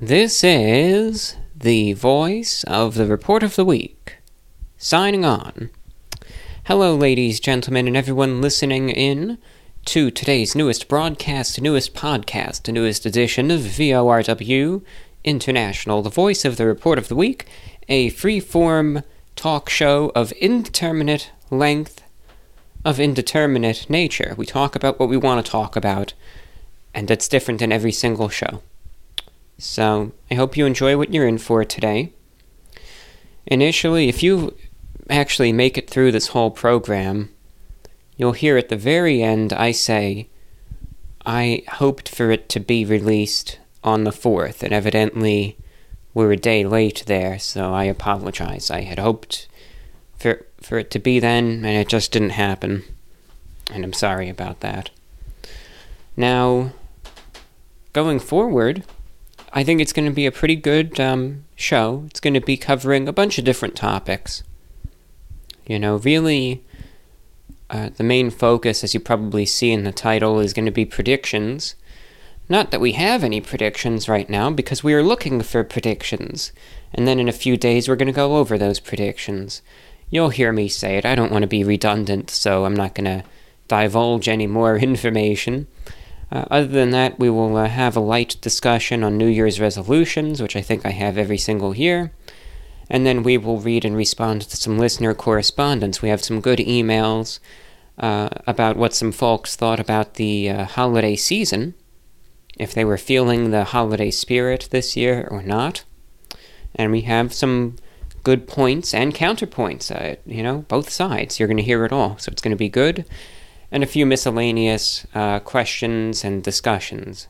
This is the voice of the report of the week. Signing on. Hello, ladies, gentlemen, and everyone listening in to today's newest broadcast, newest podcast, newest edition of VORW International, the voice of the report of the week, a free form talk show of indeterminate length, of indeterminate nature. We talk about what we want to talk about, and it's different in every single show. So, I hope you enjoy what you're in for today. Initially, if you actually make it through this whole program, you'll hear at the very end I say, I hoped for it to be released on the 4th, and evidently we're a day late there, so I apologize. I had hoped for, for it to be then, and it just didn't happen. And I'm sorry about that. Now, going forward, I think it's going to be a pretty good um, show. It's going to be covering a bunch of different topics. You know, really, uh, the main focus, as you probably see in the title, is going to be predictions. Not that we have any predictions right now, because we are looking for predictions. And then in a few days, we're going to go over those predictions. You'll hear me say it. I don't want to be redundant, so I'm not going to divulge any more information. Uh, other than that, we will uh, have a light discussion on New Year's resolutions, which I think I have every single year. And then we will read and respond to some listener correspondence. We have some good emails uh, about what some folks thought about the uh, holiday season, if they were feeling the holiday spirit this year or not. And we have some good points and counterpoints, uh, you know, both sides. You're going to hear it all, so it's going to be good. And a few miscellaneous uh, questions and discussions.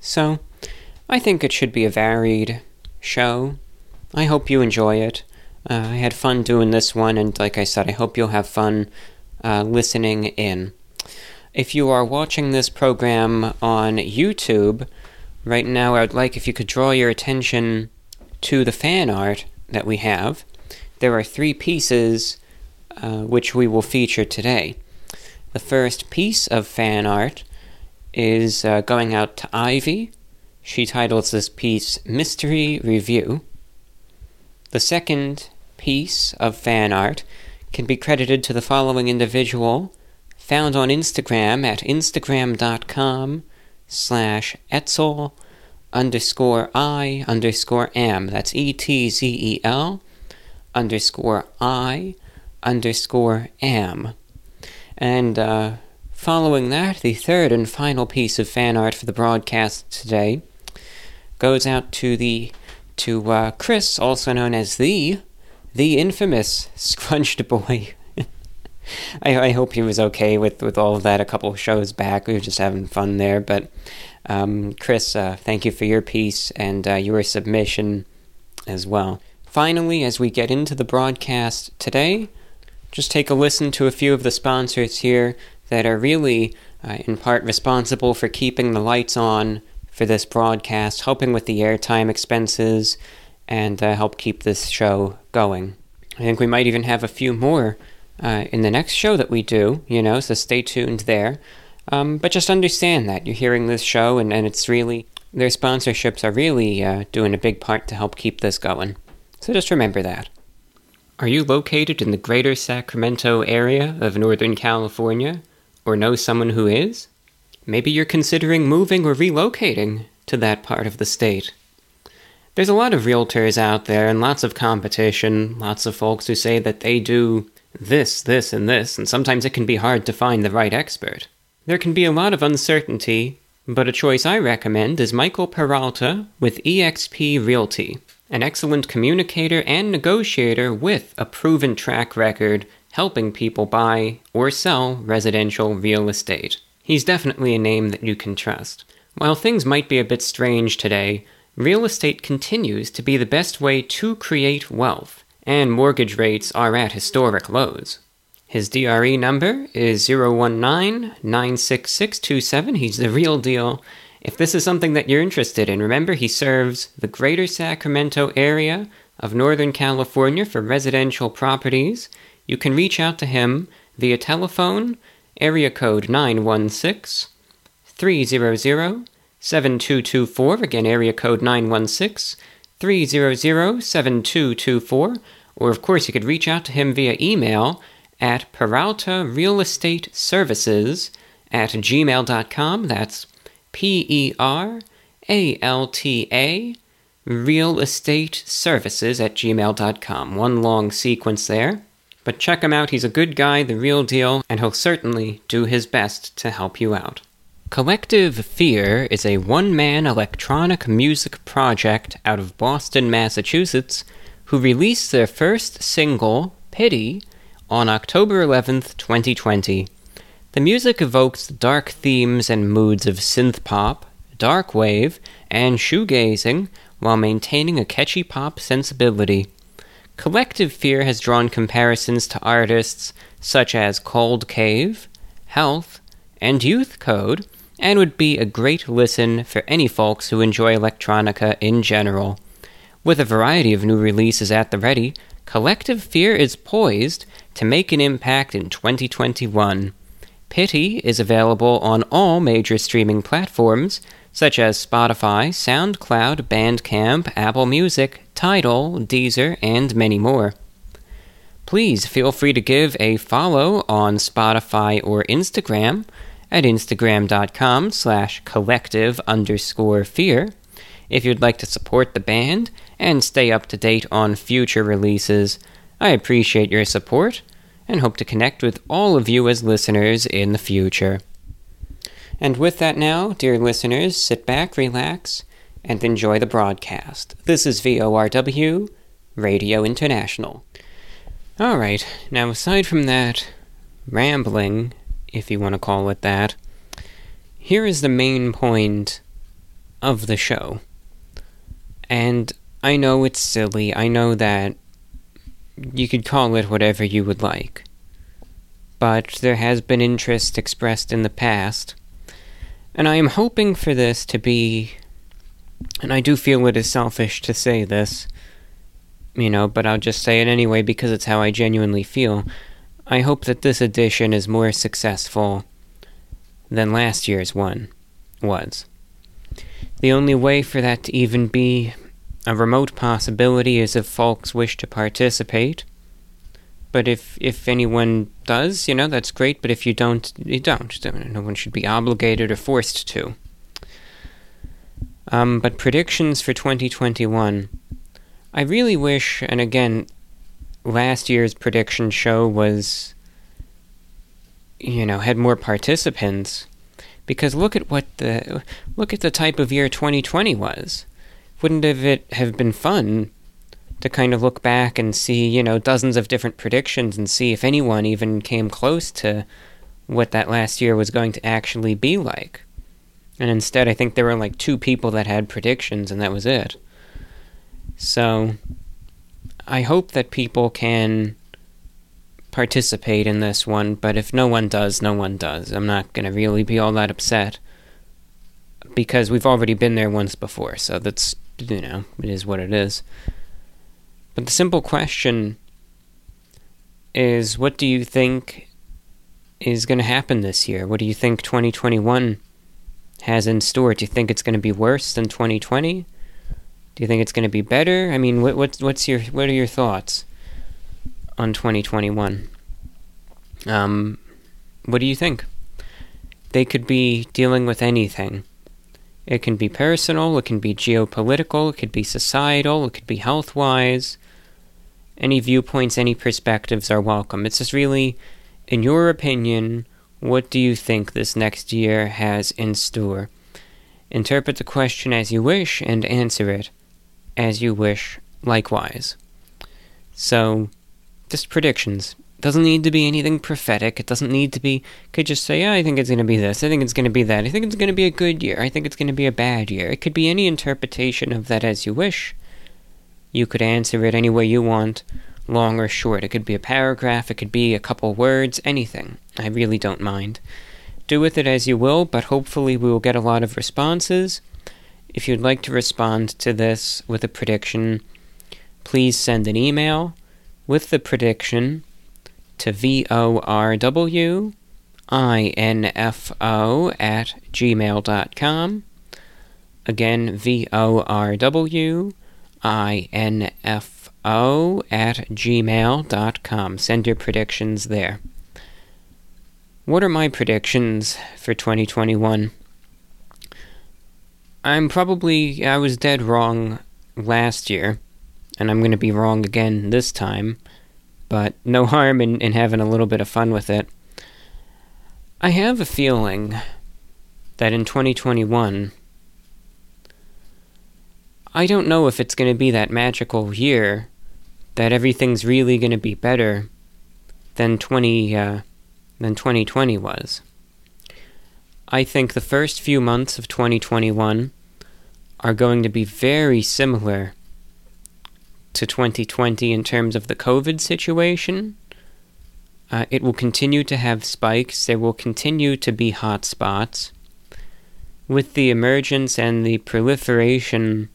So, I think it should be a varied show. I hope you enjoy it. Uh, I had fun doing this one, and like I said, I hope you'll have fun uh, listening in. If you are watching this program on YouTube right now, I would like if you could draw your attention to the fan art that we have. There are three pieces uh, which we will feature today. The first piece of fan art is uh, going out to Ivy. She titles this piece Mystery Review. The second piece of fan art can be credited to the following individual, found on Instagram at instagram.com slash etzel underscore I underscore m. That's E T Z E L underscore I underscore am. And uh, following that, the third and final piece of fan art for the broadcast today goes out to the to uh, Chris, also known as the the infamous Scrunched Boy. I, I, hope he was okay with, with all of that a couple shows back. We were just having fun there. But um, Chris, uh, thank you for your piece and uh, your submission as well. Finally, as we get into the broadcast today, just take a listen to a few of the sponsors here that are really, uh, in part, responsible for keeping the lights on for this broadcast, helping with the airtime expenses, and uh, help keep this show going. I think we might even have a few more uh, in the next show that we do, you know, so stay tuned there. Um, but just understand that you're hearing this show, and, and it's really, their sponsorships are really uh, doing a big part to help keep this going. So just remember that. Are you located in the greater Sacramento area of Northern California, or know someone who is? Maybe you're considering moving or relocating to that part of the state. There's a lot of realtors out there and lots of competition, lots of folks who say that they do this, this, and this, and sometimes it can be hard to find the right expert. There can be a lot of uncertainty, but a choice I recommend is Michael Peralta with eXp Realty, an excellent communicator and negotiator with a proven track record helping people buy or sell residential real estate. He's definitely a name that you can trust. While things might be a bit strange today, real estate continues to be the best way to create wealth, and mortgage rates are at historic lows. His DRE number is 019-96627. He's the real deal. If this is something that you're interested in, remember he serves the greater Sacramento area of Northern California for residential properties. You can reach out to him via telephone area code 916 300 7224. Again, area code 916 300 7224. Or, of course, you could reach out to him via email at Peralta Real Estate Services at gmail.com. That's P E R A L T A Real Estate Services at gmail.com. One long sequence there. But check him out, he's a good guy, the real deal, and he'll certainly do his best to help you out. Collective Fear is a one man electronic music project out of Boston, Massachusetts, who released their first single, Pity, on October 11th, 2020. The music evokes the dark themes and moods of synth pop, dark wave, and shoegazing while maintaining a catchy pop sensibility. Collective Fear has drawn comparisons to artists such as Cold Cave, Health, and Youth Code, and would be a great listen for any folks who enjoy electronica in general. With a variety of new releases at the ready, Collective Fear is poised to make an impact in 2021. Pity is available on all major streaming platforms such as Spotify, SoundCloud, Bandcamp, Apple Music, Tidal, Deezer, and many more. Please feel free to give a follow on Spotify or Instagram at instagram.com slash collective underscore fear if you'd like to support the band and stay up to date on future releases. I appreciate your support and hope to connect with all of you as listeners in the future. And with that now, dear listeners, sit back, relax, and enjoy the broadcast. This is VORW Radio International. All right, now aside from that rambling, if you want to call it that, here is the main point of the show. And I know it's silly, I know that you could call it whatever you would like. But there has been interest expressed in the past and I am hoping for this to be. And I do feel it is selfish to say this, you know, but I'll just say it anyway because it's how I genuinely feel. I hope that this edition is more successful than last year's one was. The only way for that to even be a remote possibility is if folks wish to participate. But if if anyone does, you know, that's great. But if you don't, you don't. No one should be obligated or forced to. Um, but predictions for 2021. I really wish, and again, last year's prediction show was, you know, had more participants. Because look at what the look at the type of year 2020 was. Wouldn't have it have been fun to kind of look back and see, you know, dozens of different predictions and see if anyone even came close to what that last year was going to actually be like. And instead, I think there were like two people that had predictions, and that was it. So, I hope that people can participate in this one, but if no one does, no one does. I'm not going to really be all that upset because we've already been there once before, so that's, you know, it is what it is. But the simple question is what do you think is going to happen this year? What do you think 2021 has in store? Do you think it's going to be worse than 2020? Do you think it's going to be better? I mean, what, what's what's your what are your thoughts on 2021? Um, what do you think? They could be dealing with anything. It can be personal, it can be geopolitical, it could be societal, it could be health wise. Any viewpoints, any perspectives are welcome. It's just really, in your opinion, what do you think this next year has in store? Interpret the question as you wish and answer it as you wish likewise. So, just predictions. Doesn't need to be anything prophetic. It doesn't need to be. Could just say, oh, I think it's going to be this. I think it's going to be that. I think it's going to be a good year. I think it's going to be a bad year. It could be any interpretation of that as you wish. You could answer it any way you want, long or short. It could be a paragraph. It could be a couple words. Anything. I really don't mind. Do with it as you will, but hopefully we will get a lot of responses. If you'd like to respond to this with a prediction, please send an email with the prediction to vorwinfo at gmail.com. Again, V O R W I N F O at gmail.com. Send your predictions there. What are my predictions for 2021? I'm probably, I was dead wrong last year, and I'm going to be wrong again this time, but no harm in, in having a little bit of fun with it. I have a feeling that in 2021, I don't know if it's going to be that magical year that everything's really going to be better than 20 uh, than 2020 was. I think the first few months of 2021 are going to be very similar to 2020 in terms of the COVID situation. Uh, it will continue to have spikes, there will continue to be hot spots. With the emergence and the proliferation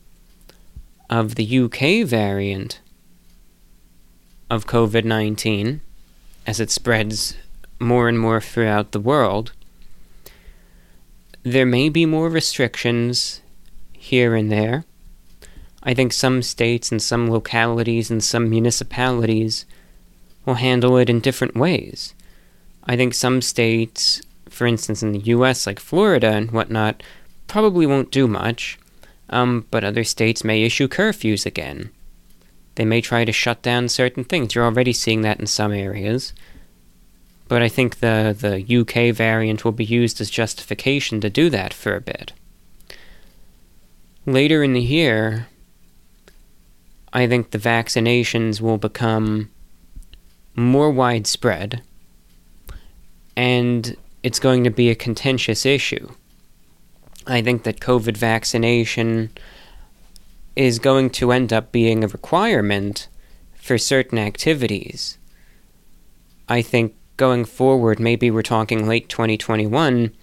of the UK variant of COVID 19 as it spreads more and more throughout the world, there may be more restrictions here and there. I think some states and some localities and some municipalities will handle it in different ways. I think some states, for instance in the US, like Florida and whatnot, probably won't do much, um, but other states may issue curfews again. They may try to shut down certain things. You're already seeing that in some areas but I think the, the UK variant will be used as justification to do that for a bit. Later in the year, I think the vaccinations will become more widespread, and it's going to be a contentious issue. I think that COVID vaccination is going to end up being a requirement for certain activities. I think going forward, maybe we're talking late 2021,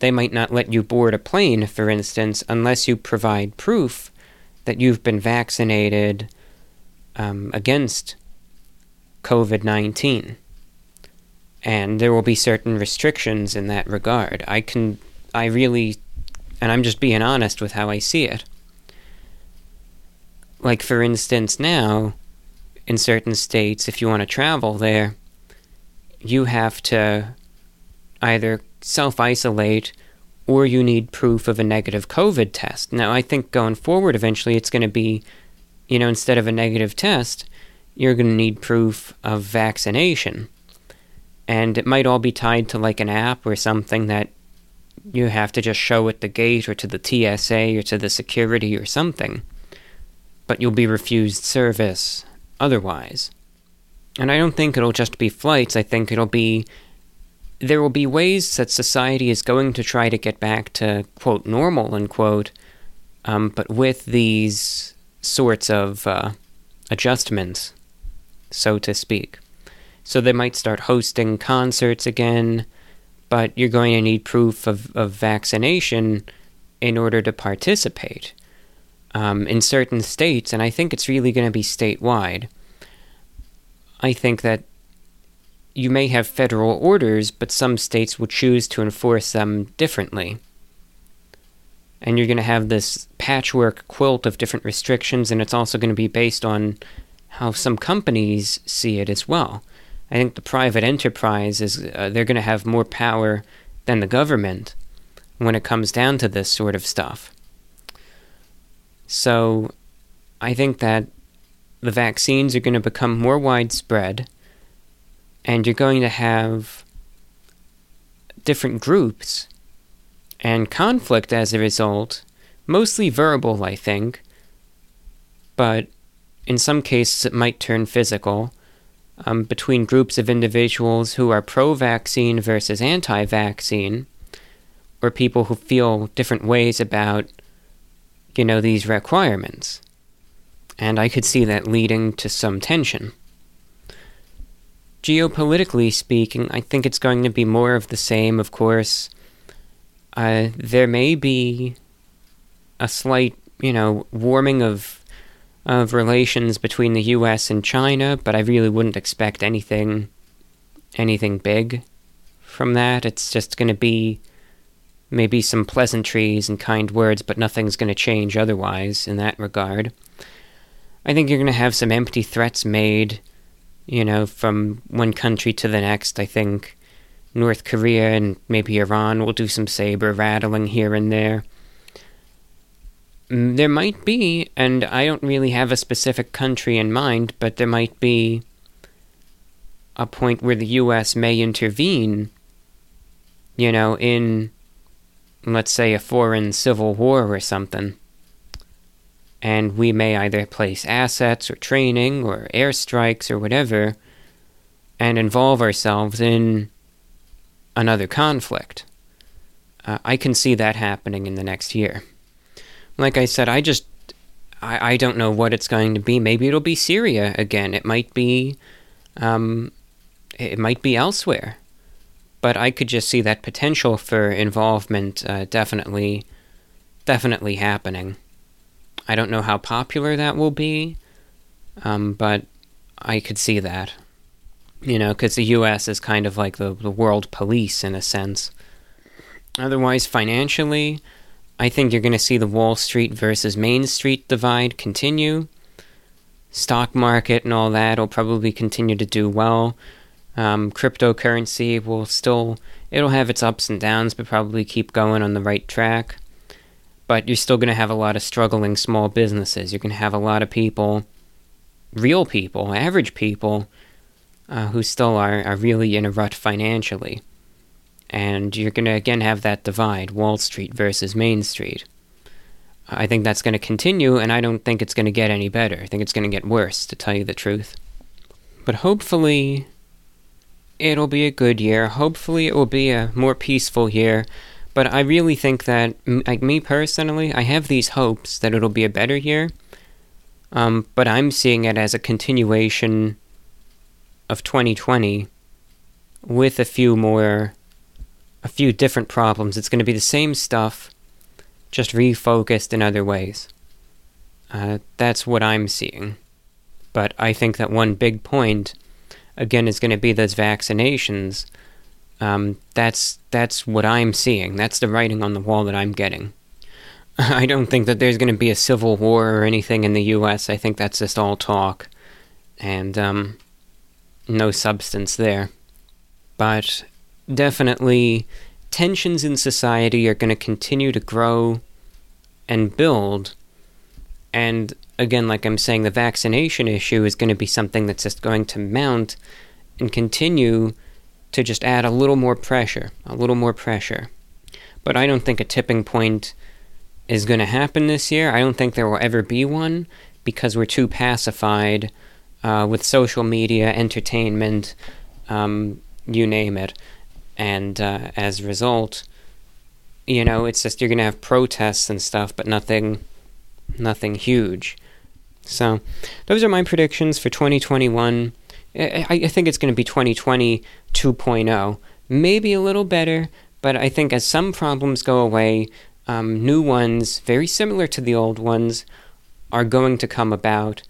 they might not let you board a plane, for instance, unless you provide proof that you've been vaccinated um, against COVID 19. And there will be certain restrictions in that regard. I can, I really, and I'm just being honest with how I see it. Like, for instance, now, in certain states, if you want to travel there, you have to either self isolate or you need proof of a negative COVID test. Now, I think going forward, eventually it's going to be, you know, instead of a negative test, you're going to need proof of vaccination. And it might all be tied to like an app or something that you have to just show at the gate or to the TSA or to the security or something. But you'll be refused service otherwise. And I don't think it'll just be flights, I think it'll be. There will be ways that society is going to try to get back to, quote, normal, unquote, um, but with these sorts of uh, adjustments, so to speak. So they might start hosting concerts again, but you're going to need proof of, of vaccination in order to participate. Um, in certain states, and I think it's really going to be statewide I think that you may have federal orders, but some states will choose to enforce them differently. And you're going to have this patchwork quilt of different restrictions, and it's also going to be based on how some companies see it as well. I think the private enterprise is uh, they're going to have more power than the government when it comes down to this sort of stuff. So I think that the vaccines are going to become more widespread, and you're going to have different groups and conflict as a result, mostly verbal, I think, but in some cases it might turn physical. Um, between groups of individuals who are pro vaccine versus anti vaccine, or people who feel different ways about, you know, these requirements and I could see that leading to some tension. Geopolitically speaking, I think it's going to be more of the same, of course. Uh, there may be a slight, you know, warming of of relations between the U.S. and China, but I really wouldn't expect anything anything big from that. It's just going to be maybe some pleasantries and kind words, but nothing's going to change otherwise in that regard. I think you're going to have some empty threats made, you know, from one country to the next. I think North Korea and maybe Iran will do some saber rattling here and there. Mm, there might be, and I don't really have a specific country in mind, but there might be a point where the US may intervene, you know, in, let's say, a foreign civil war or something. And we may either place assets or training or airstrikes or whatever and involve ourselves in another conflict. Uh, I can see that happening in the next year. Like I said, I just I, I don't know what it's going to be. Maybe it'll be Syria again. It might be um, it might be elsewhere. But I could just see that potential for involvement uh, definitely definitely happening. I don't know how popular that will be, um, but I could see that. You know, because the U.S. is kind of like the, the world police in a sense. Otherwise, financially, I think you're going to see the Wall Street versus Main Street divide continue. Stock market and all that will probably continue to do well. Um, cryptocurrency will still, it'll have its ups and downs, but probably keep going on the right track. But you're still going to have a lot of struggling small businesses. You're going to have a lot of people, real people, average people, uh, who still are, are really in a rut financially. And you're going to again have that divide Wall Street versus Main Street. I think that's going to continue, and I don't think it's going to get any better. I think it's going to get worse, to tell you the truth. But hopefully, it'll be a good year. Hopefully, it will be a more peaceful year. But I really think that, like me personally, I have these hopes that it'll be a better year. Um, but I'm seeing it as a continuation of 2020 with a few more, a few different problems. It's going to be the same stuff, just refocused in other ways. Uh, that's what I'm seeing. But I think that one big point, again, is going to be those vaccinations. Um, that's that's what I'm seeing. That's the writing on the wall that I'm getting. I don't think that there's going to be a civil war or anything in the U.S. I think that's just all talk, and um, no substance there. But definitely, tensions in society are going to continue to grow and build. And again, like I'm saying, the vaccination issue is going to be something that's just going to mount and continue to just add a little more pressure, a little more pressure. But I don't think a tipping point is going to happen this year. I don't think there will ever be one because we're too pacified uh, with social media, entertainment, um, you name it. And uh, as a result, you know, it's just you're gonna have protests and stuff, but nothing, nothing huge. So, those are my predictions for 2021. I, I think it's going to be 2020 2.0. Maybe a little better, but I think as some problems go away, um, new ones, very similar to the old ones, are going to come about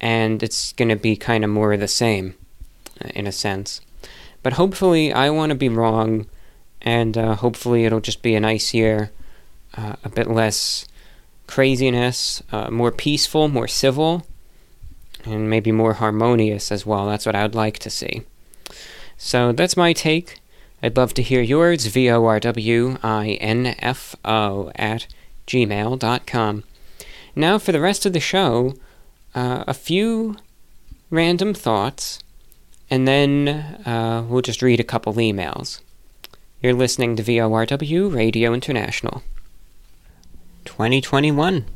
and it's going to be kind of more of the same, uh, in a sense. But hopefully, I want to be wrong, and uh, hopefully, it'll just be a nice year, uh, a bit less craziness, uh, more peaceful, more civil, and maybe more harmonious as well. That's what I would like to see. So that's my take. I'd love to hear yours, V O R W I N F O at gmail.com. Now, for the rest of the show, uh, a few random thoughts, and then uh, we'll just read a couple emails. You're listening to VORW Radio International. 2021.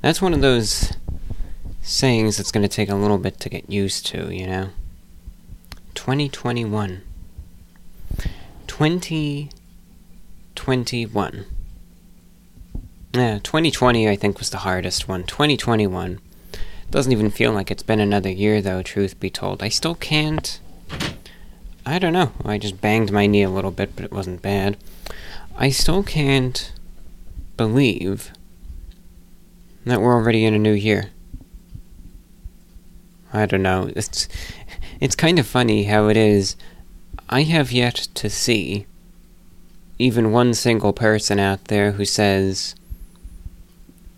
That's one of those sayings that's going to take a little bit to get used to, you know? 2021. 2021. Yeah, 2020 I think was the hardest one. 2021 doesn't even feel like it's been another year, though, truth be told. I still can't. I don't know. I just banged my knee a little bit, but it wasn't bad. I still can't believe that we're already in a new year. I don't know. It's it's kind of funny how it is. I have yet to see even one single person out there who says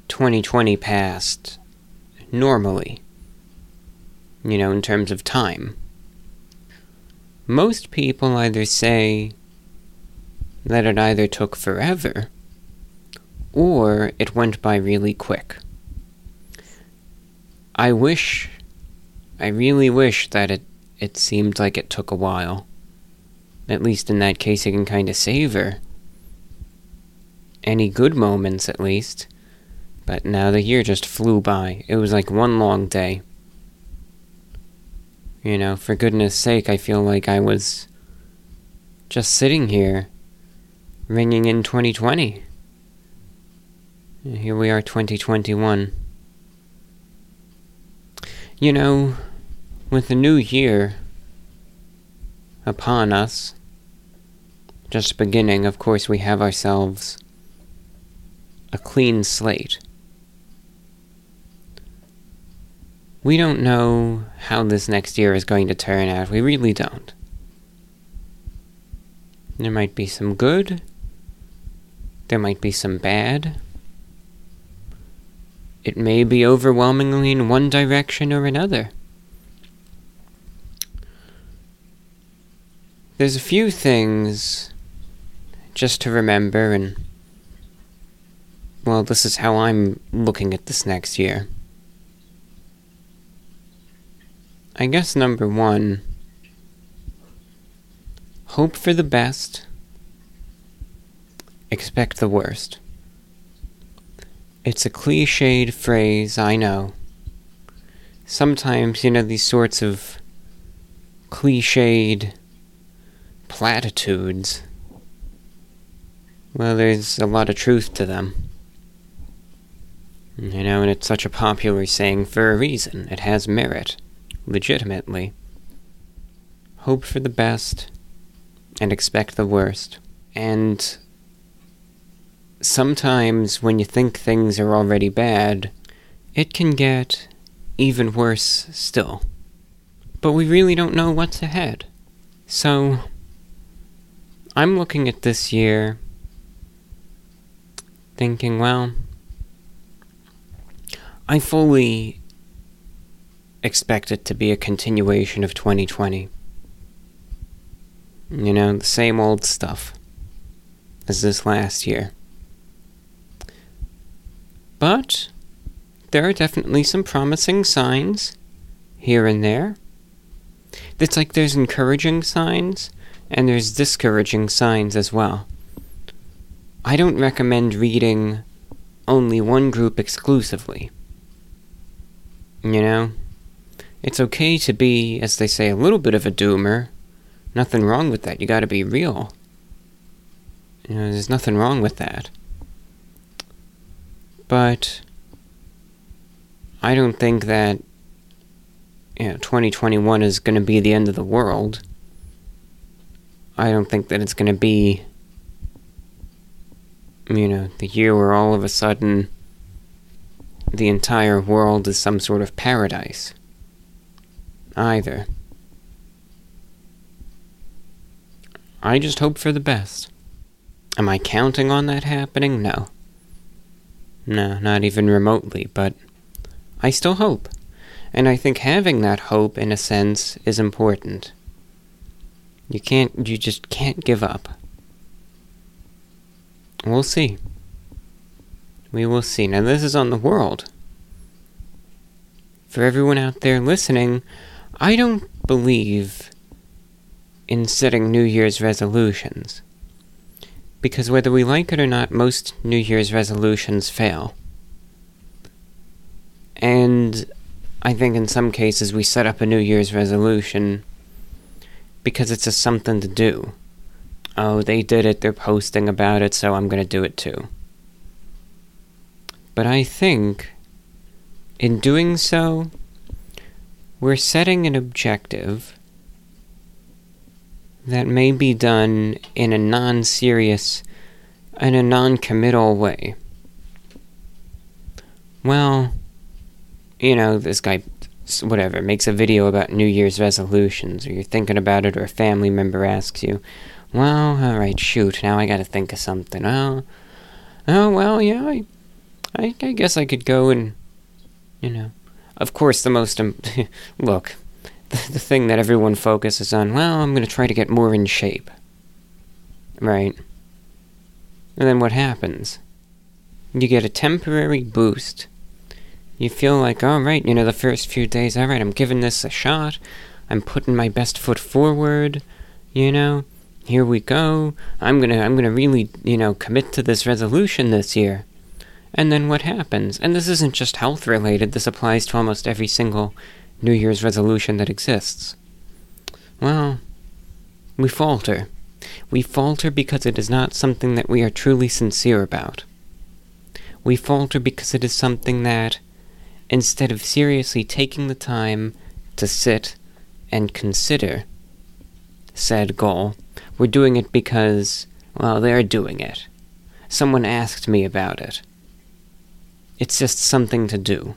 2020 passed normally, you know, in terms of time. Most people either say that it either took forever or it went by really quick. I wish, I really wish that it, it seemed like it took a while. At least in that case, you can kind of savor any good moments, at least. But now the year just flew by. It was like one long day. You know, for goodness sake, I feel like I was just sitting here, ringing in 2020. Here we are, 2021. You know, with the new year upon us, just beginning, of course, we have ourselves a clean slate. We don't know how this next year is going to turn out. We really don't. There might be some good, there might be some bad. It may be overwhelmingly in one direction or another. There's a few things just to remember, and well, this is how I'm looking at this next year. I guess number one, hope for the best, expect the worst. It's a cliched phrase, I know. Sometimes, you know, these sorts of cliched platitudes, well, there's a lot of truth to them. You know, and it's such a popular saying for a reason. It has merit, legitimately. Hope for the best and expect the worst. And sometimes when you think things are already bad, it can get even worse still. But we really don't know what's ahead. So, I'm looking at this year thinking, well, I fully expect it to be a continuation of 2020. You know, the same old stuff as this last year. But there are definitely some promising signs here and there. It's like there's encouraging signs and there's discouraging signs as well. I don't recommend reading only one group exclusively. You know? It's okay to be, as they say, a little bit of a doomer. Nothing wrong with that. You gotta be real. You know, there's nothing wrong with that. But I don't think that you know 2021 is going to be the end of the world. I don't think that it's going to be you know, the year where all of a sudden the entire world is some sort of paradise. Either. I just hope for the best. Am I counting on that happening? No. No, not even remotely, but I still hope. And I think having that hope, in a sense, is important. You can't, you just can't give up. We'll see. We will see. Now, this is on the world. For everyone out there listening, I don't believe in setting New Year's resolutions because whether we like it or not, most New Year's resolutions fail. And I think in some cases we set up a New Year's resolution because it's just something to do. Oh, they did it, they're posting about it, so I'm going to do it too. But I think in doing so, we're setting an objective that may be done in a non serious and a non committal way. Well, you know, this guy, whatever, makes a video about New Year's resolutions, or you're thinking about it, or a family member asks you, well, alright, shoot, now I gotta think of something. Oh, oh well, yeah, I, I, I guess I could go and, you know. Of course, the most. Um, look, the, the thing that everyone focuses on, well, I'm gonna try to get more in shape. Right. And then what happens? You get a temporary boost. You feel like, alright, you know, the first few days, alright, I'm giving this a shot. I'm putting my best foot forward, you know. Here we go. I'm gonna I'm gonna really, you know, commit to this resolution this year. And then what happens? And this isn't just health related, this applies to almost every single New Year's resolution that exists. Well, we falter. We falter because it is not something that we are truly sincere about. We falter because it is something that, instead of seriously taking the time to sit and consider said goal, we're doing it because, well, they're doing it. Someone asked me about it. It's just something to do.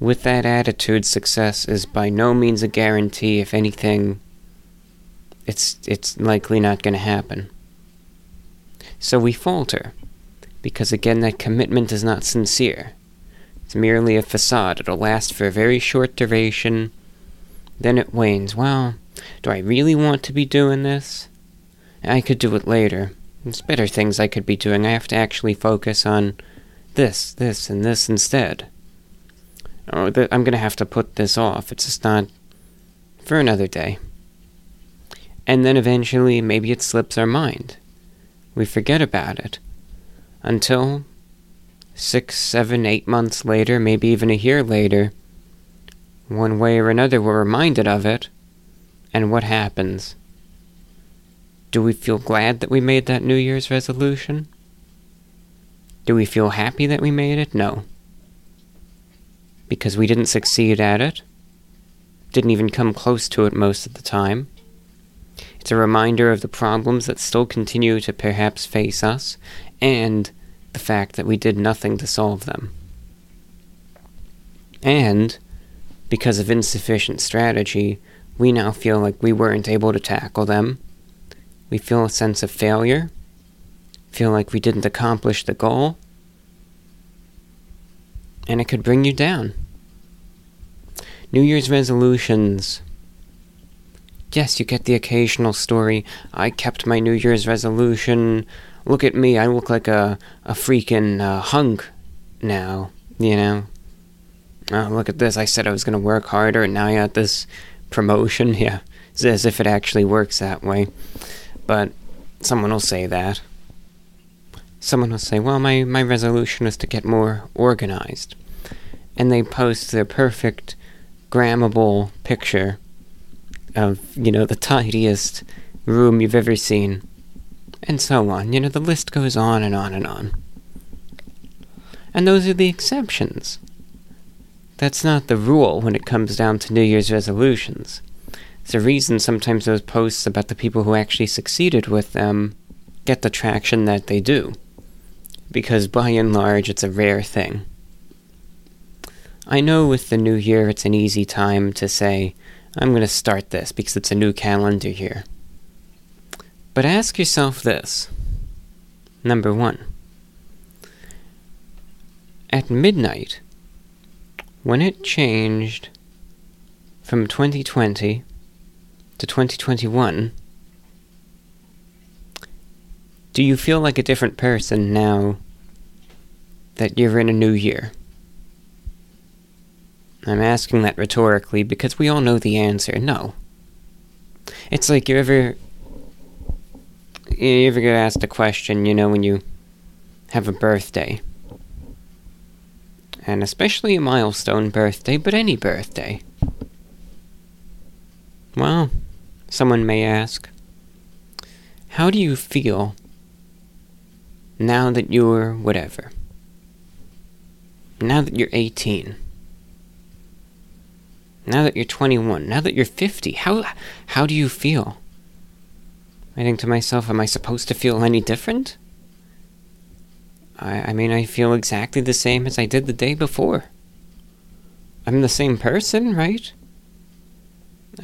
With that attitude, success is by no means a guarantee. If anything, it's, it's likely not going to happen. So we falter, because again, that commitment is not sincere. It's merely a facade. It'll last for a very short duration, then it wanes. Well, do I really want to be doing this? I could do it later. There's better things I could be doing. I have to actually focus on this, this, and this instead. Oh, or th- I'm going to have to put this off. It's just not for another day. And then eventually, maybe it slips our mind. We forget about it. Until six, seven, eight months later, maybe even a year later, one way or another, we're reminded of it. And what happens? Do we feel glad that we made that New Year's resolution? Do we feel happy that we made it? No. Because we didn't succeed at it. Didn't even come close to it most of the time. It's a reminder of the problems that still continue to perhaps face us, and the fact that we did nothing to solve them. And, because of insufficient strategy, we now feel like we weren't able to tackle them. We feel a sense of failure, feel like we didn't accomplish the goal, and it could bring you down. New Year's resolutions. Yes, you get the occasional story. I kept my New Year's resolution. Look at me, I look like a, a freaking uh, hunk now, you know? Oh, look at this, I said I was gonna work harder, and now I got this promotion. Yeah, it's as if it actually works that way. But someone will say that. Someone will say, well, my, my resolution is to get more organized. And they post their perfect, grammable picture of, you know, the tidiest room you've ever seen. And so on. You know, the list goes on and on and on. And those are the exceptions. That's not the rule when it comes down to New Year's resolutions. There's a reason sometimes those posts about the people who actually succeeded with them get the traction that they do. Because by and large, it's a rare thing. I know with the new year, it's an easy time to say, I'm going to start this because it's a new calendar year. But ask yourself this. Number one. At midnight, when it changed from 2020 to 2021, do you feel like a different person now that you're in a new year? I'm asking that rhetorically because we all know the answer no. It's like you're ever. You ever get asked a question, you know, when you have a birthday and especially a milestone birthday, but any birthday. Well, someone may ask, how do you feel now that you're whatever? Now that you're 18? Now that you're 21? Now that you're 50? How, how do you feel? I think to myself, am I supposed to feel any different? I, I mean, I feel exactly the same as I did the day before. I'm the same person, right?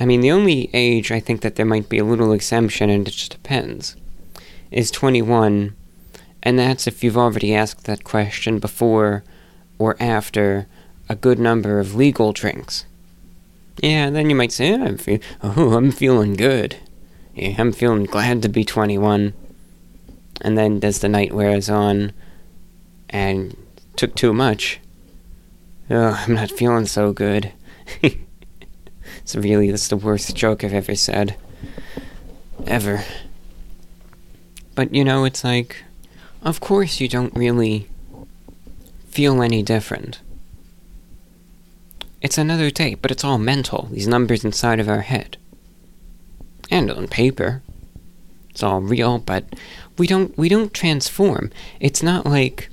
I mean, the only age I think that there might be a little exemption, and it just depends, is 21, and that's if you've already asked that question before or after a good number of legal drinks. Yeah, then you might say, I'm, fe- oh, I'm feeling good. Yeah, I'm feeling glad to be 21. And then as the night wears on and took too much, oh, I'm not feeling so good. it's really, that's the worst joke I've ever said. Ever. But you know, it's like, of course you don't really feel any different. It's another day, but it's all mental, these numbers inside of our head. And on paper. It's all real, but we don't we don't transform. It's not like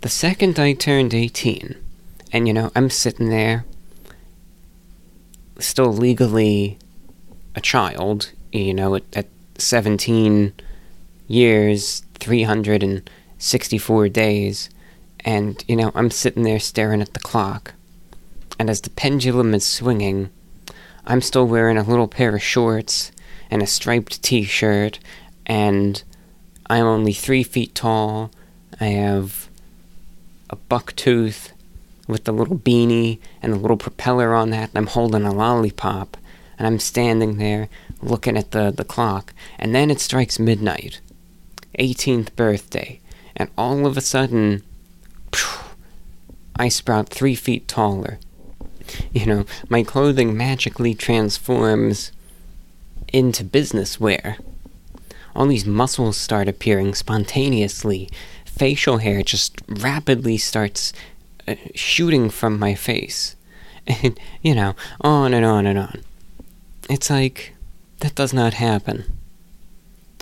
the second I turned 18 and you know, I'm sitting there still legally a child, you know, at, at 17 years, 364 days, and, you know, I'm sitting there staring at the clock. And as the pendulum is swinging, I'm still wearing a little pair of shorts and a striped t shirt, and I'm only three feet tall. I have a buck tooth with the little beanie and a little propeller on that, and I'm holding a lollipop, and I'm standing there looking at the, the clock, and then it strikes midnight. 18th birthday, and all of a sudden, phew, I sprout three feet taller. You know, my clothing magically transforms into business wear. All these muscles start appearing spontaneously. Facial hair just rapidly starts uh, shooting from my face. And, you know, on and on and on. It's like, that does not happen.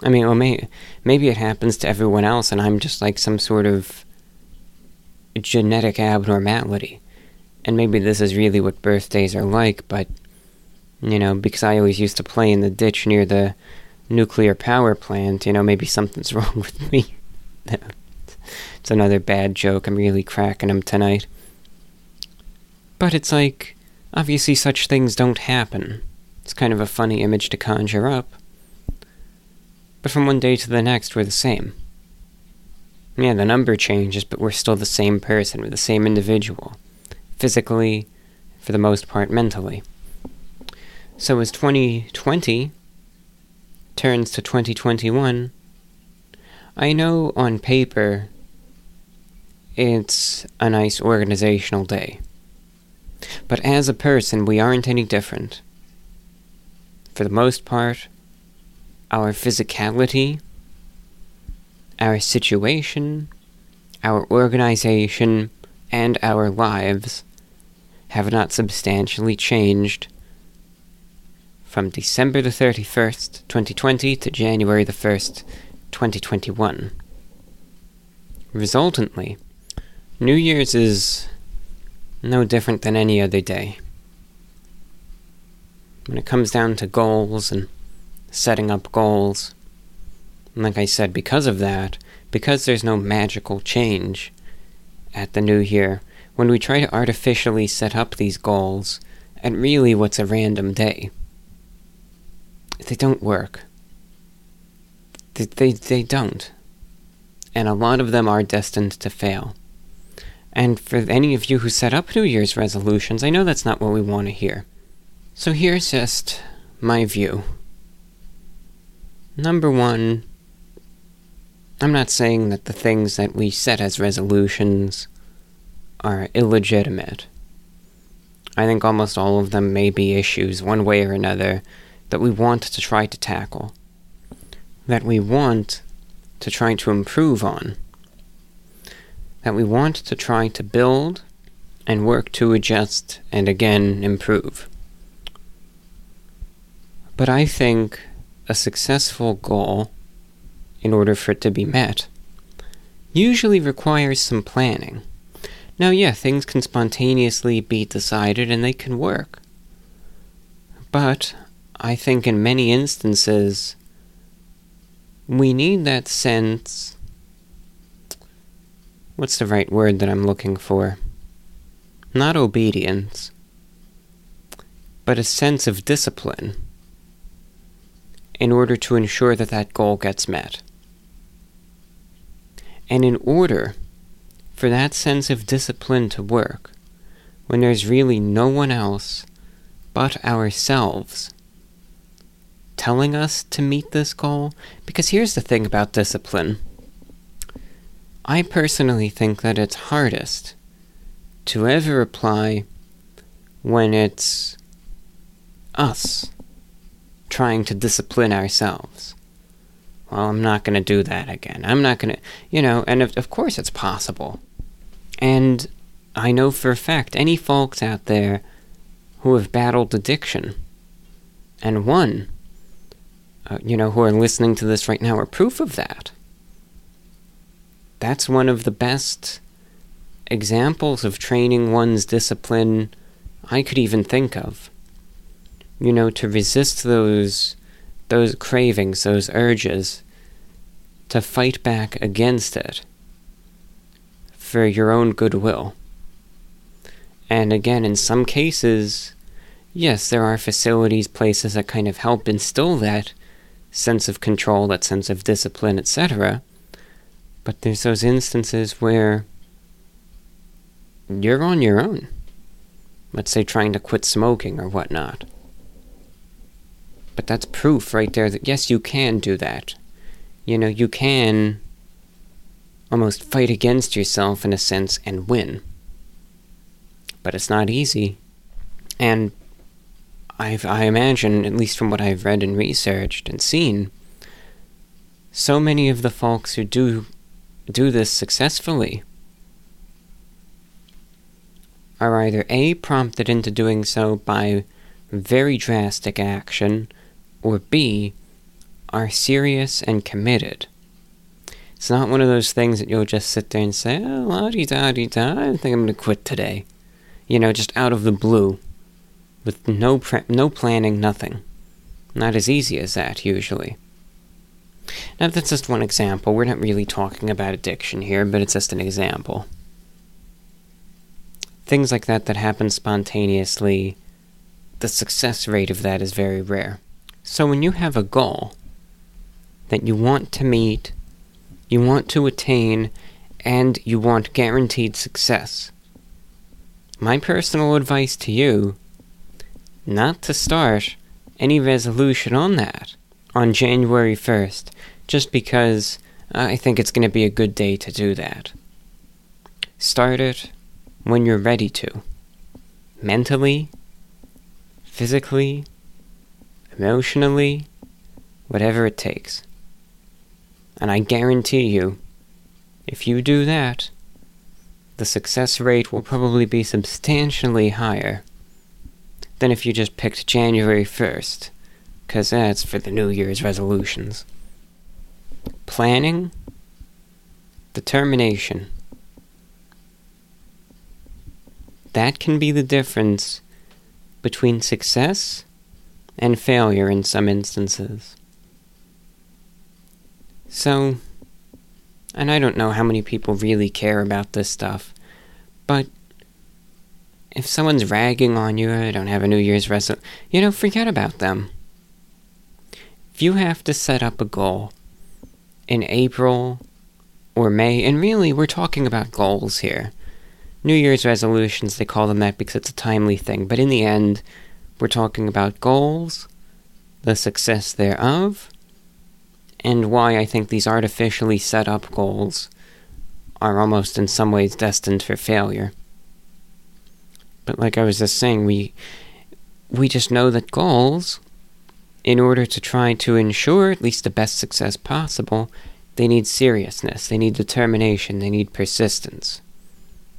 I mean, well, may, maybe it happens to everyone else, and I'm just like some sort of genetic abnormality. And maybe this is really what birthdays are like, but, you know, because I always used to play in the ditch near the nuclear power plant, you know, maybe something's wrong with me. it's another bad joke. I'm really cracking them tonight. But it's like, obviously, such things don't happen. It's kind of a funny image to conjure up. But from one day to the next, we're the same. Yeah, the number changes, but we're still the same person. We're the same individual. Physically, for the most part, mentally. So as 2020 turns to 2021, I know on paper it's a nice organizational day. But as a person, we aren't any different. For the most part, our physicality, our situation, our organization, and our lives have not substantially changed from December the 31st, 2020 to January the 1st, 2021. Resultantly, New Year's is no different than any other day. When it comes down to goals and setting up goals. Like I said, because of that, because there's no magical change at the new year, when we try to artificially set up these goals at really what's a random day, they don't work. They, they, they don't. And a lot of them are destined to fail. And for any of you who set up New Year's resolutions, I know that's not what we want to hear. So here's just my view. Number one, I'm not saying that the things that we set as resolutions are illegitimate. I think almost all of them may be issues, one way or another, that we want to try to tackle, that we want to try to improve on, that we want to try to build and work to adjust and again improve. But I think a successful goal, in order for it to be met, usually requires some planning. Now, yeah, things can spontaneously be decided and they can work. But I think in many instances, we need that sense. What's the right word that I'm looking for? Not obedience, but a sense of discipline in order to ensure that that goal gets met. And in order for that sense of discipline to work, when there's really no one else but ourselves telling us to meet this goal, because here's the thing about discipline. I personally think that it's hardest to ever apply when it's us trying to discipline ourselves. Well, I'm not going to do that again. I'm not going to, you know, and of, of course it's possible. And I know for a fact any folks out there who have battled addiction and won, uh, you know, who are listening to this right now are proof of that. That's one of the best examples of training one's discipline I could even think of. You know, to resist those those cravings, those urges, to fight back against it for your own goodwill. And again, in some cases, yes, there are facilities, places that kind of help instill that sense of control, that sense of discipline, etc. But there's those instances where you're on your own. Let's say trying to quit smoking or whatnot. But that's proof right there that yes, you can do that. You know, you can almost fight against yourself in a sense and win. But it's not easy. And I've, I imagine, at least from what I've read and researched and seen, so many of the folks who do do this successfully are either A, prompted into doing so by very drastic action, or B, are serious and committed. It's not one of those things that you'll just sit there and say, oh, la di da di da, I think I'm going to quit today. You know, just out of the blue. With no, no planning, nothing. Not as easy as that, usually. Now, that's just one example. We're not really talking about addiction here, but it's just an example. Things like that that happen spontaneously, the success rate of that is very rare. So, when you have a goal that you want to meet you want to attain, and you want guaranteed success. My personal advice to you not to start any resolution on that on January 1st, just because I think it's going to be a good day to do that. Start it when you're ready to. Mentally, physically, emotionally, whatever it takes. And I guarantee you, if you do that, the success rate will probably be substantially higher than if you just picked January 1st, because that's for the New Year's resolutions. Planning, determination. That can be the difference between success and failure in some instances. So, and I don't know how many people really care about this stuff, but if someone's ragging on you, I don't have a New Year's resolution, you know, forget about them. If you have to set up a goal in April or May, and really we're talking about goals here. New Year's resolutions, they call them that because it's a timely thing, but in the end, we're talking about goals, the success thereof, and why I think these artificially set up goals are almost in some ways destined for failure. But like I was just saying, we we just know that goals, in order to try to ensure at least the best success possible, they need seriousness, they need determination, they need persistence,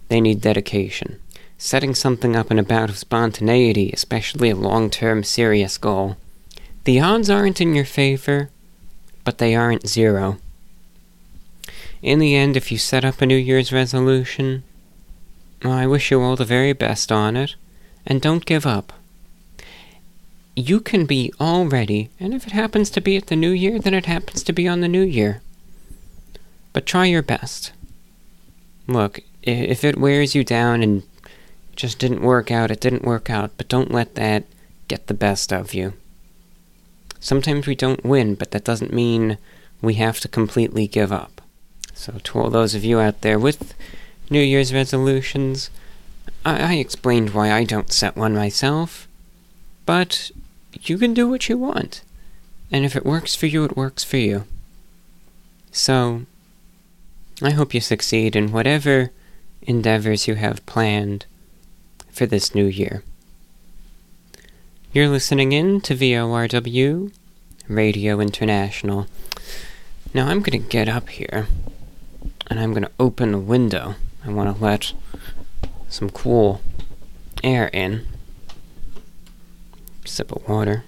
they need dedication. Setting something up in a bout of spontaneity, especially a long term serious goal, the odds aren't in your favor, but they aren't zero. In the end, if you set up a New Year's resolution, well, I wish you all the very best on it, and don't give up. You can be all ready, and if it happens to be at the New Year, then it happens to be on the New Year. But try your best. Look, if it wears you down and just didn't work out, it didn't work out, but don't let that get the best of you. Sometimes we don't win, but that doesn't mean we have to completely give up. So, to all those of you out there with New Year's resolutions, I, I explained why I don't set one myself, but you can do what you want. And if it works for you, it works for you. So, I hope you succeed in whatever endeavors you have planned for this new year. You're listening in to VORW Radio International. Now I'm going to get up here and I'm going to open a window. I want to let some cool air in. Sip of water.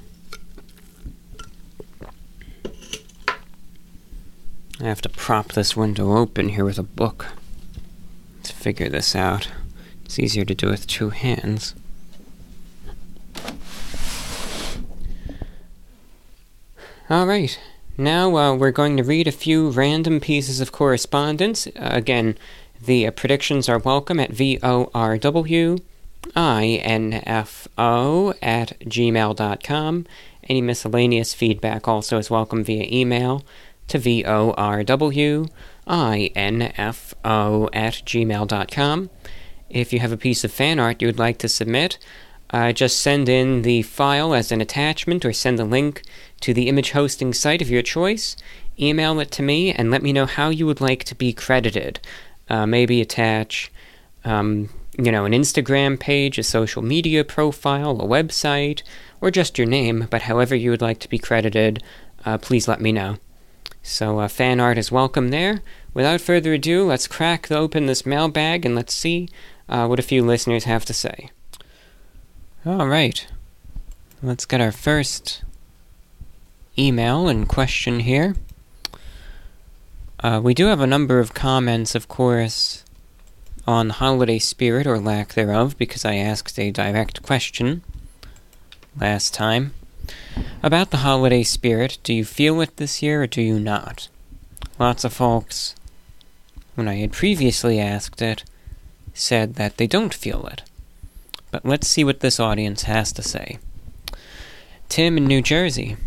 I have to prop this window open here with a book to figure this out. It's easier to do with two hands. Alright, now uh, we're going to read a few random pieces of correspondence. Uh, again, the uh, predictions are welcome at VORW info at gmail.com. Any miscellaneous feedback also is welcome via email to VORW info at gmail.com. If you have a piece of fan art you would like to submit, uh, just send in the file as an attachment or send a link to the image hosting site of your choice. Email it to me and let me know how you would like to be credited. Uh, maybe attach, um, you know, an Instagram page, a social media profile, a website, or just your name, but however you would like to be credited, uh, please let me know. So, uh, fan art is welcome there. Without further ado, let's crack open this mailbag and let's see uh, what a few listeners have to say. All right. Let's get our first email and question here. Uh, we do have a number of comments, of course, on holiday spirit or lack thereof, because I asked a direct question last time. About the holiday spirit, do you feel it this year or do you not? Lots of folks, when I had previously asked it, said that they don't feel it. But let's see what this audience has to say. Tim in New Jersey.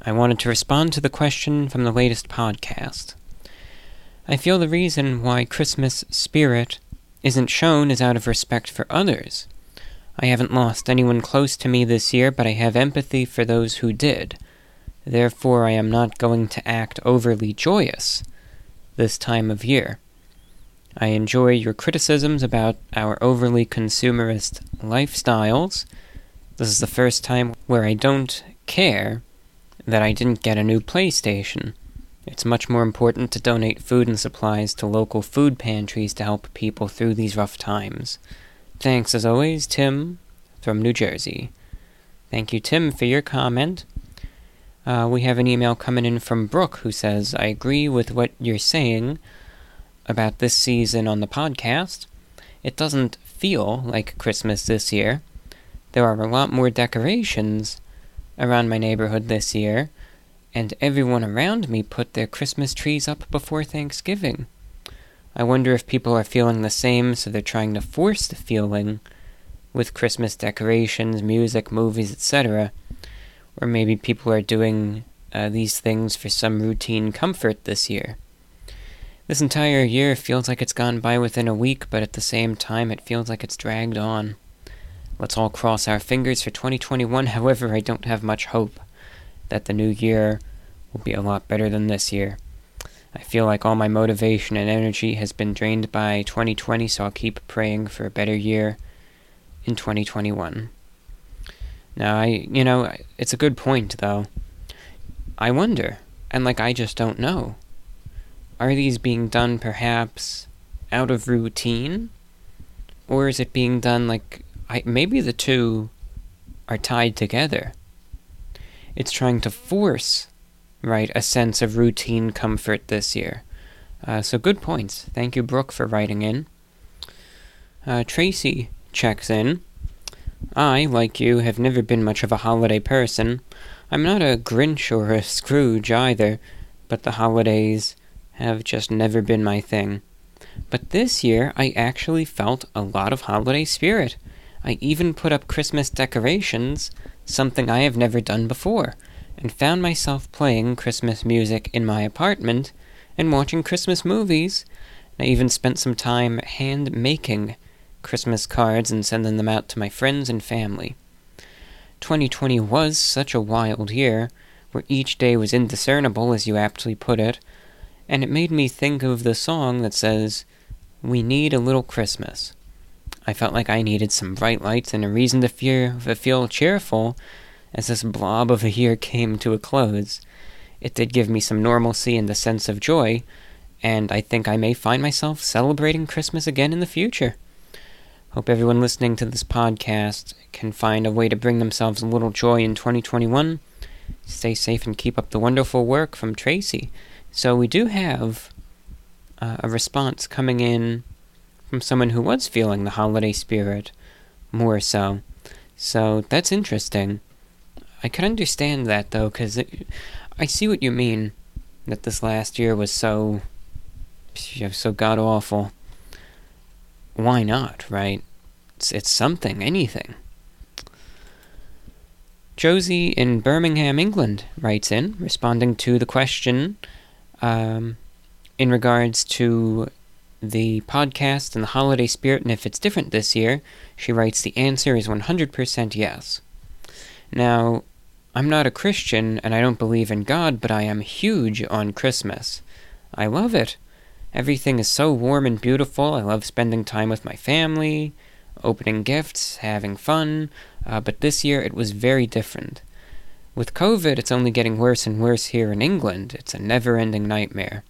I wanted to respond to the question from the latest podcast. I feel the reason why Christmas spirit isn't shown is out of respect for others. I haven't lost anyone close to me this year, but I have empathy for those who did. Therefore, I am not going to act overly joyous this time of year. I enjoy your criticisms about our overly consumerist lifestyles. This is the first time where I don't care that I didn't get a new PlayStation. It's much more important to donate food and supplies to local food pantries to help people through these rough times. Thanks as always, Tim from New Jersey. Thank you, Tim, for your comment. Uh, we have an email coming in from Brooke who says, I agree with what you're saying about this season on the podcast. It doesn't feel like Christmas this year. There are a lot more decorations around my neighborhood this year, and everyone around me put their Christmas trees up before Thanksgiving. I wonder if people are feeling the same, so they're trying to force the feeling with Christmas decorations, music, movies, etc. Or maybe people are doing uh, these things for some routine comfort this year. This entire year feels like it's gone by within a week, but at the same time, it feels like it's dragged on. Let's all cross our fingers for 2021, however, I don't have much hope that the new year will be a lot better than this year. I feel like all my motivation and energy has been drained by 2020, so I'll keep praying for a better year in 2021. Now, I, you know, it's a good point, though. I wonder, and like I just don't know. Are these being done perhaps out of routine? Or is it being done like. I, maybe the two are tied together? It's trying to force, right, a sense of routine comfort this year. Uh, so good points. Thank you, Brooke, for writing in. Uh, Tracy checks in. I, like you, have never been much of a holiday person. I'm not a Grinch or a Scrooge either, but the holidays have just never been my thing. But this year, I actually felt a lot of holiday spirit. I even put up Christmas decorations, something I have never done before, and found myself playing Christmas music in my apartment and watching Christmas movies. I even spent some time hand making Christmas cards and sending them out to my friends and family. 2020 was such a wild year, where each day was indiscernible, as you aptly put it, and it made me think of the song that says, We need a little Christmas. I felt like I needed some bright lights and a reason to, fear, to feel cheerful as this blob of a year came to a close. It did give me some normalcy and the sense of joy, and I think I may find myself celebrating Christmas again in the future. Hope everyone listening to this podcast can find a way to bring themselves a little joy in 2021. Stay safe and keep up the wonderful work from Tracy. So, we do have uh, a response coming in from someone who was feeling the holiday spirit more so. So, that's interesting. I could understand that though, because I see what you mean that this last year was so so god awful why not, right? It's, it's something, anything. Josie in Birmingham, England, writes in, responding to the question um, in regards to the podcast and the holiday spirit, and if it's different this year. She writes, The answer is 100% yes. Now, I'm not a Christian and I don't believe in God, but I am huge on Christmas. I love it. Everything is so warm and beautiful. I love spending time with my family, opening gifts, having fun, uh, but this year it was very different. With COVID, it's only getting worse and worse here in England. It's a never ending nightmare.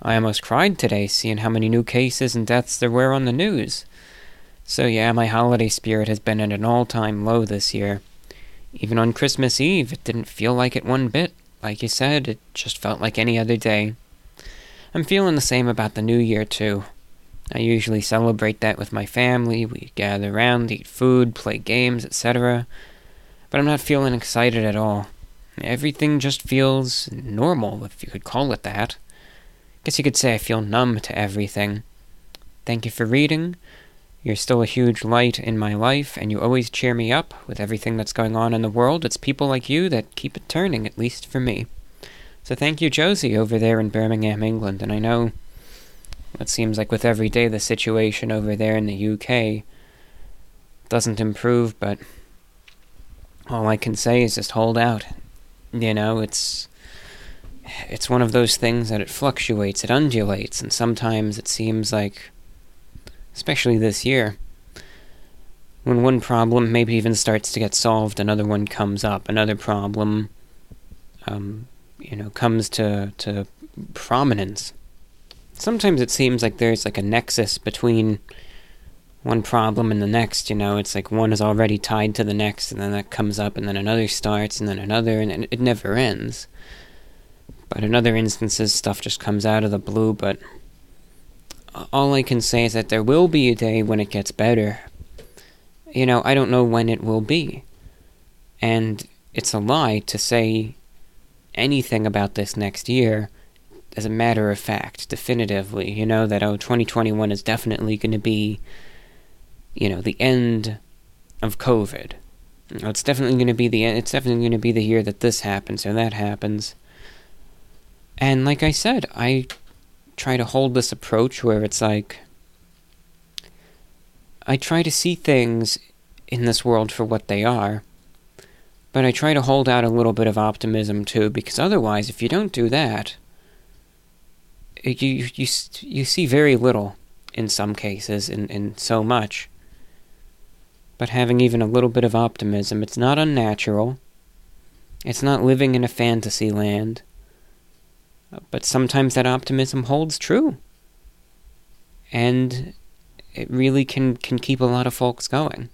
I almost cried today seeing how many new cases and deaths there were on the news. So, yeah, my holiday spirit has been at an all time low this year. Even on Christmas Eve, it didn't feel like it one bit. Like you said, it just felt like any other day. I'm feeling the same about the new year, too. I usually celebrate that with my family. We gather around, eat food, play games, etc. But I'm not feeling excited at all. Everything just feels normal, if you could call it that. Guess you could say I feel numb to everything. Thank you for reading. You're still a huge light in my life, and you always cheer me up with everything that's going on in the world. It's people like you that keep it turning, at least for me. So thank you, Josie, over there in Birmingham, England. And I know it seems like with every day the situation over there in the UK doesn't improve, but all I can say is just hold out. You know, it's it's one of those things that it fluctuates, it undulates, and sometimes it seems like especially this year when one problem maybe even starts to get solved, another one comes up, another problem um, you know comes to to prominence. Sometimes it seems like there's like a nexus between one problem and the next. You know, it's like one is already tied to the next, and then that comes up, and then another starts, and then another, and it never ends. But in other instances, stuff just comes out of the blue. But all I can say is that there will be a day when it gets better. You know, I don't know when it will be. And it's a lie to say anything about this next year as a matter of fact, definitively, you know, that, oh, 2021 is definitely going to be, you know, the end of COVID. It's definitely going to be the it's definitely going to be the year that this happens or that happens. And like I said, I try to hold this approach where it's like I try to see things in this world for what they are but I try to hold out a little bit of optimism too, because otherwise, if you don't do that, you you you see very little in some cases, in in so much. But having even a little bit of optimism, it's not unnatural. It's not living in a fantasy land. But sometimes that optimism holds true. And it really can, can keep a lot of folks going.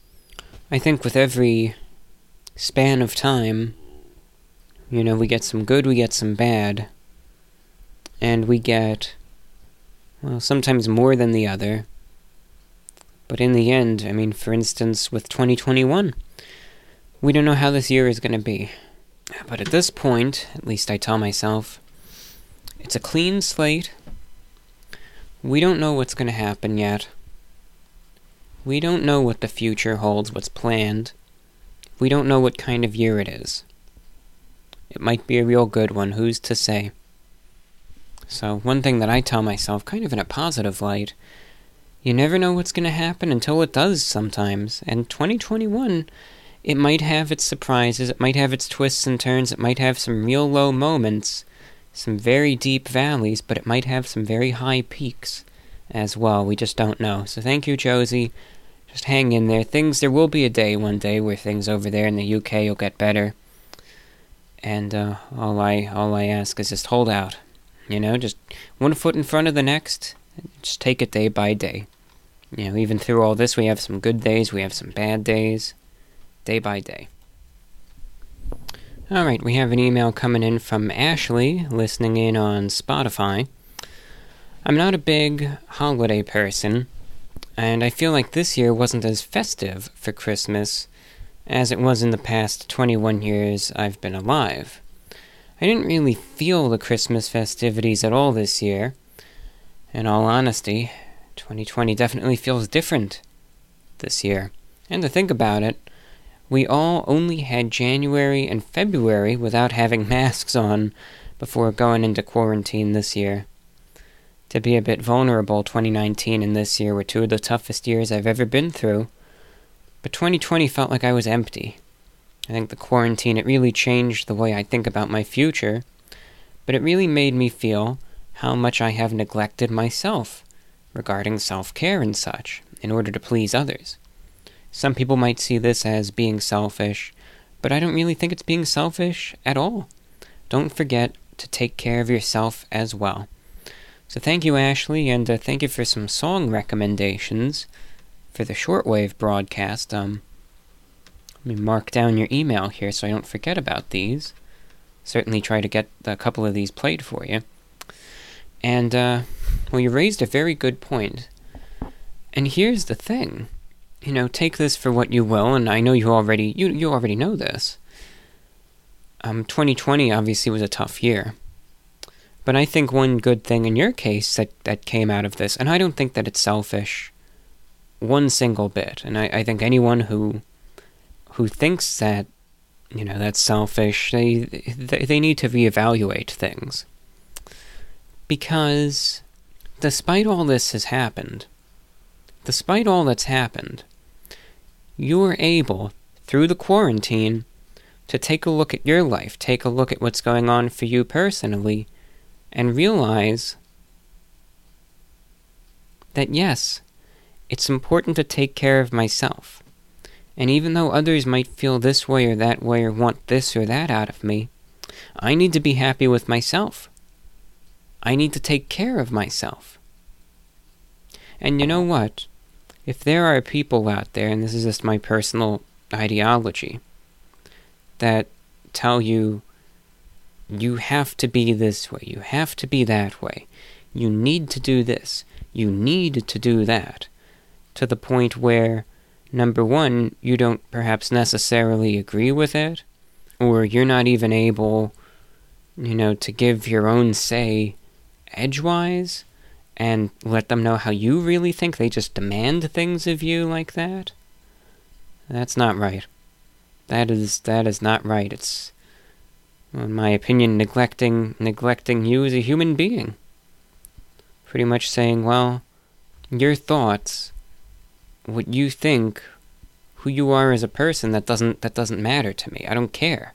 I think with every span of time, you know, we get some good, we get some bad, and we get, well, sometimes more than the other. But in the end, I mean, for instance, with 2021, we don't know how this year is going to be. But at this point, at least I tell myself, it's a clean slate. We don't know what's going to happen yet. We don't know what the future holds, what's planned. We don't know what kind of year it is. It might be a real good one, who's to say? So, one thing that I tell myself, kind of in a positive light, you never know what's going to happen until it does sometimes. And 2021, it might have its surprises, it might have its twists and turns, it might have some real low moments, some very deep valleys, but it might have some very high peaks as well. We just don't know. So, thank you, Josie. Just hang in there. Things, there will be a day one day where things over there in the UK will get better. And uh, all I all I ask is just hold out. You know, just one foot in front of the next. Just take it day by day. You know, even through all this, we have some good days, we have some bad days, day by day. All right, we have an email coming in from Ashley, listening in on Spotify. I'm not a big holiday person, and I feel like this year wasn't as festive for Christmas as it was in the past 21 years I've been alive. I didn't really feel the Christmas festivities at all this year. In all honesty, 2020 definitely feels different this year. And to think about it, we all only had January and February without having masks on before going into quarantine this year. To be a bit vulnerable, 2019 and this year were two of the toughest years I've ever been through. But 2020 felt like I was empty. I think the quarantine, it really changed the way I think about my future, but it really made me feel how much I have neglected myself regarding self care and such in order to please others. Some people might see this as being selfish, but I don't really think it's being selfish at all. Don't forget to take care of yourself as well. So thank you, Ashley, and uh, thank you for some song recommendations for the shortwave broadcast. Um, let me mark down your email here so I don't forget about these. Certainly try to get a couple of these played for you. And, uh, well, you raised a very good point. And here's the thing. You know, take this for what you will, and I know you already you you already know this. Um, 2020 obviously was a tough year. But I think one good thing in your case that, that came out of this, and I don't think that it's selfish one single bit. And I, I think anyone who who thinks that you know that's selfish they they, they need to reevaluate things because despite all this has happened despite all that's happened you were able through the quarantine to take a look at your life take a look at what's going on for you personally and realize that yes it's important to take care of myself and even though others might feel this way or that way or want this or that out of me, I need to be happy with myself. I need to take care of myself. And you know what? If there are people out there, and this is just my personal ideology, that tell you you have to be this way, you have to be that way, you need to do this, you need to do that, to the point where number one, you don't perhaps necessarily agree with it, or you're not even able, you know, to give your own say edgewise and let them know how you really think. They just demand things of you like that. That's not right. That is that is not right. It's in my opinion neglecting neglecting you as a human being. Pretty much saying, well, your thoughts what you think, who you are as a person, that doesn't that doesn't matter to me. I don't care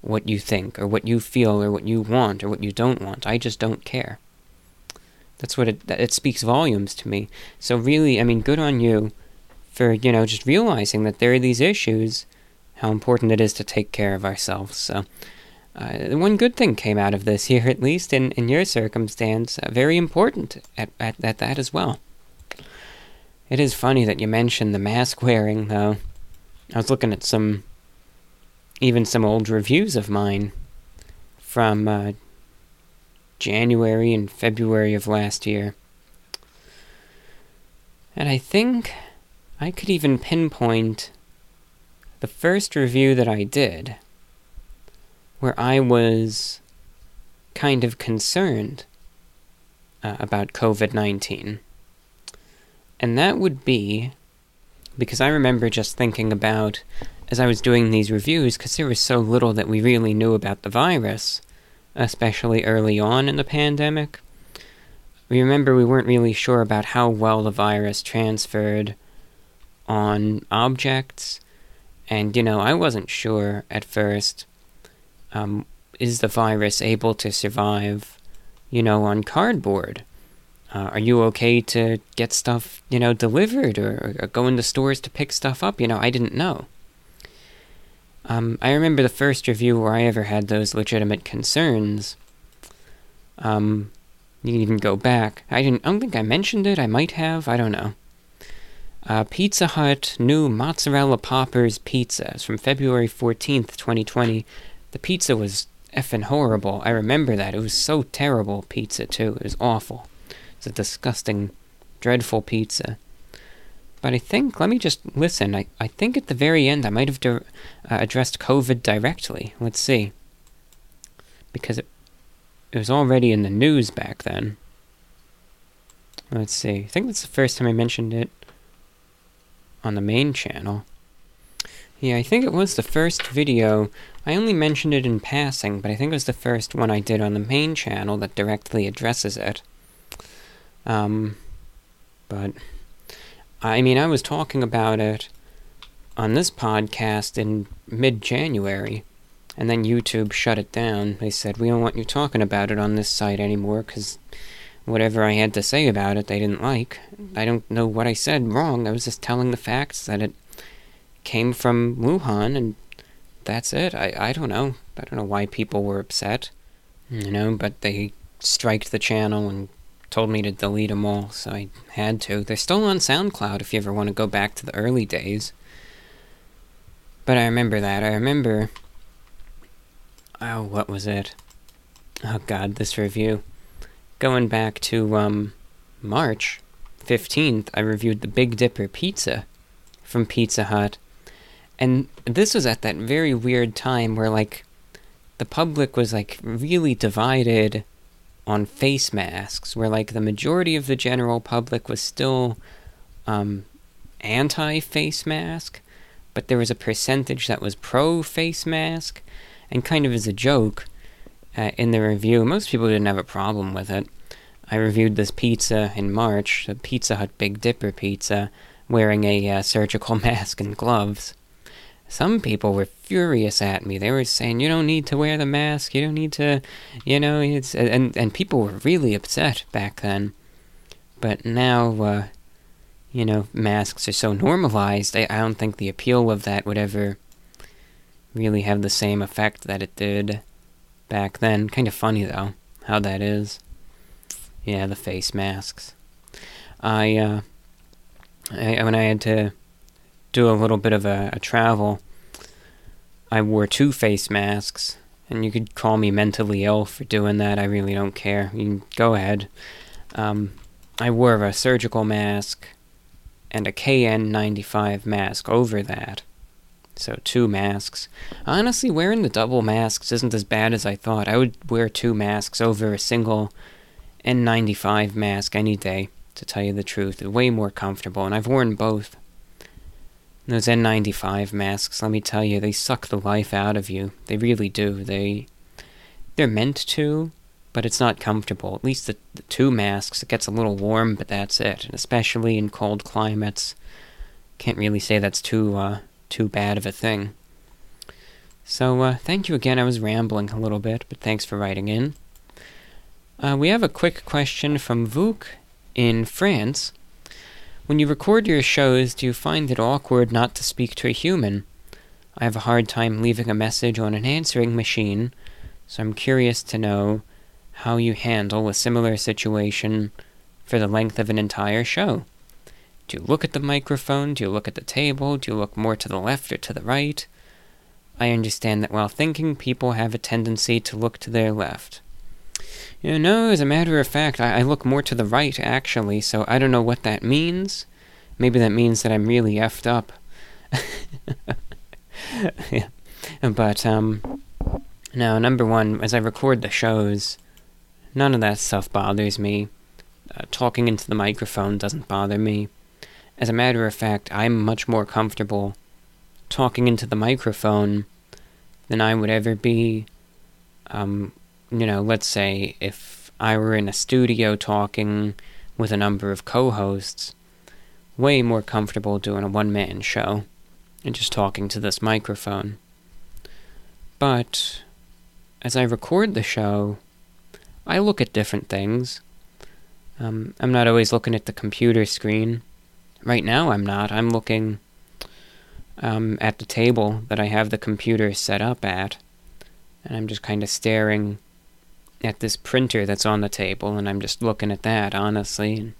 what you think or what you feel or what you want or what you don't want. I just don't care. That's what it it speaks volumes to me. So really, I mean, good on you for, you know, just realizing that there are these issues, how important it is to take care of ourselves. So uh, one good thing came out of this here, at least in, in your circumstance, uh, very important at, at, at that as well. It is funny that you mentioned the mask wearing, though. I was looking at some, even some old reviews of mine from uh, January and February of last year. And I think I could even pinpoint the first review that I did where I was kind of concerned uh, about COVID 19 and that would be because I remember just thinking about as I was doing these reviews, because there was so little that we really knew about the virus, especially early on in the pandemic. We remember we weren't really sure about how well the virus transferred on objects, and you know, I wasn't sure at first. Um, is the virus able to survive, you know, on cardboard? Uh, are you okay to get stuff, you know, delivered or, or go into stores to pick stuff up? You know, I didn't know. Um, I remember the first review where I ever had those legitimate concerns. Um, you can even go back. I didn't. I don't think I mentioned it. I might have. I don't know. Uh, pizza Hut new mozzarella poppers pizza it's from February fourteenth, twenty twenty. The pizza was effing horrible. I remember that. It was so terrible. Pizza too. It was awful. It's a disgusting, dreadful pizza. But I think, let me just listen. I, I think at the very end I might have di- uh, addressed COVID directly. Let's see. Because it, it was already in the news back then. Let's see. I think that's the first time I mentioned it on the main channel. Yeah, I think it was the first video. I only mentioned it in passing, but I think it was the first one I did on the main channel that directly addresses it. Um, but I mean, I was talking about it on this podcast in mid January, and then YouTube shut it down. They said, We don't want you talking about it on this site anymore because whatever I had to say about it they didn't like. I don't know what I said wrong. I was just telling the facts that it came from Wuhan, and that's it. I, I don't know. I don't know why people were upset, you know, but they striked the channel and told me to delete them all, so I had to. They're still on SoundCloud if you ever want to go back to the early days. But I remember that. I remember. Oh, what was it? Oh god, this review. Going back to, um, March 15th, I reviewed the Big Dipper pizza from Pizza Hut. And this was at that very weird time where, like, the public was, like, really divided on face masks, where like the majority of the general public was still um, anti face mask, but there was a percentage that was pro face mask, and kind of as a joke uh, in the review, most people didn't have a problem with it. I reviewed this pizza in March, the Pizza Hut Big Dipper pizza, wearing a uh, surgical mask and gloves. Some people were furious at me. They were saying, "You don't need to wear the mask. You don't need to, you know." It's and and people were really upset back then. But now, uh, you know, masks are so normalized. I, I don't think the appeal of that would ever really have the same effect that it did back then. Kind of funny though, how that is. Yeah, the face masks. I, uh, I when I had to do a little bit of a, a travel, I wore two face masks, and you could call me mentally ill for doing that. I really don't care. You can go ahead. Um, I wore a surgical mask and a KN95 mask over that. So, two masks. Honestly, wearing the double masks isn't as bad as I thought. I would wear two masks over a single N95 mask any day, to tell you the truth. It's way more comfortable, and I've worn both. Those N95 masks, let me tell you, they suck the life out of you. They really do. They they're meant to, but it's not comfortable. At least the, the two masks, it gets a little warm, but that's it. And especially in cold climates, can't really say that's too uh, too bad of a thing. So uh, thank you again. I was rambling a little bit, but thanks for writing in. Uh, we have a quick question from Vuk in France. When you record your shows, do you find it awkward not to speak to a human? I have a hard time leaving a message on an answering machine, so I'm curious to know how you handle a similar situation for the length of an entire show. Do you look at the microphone? Do you look at the table? Do you look more to the left or to the right? I understand that while thinking, people have a tendency to look to their left. You know, as a matter of fact, I, I look more to the right, actually, so I don't know what that means. Maybe that means that I'm really effed up. yeah. But, um, now, number one, as I record the shows, none of that stuff bothers me. Uh, talking into the microphone doesn't bother me. As a matter of fact, I'm much more comfortable talking into the microphone than I would ever be. Um, you know, let's say if I were in a studio talking with a number of co hosts, way more comfortable doing a one man show and just talking to this microphone. But as I record the show, I look at different things. Um, I'm not always looking at the computer screen. Right now, I'm not. I'm looking um, at the table that I have the computer set up at, and I'm just kind of staring at this printer that's on the table, and I'm just looking at that, honestly.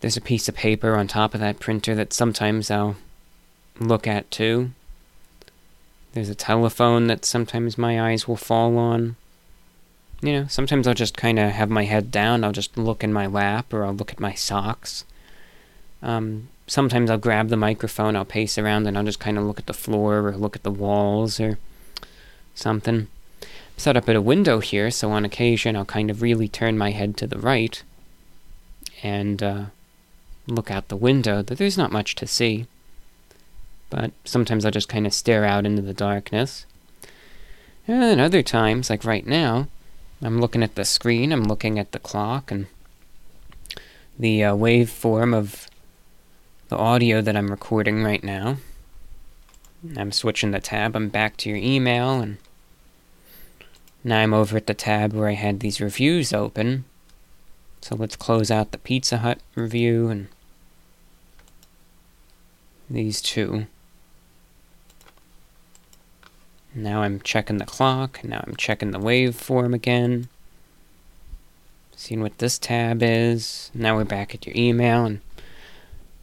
There's a piece of paper on top of that printer that sometimes I'll look at too. There's a telephone that sometimes my eyes will fall on. You know, sometimes I'll just kind of have my head down, I'll just look in my lap, or I'll look at my socks. Um, sometimes I'll grab the microphone, I'll pace around, and I'll just kind of look at the floor or look at the walls or something. Set up at a window here, so on occasion I'll kind of really turn my head to the right and uh, look out the window. But there's not much to see but sometimes I'll just kind of stare out into the darkness. And other times, like right now, I'm looking at the screen, I'm looking at the clock, and the uh, waveform of the audio that I'm recording right now. I'm switching the tab, I'm back to your email, and now I'm over at the tab where I had these reviews open. So let's close out the Pizza Hut review and these two. Now I'm checking the clock. Now I'm checking the waveform again. Seeing what this tab is. Now we're back at your email, and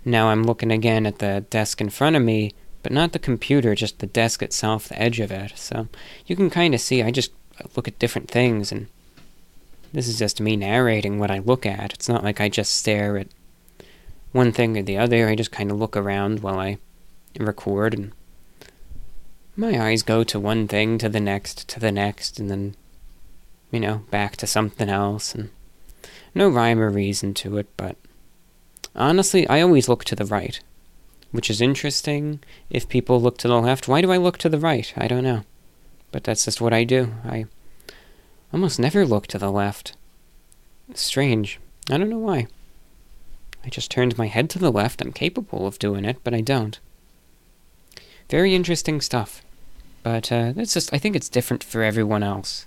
now I'm looking again at the desk in front of me, but not the computer, just the desk itself, the edge of it. So you can kind of see I just look at different things, and this is just me narrating what I look at. It's not like I just stare at one thing or the other. I just kind of look around while I record and my eyes go to one thing, to the next, to the next, and then, you know, back to something else, and no rhyme or reason to it, but honestly, I always look to the right, which is interesting. If people look to the left, why do I look to the right? I don't know. But that's just what I do. I almost never look to the left. strange. I don't know why. I just turned my head to the left. I'm capable of doing it, but I don't. Very interesting stuff. But uh, just, I think it's different for everyone else.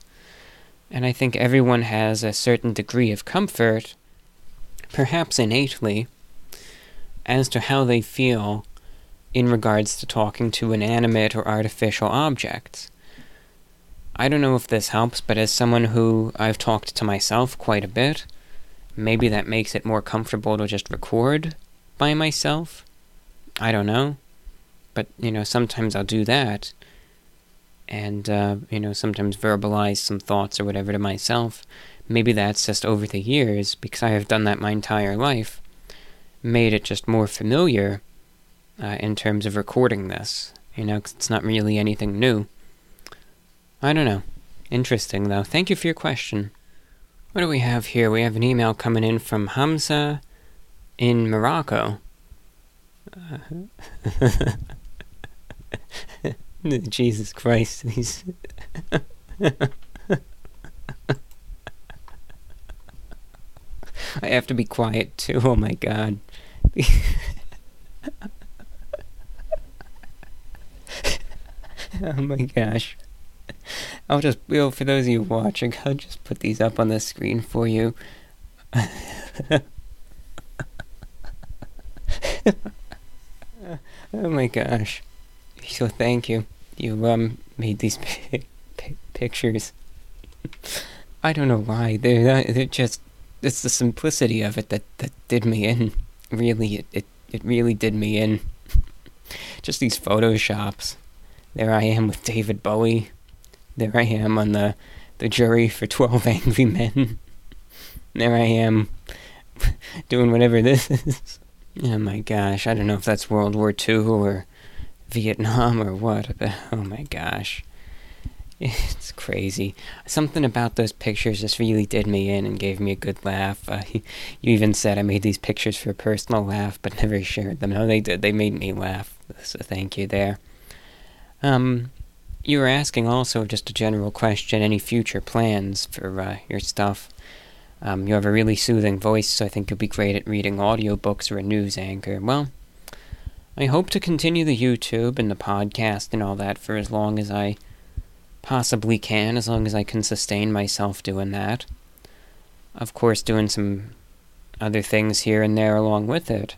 And I think everyone has a certain degree of comfort, perhaps innately, as to how they feel in regards to talking to inanimate or artificial objects. I don't know if this helps, but as someone who I've talked to myself quite a bit, maybe that makes it more comfortable to just record by myself. I don't know but you know sometimes I'll do that, and uh, you know sometimes verbalize some thoughts or whatever to myself. Maybe that's just over the years because I have done that my entire life, made it just more familiar uh, in terms of recording this. You know, cause it's not really anything new. I don't know. Interesting though. Thank you for your question. What do we have here? We have an email coming in from Hamza in Morocco. Uh, Jesus Christ, these. I have to be quiet too. Oh my god. oh my gosh. I'll just, you know, for those of you watching, I'll just put these up on the screen for you. oh my gosh. So thank you. You um made these pictures. I don't know why. They're they're just it's the simplicity of it that that did me in. Really, it it, it really did me in. just these photoshops. There I am with David Bowie. There I am on the the jury for Twelve Angry Men. there I am doing whatever this is. Oh my gosh, I don't know if that's World War II or Vietnam or what? oh my gosh. It's crazy. Something about those pictures just really did me in and gave me a good laugh. Uh, you even said I made these pictures for a personal laugh, but never shared them. No, they did. They made me laugh. So thank you there. Um, you were asking also just a general question: any future plans for uh, your stuff? Um, you have a really soothing voice, so I think you'll be great at reading audiobooks or a news anchor. Well, I hope to continue the YouTube and the podcast and all that for as long as I possibly can, as long as I can sustain myself doing that. Of course, doing some other things here and there along with it.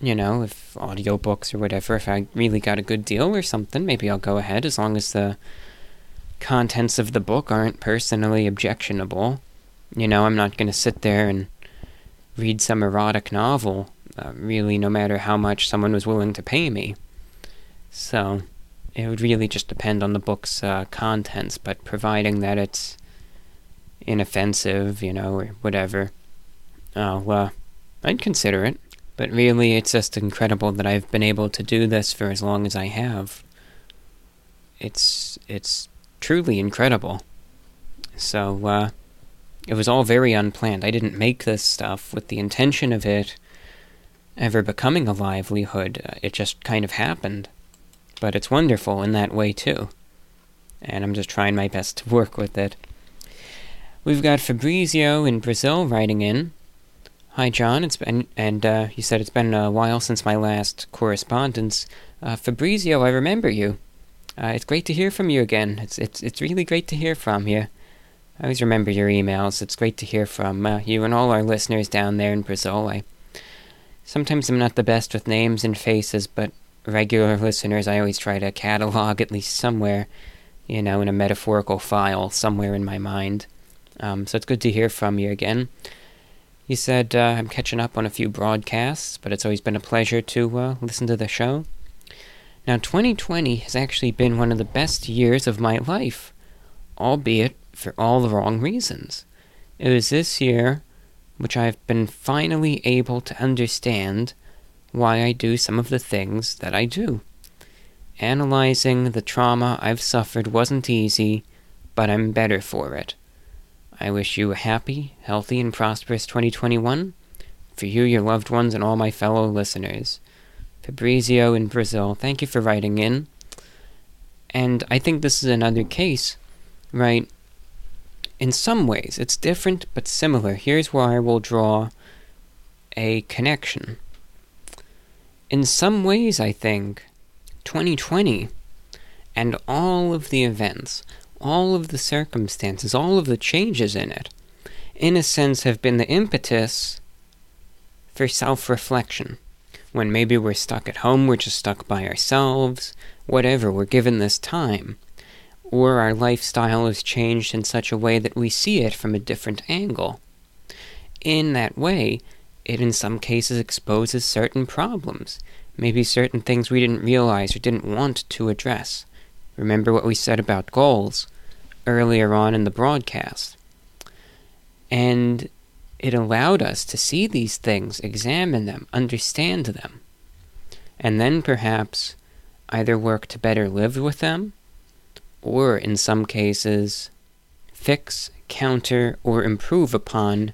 You know, if audiobooks or whatever, if I really got a good deal or something, maybe I'll go ahead as long as the contents of the book aren't personally objectionable. You know, I'm not going to sit there and read some erotic novel, uh, really, no matter how much someone was willing to pay me. So, it would really just depend on the book's uh, contents, but providing that it's inoffensive, you know, or whatever, oh, uh, I'd consider it. But really, it's just incredible that I've been able to do this for as long as I have. It's it's truly incredible. So, uh, it was all very unplanned. I didn't make this stuff with the intention of it ever becoming a livelihood. Uh, it just kind of happened. But it's wonderful in that way, too. And I'm just trying my best to work with it. We've got Fabrizio in Brazil writing in. Hi, John. It's been, and uh, you said it's been a while since my last correspondence. Uh, Fabrizio, I remember you. Uh, it's great to hear from you again. It's it's it's really great to hear from you. I always remember your emails. It's great to hear from uh, you and all our listeners down there in Brazil. I sometimes I'm not the best with names and faces, but regular listeners, I always try to catalog at least somewhere, you know, in a metaphorical file somewhere in my mind. Um, so it's good to hear from you again. You said uh, I'm catching up on a few broadcasts, but it's always been a pleasure to uh, listen to the show. Now, 2020 has actually been one of the best years of my life, albeit for all the wrong reasons. It was this year which I've been finally able to understand why I do some of the things that I do. Analyzing the trauma I've suffered wasn't easy, but I'm better for it. I wish you a happy, healthy, and prosperous 2021 for you, your loved ones, and all my fellow listeners. Fabrizio in Brazil, thank you for writing in. And I think this is another case, right? In some ways, it's different but similar. Here's where I will draw a connection in some ways, I think 2020 and all of the events, all of the circumstances, all of the changes in it, in a sense, have been the impetus for self reflection. When maybe we're stuck at home, we're just stuck by ourselves, whatever, we're given this time. Or our lifestyle has changed in such a way that we see it from a different angle. In that way, it in some cases exposes certain problems, maybe certain things we didn't realize or didn't want to address. Remember what we said about goals earlier on in the broadcast. And it allowed us to see these things, examine them, understand them, and then perhaps either work to better live with them, or in some cases, fix, counter, or improve upon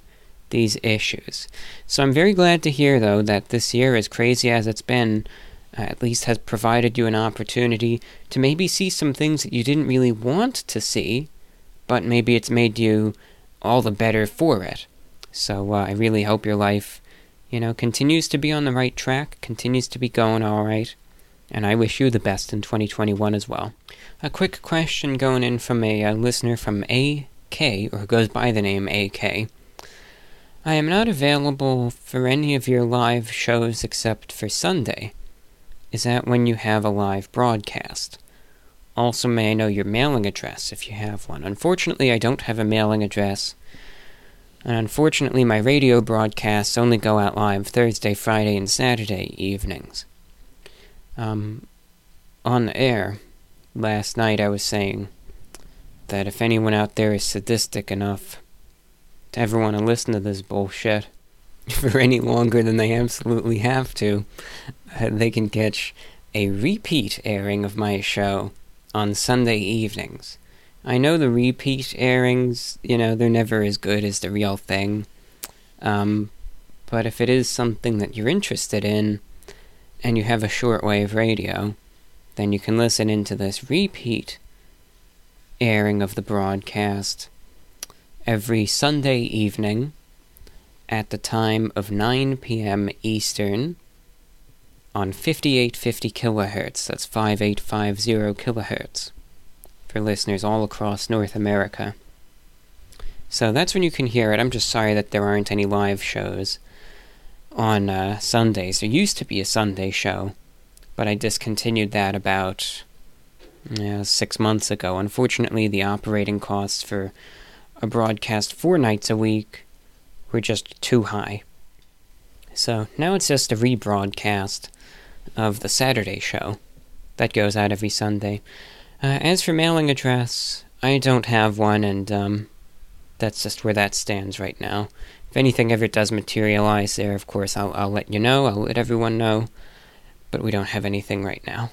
these issues. So I'm very glad to hear, though, that this year, as crazy as it's been, at least has provided you an opportunity to maybe see some things that you didn't really want to see, but maybe it's made you all the better for it. So uh, I really hope your life, you know, continues to be on the right track, continues to be going all right, and I wish you the best in 2021 as well. A quick question going in from a, a uh, listener from AK, or goes by the name AK. I am not available for any of your live shows except for Sunday. Is that when you have a live broadcast? Also, may I know your mailing address if you have one? Unfortunately, I don't have a mailing address. And unfortunately, my radio broadcasts only go out live Thursday, Friday, and Saturday evenings. Um, on the air, last night I was saying that if anyone out there is sadistic enough to ever want to listen to this bullshit for any longer than they absolutely have to, uh, they can catch a repeat airing of my show on Sunday evenings. I know the repeat airings, you know, they're never as good as the real thing. Um, but if it is something that you're interested in, and you have a shortwave radio, then you can listen into this repeat airing of the broadcast every Sunday evening at the time of 9 p.m. Eastern on 5850 kilohertz. That's 5850 kilohertz for listeners all across North America. So that's when you can hear it. I'm just sorry that there aren't any live shows on uh, Sundays. There used to be a Sunday show, but I discontinued that about six months ago. Unfortunately, the operating costs for a broadcast four nights a week were just too high. So now it's just a rebroadcast of the Saturday show that goes out every Sunday. Uh, as for mailing address, I don't have one, and um, that's just where that stands right now. If anything ever does materialize there, of course, I'll, I'll let you know, I'll let everyone know, but we don't have anything right now.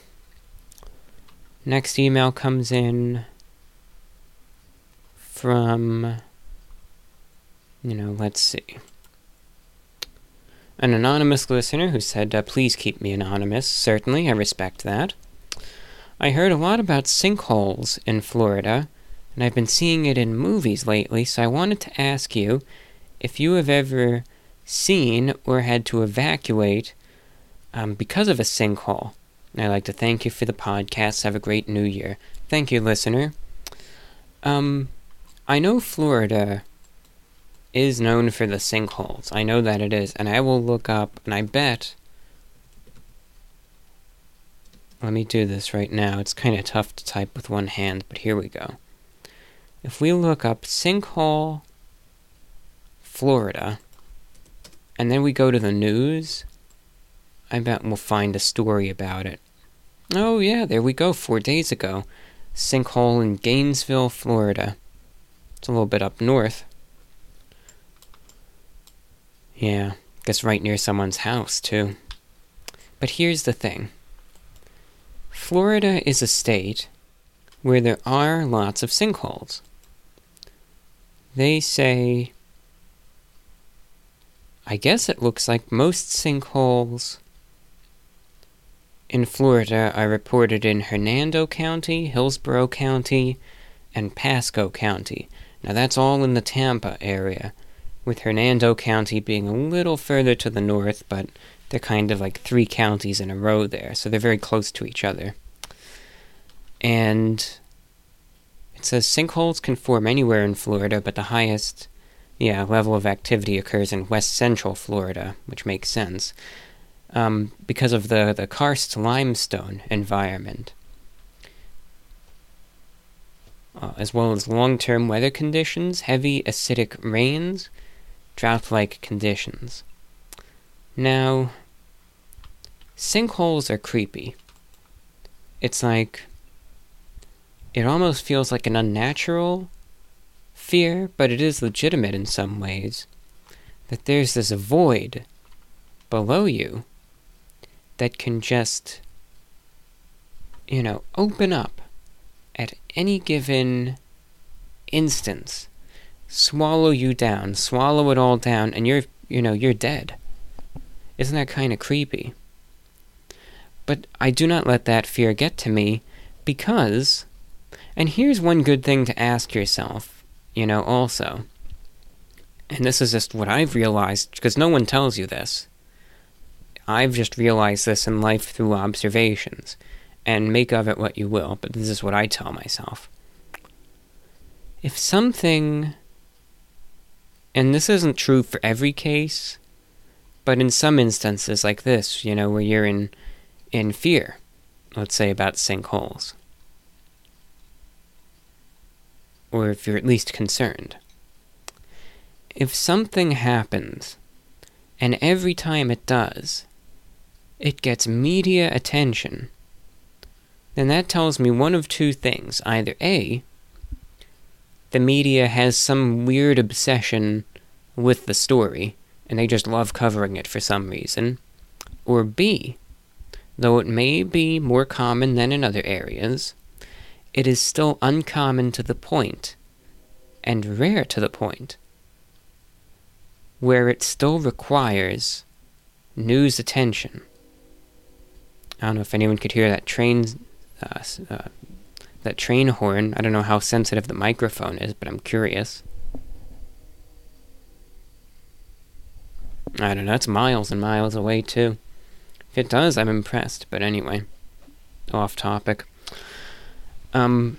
Next email comes in from, you know, let's see. An anonymous listener who said, uh, Please keep me anonymous. Certainly, I respect that. I heard a lot about sinkholes in Florida, and I've been seeing it in movies lately, so I wanted to ask you if you have ever seen or had to evacuate um, because of a sinkhole. I'd like to thank you for the podcast. Have a great new year. Thank you, listener. Um, I know Florida is known for the sinkholes. I know that it is, and I will look up, and I bet. Let me do this right now. It's kind of tough to type with one hand, but here we go. If we look up sinkhole Florida, and then we go to the news, I bet we'll find a story about it. Oh, yeah, there we go, four days ago. Sinkhole in Gainesville, Florida. It's a little bit up north. Yeah, guess right near someone's house, too. But here's the thing Florida is a state where there are lots of sinkholes. They say I guess it looks like most sinkholes in Florida are reported in Hernando County, Hillsborough County, and Pasco County. Now that's all in the Tampa area, with Hernando County being a little further to the north, but they're kind of like three counties in a row there, so they're very close to each other. And it says sinkholes can form anywhere in Florida, but the highest yeah, level of activity occurs in west central Florida, which makes sense, um, because of the, the karst limestone environment, uh, as well as long term weather conditions, heavy acidic rains, drought like conditions. Now, sinkholes are creepy. It's like, it almost feels like an unnatural fear, but it is legitimate in some ways, that there's this void below you that can just, you know, open up at any given instance, swallow you down, swallow it all down, and you're, you know, you're dead. Isn't that kind of creepy? But I do not let that fear get to me because, and here's one good thing to ask yourself you know, also. And this is just what I've realized, because no one tells you this. I've just realized this in life through observations, and make of it what you will, but this is what I tell myself. If something, and this isn't true for every case, but in some instances like this, you know, where you're in, in fear, let's say about sinkholes, or if you're at least concerned. If something happens, and every time it does, it gets media attention, then that tells me one of two things. Either A, the media has some weird obsession with the story, and they just love covering it for some reason, or B, though it may be more common than in other areas, it is still uncommon to the point, and rare to the point, where it still requires news attention. I don't know if anyone could hear that train, uh, uh, that train horn. I don't know how sensitive the microphone is, but I'm curious. I don't know. It's miles and miles away too. If it does, I'm impressed. But anyway, off topic. Um,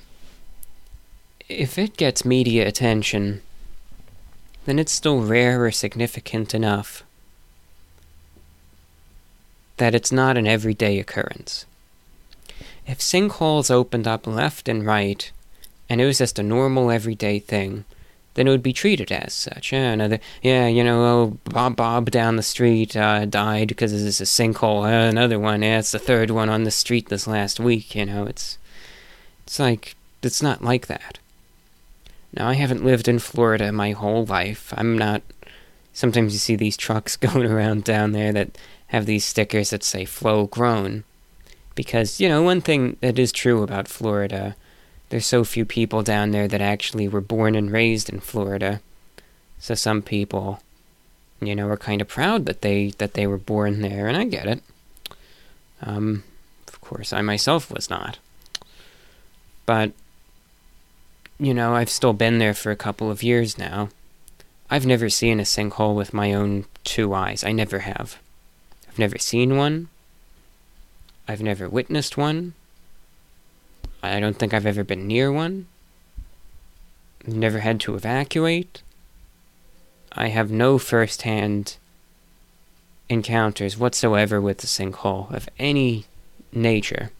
if it gets media attention, then it's still rare or significant enough that it's not an everyday occurrence. If sinkholes opened up left and right, and it was just a normal everyday thing, then it would be treated as such. Yeah, another, yeah, you know, oh, Bob Bob down the street uh, died because there's a sinkhole. Uh, another one, yeah, it's the third one on the street this last week. You know, it's, it's like it's not like that. Now, I haven't lived in Florida my whole life. I'm not. Sometimes you see these trucks going around down there that have these stickers that say "flow grown," because you know one thing that is true about Florida there's so few people down there that actually were born and raised in Florida. So some people, you know, are kind of proud that they that they were born there, and I get it. Um, of course, I myself was not. But you know, I've still been there for a couple of years now. I've never seen a sinkhole with my own two eyes. I never have. I've never seen one. I've never witnessed one. I don't think I've ever been near one. Never had to evacuate. I have no first hand encounters whatsoever with the sinkhole of any nature.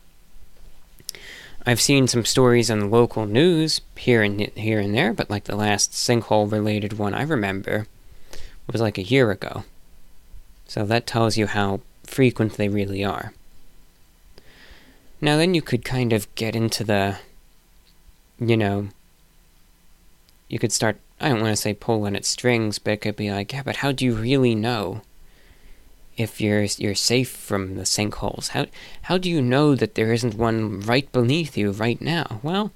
I've seen some stories on the local news here and here and there, but like the last sinkhole related one I remember was like a year ago. So that tells you how frequent they really are. Now, then you could kind of get into the, you know, you could start, I don't want to say pulling at strings, but it could be like, yeah, but how do you really know if you're you're safe from the sinkholes? How how do you know that there isn't one right beneath you right now? Well,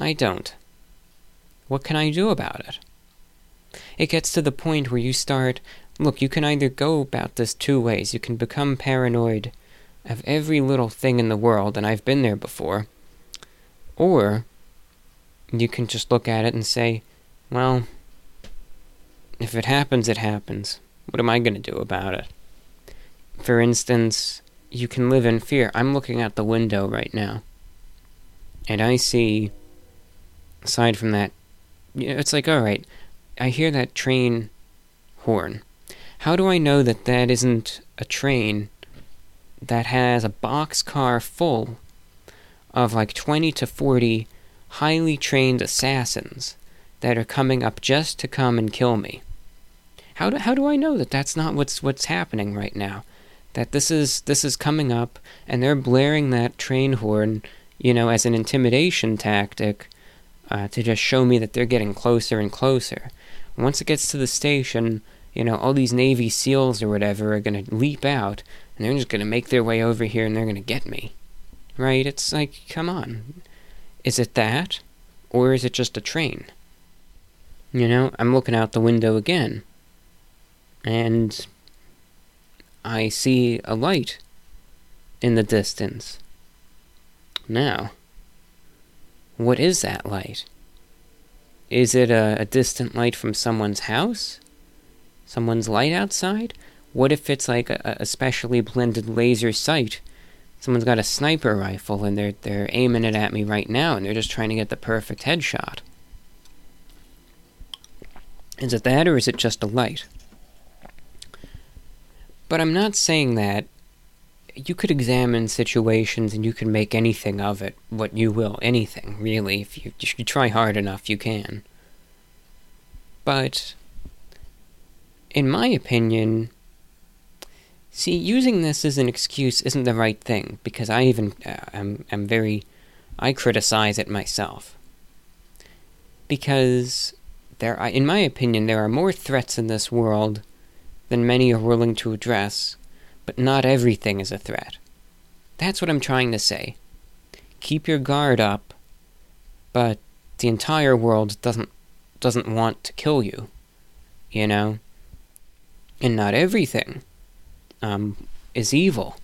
I don't. What can I do about it? It gets to the point where you start, look, you can either go about this two ways. You can become paranoid of every little thing in the world, and I've been there before. Or you can just look at it and say, well, if it happens, it happens. What am I going to do about it? For instance, you can live in fear. I'm looking out the window right now, and I see, aside from that, it's like, all right, I hear that train horn. How do I know that that isn't a train that has a boxcar full of like 20 to 40 highly trained assassins that are coming up just to come and kill me. How do, how do I know that that's not what's what's happening right now? That this is this is coming up and they're blaring that train horn, you know, as an intimidation tactic uh, to just show me that they're getting closer and closer. Once it gets to the station, you know, all these Navy SEALs or whatever are going to leap out and they're just going to make their way over here and they're going to get me. Right? It's like, come on. Is it that? Or is it just a train? You know, I'm looking out the window again. And I see a light in the distance. Now, what is that light? Is it a, a distant light from someone's house? Someone's light outside? What if it's like a, a specially blended laser sight? Someone's got a sniper rifle and they're they're aiming it at me right now and they're just trying to get the perfect headshot. Is it that or is it just a light? But I'm not saying that you could examine situations and you can make anything of it, what you will, anything, really. If you, if you try hard enough, you can. But, in my opinion, See, using this as an excuse isn't the right thing because I even uh, am am very I criticize it myself. Because there are, in my opinion there are more threats in this world than many are willing to address, but not everything is a threat. That's what I'm trying to say. Keep your guard up but the entire world doesn't doesn't want to kill you, you know. And not everything um, is evil,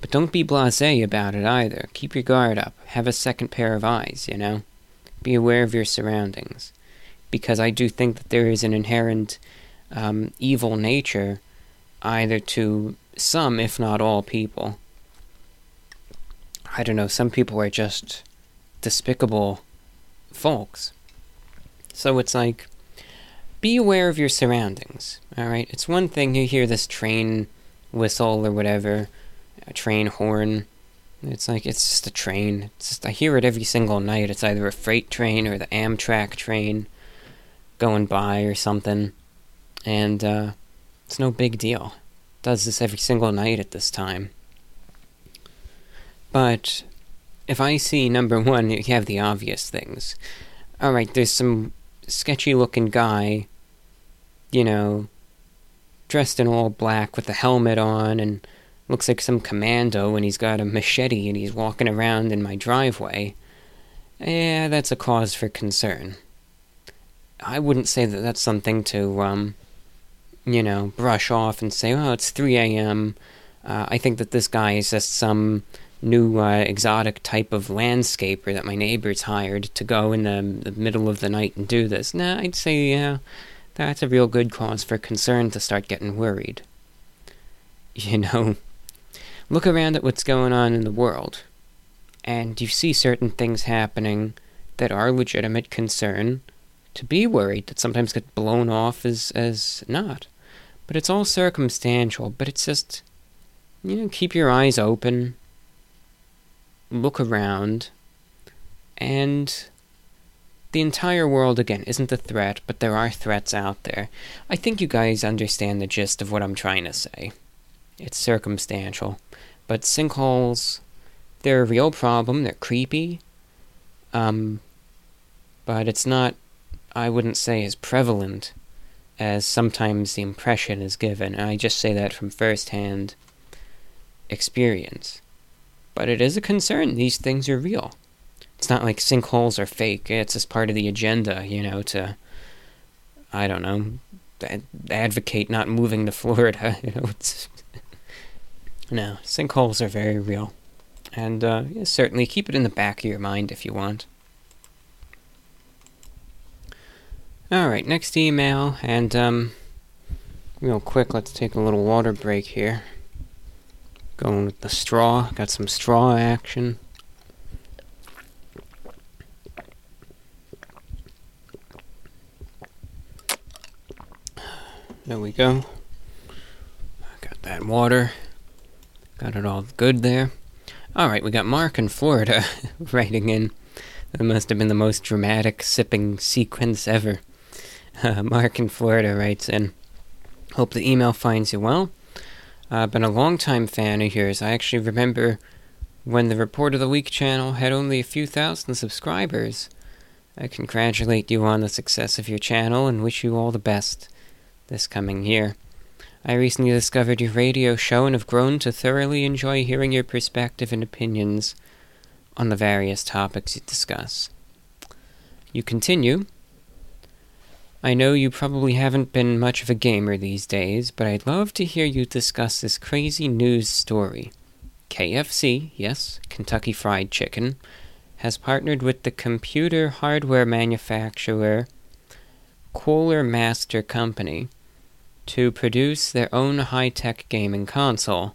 but don't be blasé about it either. Keep your guard up. Have a second pair of eyes, you know. Be aware of your surroundings, because I do think that there is an inherent um, evil nature, either to some, if not all, people. I don't know. Some people are just despicable folks. So it's like, be aware of your surroundings, alright? It's one thing you hear this train whistle or whatever, a train horn. It's like, it's just a train. It's just, I hear it every single night. It's either a freight train or the Amtrak train going by or something. And, uh, it's no big deal. It does this every single night at this time. But if I see number one, you have the obvious things. Alright, there's some sketchy looking guy, you know, dressed in all black with a helmet on and looks like some commando and he's got a machete and he's walking around in my driveway. Yeah, that's a cause for concern. I wouldn't say that that's something to, um, you know, brush off and say, oh, it's 3 a.m. Uh, I think that this guy is just some new uh, exotic type of landscaper that my neighbors hired to go in the, the middle of the night and do this. Nah, I'd say, yeah, that's a real good cause for concern to start getting worried. You know, look around at what's going on in the world, and you see certain things happening that are legitimate concern to be worried that sometimes get blown off as, as not. But it's all circumstantial, but it's just, you know, keep your eyes open look around, and the entire world, again, isn't a threat, but there are threats out there. I think you guys understand the gist of what I'm trying to say. It's circumstantial. But sinkholes, they're a real problem, they're creepy. Um, but it's not, I wouldn't say, as prevalent as sometimes the impression is given. And I just say that from first hand experience. But it is a concern. These things are real. It's not like sinkholes are fake. It's just part of the agenda, you know, to, I don't know, advocate not moving to Florida. You know, it's. no, sinkholes are very real. And uh, yeah, certainly keep it in the back of your mind if you want. Alright, next email, and um, real quick, let's take a little water break here. Going with the straw. Got some straw action. There we go. Got that water. Got it all good there. Alright, we got Mark in Florida writing in. That must have been the most dramatic sipping sequence ever. Uh, Mark in Florida writes in Hope the email finds you well. I've been a long-time fan of yours. I actually remember when the Report of the Week channel had only a few thousand subscribers. I congratulate you on the success of your channel and wish you all the best this coming year. I recently discovered your radio show and have grown to thoroughly enjoy hearing your perspective and opinions on the various topics you discuss. You continue, I know you probably haven't been much of a gamer these days, but I'd love to hear you discuss this crazy news story. KFC, yes, Kentucky Fried Chicken, has partnered with the computer hardware manufacturer Cooler Master Company to produce their own high tech gaming console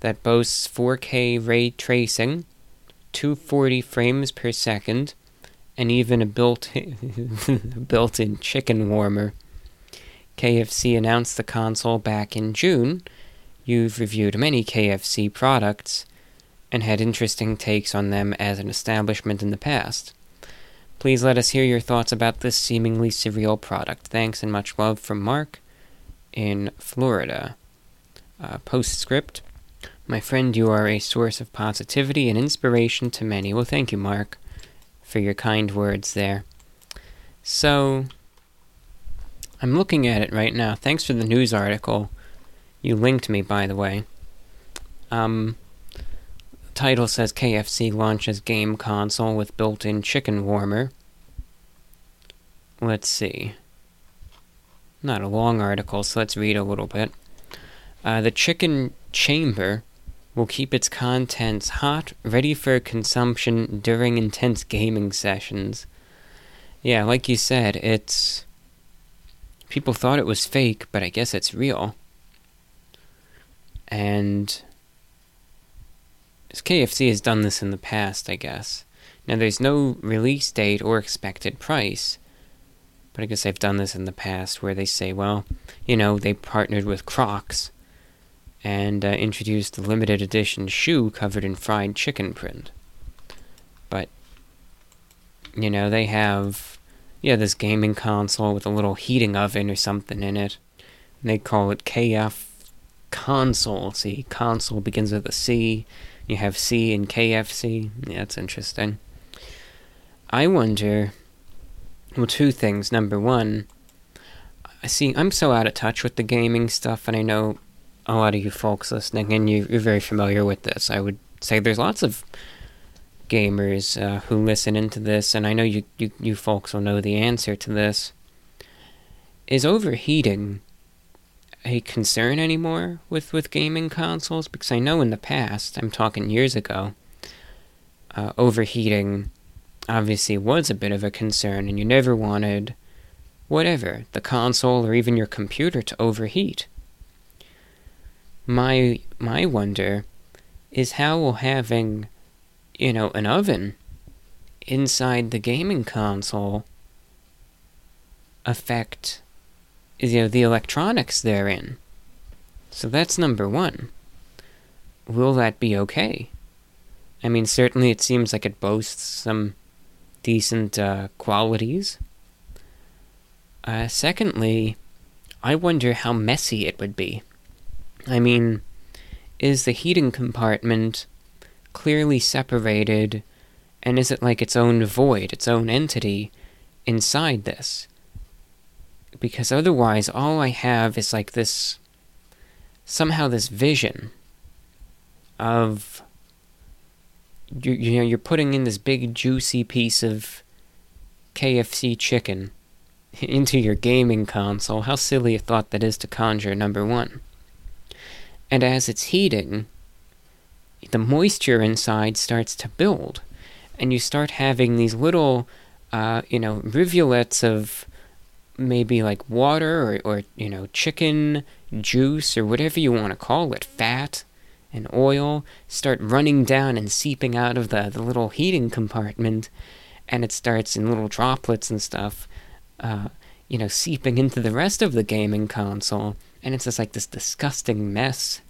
that boasts 4K ray tracing, 240 frames per second, and even a built-in, chicken warmer. KFC announced the console back in June. You've reviewed many KFC products and had interesting takes on them as an establishment in the past. Please let us hear your thoughts about this seemingly surreal product. Thanks and much love from Mark in Florida. Uh, postscript My friend, you are a source of positivity and inspiration to many. Well, thank you, Mark for your kind words there. So, I'm looking at it right now. Thanks for the news article. You linked me, by the way. Um, title says KFC launches game console with built in chicken warmer. Let's see. Not a long article, so let's read a little bit. Uh, the chicken chamber will keep its contents hot, ready for consumption during intense gaming sessions. Yeah, like you said, it's. People thought it was fake, but I guess it's real. And. KFC has done this in the past, I guess. Now, there's no release date or expected price, but I guess they've done this in the past where they say, well, you know, they partnered with Crocs and uh, introduced a limited edition shoe covered in fried chicken print. But, you know, they have, yeah, this gaming console with a little heating oven or something in it. They call it KF console. See, console begins with a C. You have C and KFC. Yeah, that's interesting. I wonder, well, two things. Number one, I see, I'm so out of touch with the gaming stuff, and I know a lot of you folks listening, and you, are very familiar with this. I would say there's lots of gamers uh, who listen into this, and I know you, you, you folks will know the answer to this. Is overheating a concern anymore with, with gaming consoles? Because I know in the past, I'm talking years ago, uh, overheating obviously was a bit of a concern, and you never wanted whatever, the console or even your computer to overheat. My my wonder is how will having you know an oven inside the gaming console affect you know the electronics therein. So that's number one. Will that be okay? I mean certainly it seems like it boasts some decent uh, qualities uh, secondly i wonder how messy it would be I mean, is the heating compartment clearly separated, and is it like its own void, its own entity inside this? Because otherwise, all I have is like this somehow this vision of you, you know you're putting in this big juicy piece of KFC chicken into your gaming console. How silly a thought that is to conjure, number one. And as it's heating, the moisture inside starts to build. And you start having these little, uh, you know, rivulets of maybe like water or, or, you know, chicken juice or whatever you want to call it, fat and oil, start running down and seeping out of the, the little heating compartment. And it starts in little droplets and stuff, uh, you know, seeping into the rest of the gaming console and it's just like this disgusting mess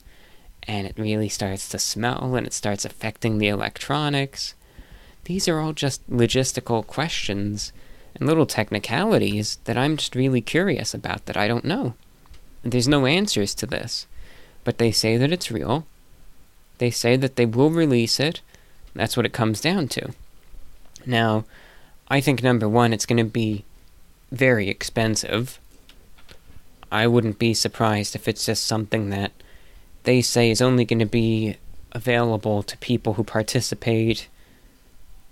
and it really starts to smell and it starts affecting the electronics these are all just logistical questions and little technicalities that i'm just really curious about that i don't know there's no answers to this but they say that it's real they say that they will release it. That's what it comes down to. Now i think number one it's going to be very expensive. I wouldn't be surprised if it's just something that they say is only going to be available to people who participate,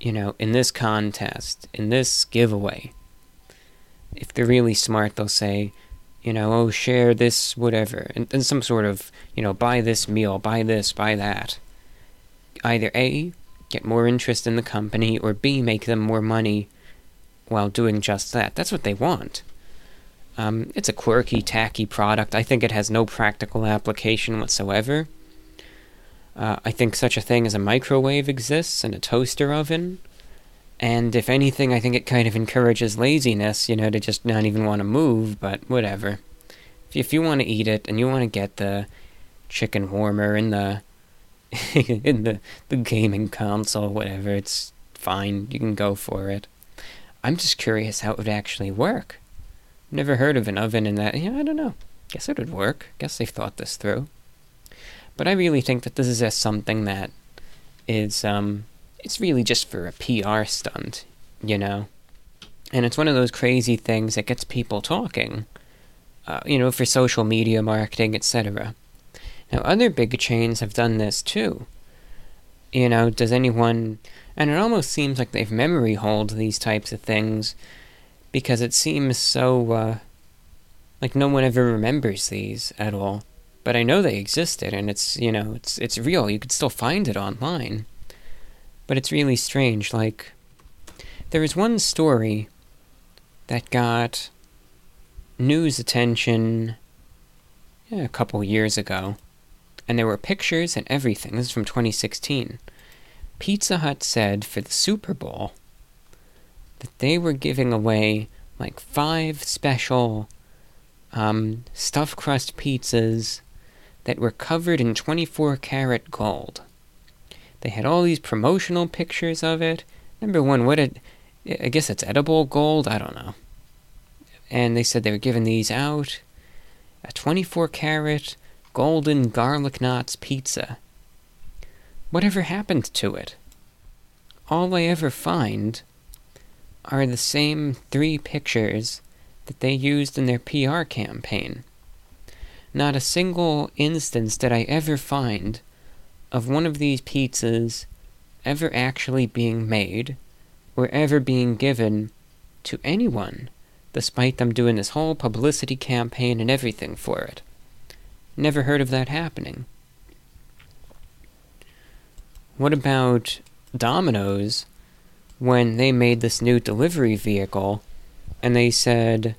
you know, in this contest, in this giveaway. If they're really smart, they'll say, you know, oh, share this, whatever, and, and some sort of, you know, buy this meal, buy this, buy that. Either A, get more interest in the company, or B, make them more money while doing just that. That's what they want. Um, it's a quirky, tacky product. I think it has no practical application whatsoever. Uh, I think such a thing as a microwave exists and a toaster oven. And if anything, I think it kind of encourages laziness, you know, to just not even want to move, but whatever. If you, want to eat it and you want to get the chicken warmer in the in the, the gaming console, whatever, it's fine. You can go for it. I'm just curious how it would actually work. Never heard of an oven in that. Yeah, I don't know. Guess it would work. Guess they've thought this through. But I really think that this is just something that is, um, it's really just for a PR stunt, you know? And it's one of those crazy things that gets people talking, uh, you know, for social media marketing, etc. Now, other big chains have done this too. You know, does anyone. And it almost seems like they've memory holed these types of things because it seems so. Uh, like no one ever remembers these at all. But I know they existed, and it's you know it's it's real. You could still find it online. But it's really strange. Like there was one story that got news attention yeah, a couple years ago, and there were pictures and everything. This is from 2016. Pizza Hut said for the Super Bowl that they were giving away like five special um, stuffed crust pizzas that were covered in 24 karat gold. They had all these promotional pictures of it. Number one, what it, I guess it's edible gold, I don't know. And they said they were giving these out. A 24 carat golden garlic knots pizza. Whatever happened to it? All I ever find are the same three pictures that they used in their PR campaign. Not a single instance did I ever find of one of these pizzas ever actually being made or ever being given to anyone, despite them doing this whole publicity campaign and everything for it. Never heard of that happening. What about Domino's when they made this new delivery vehicle and they said,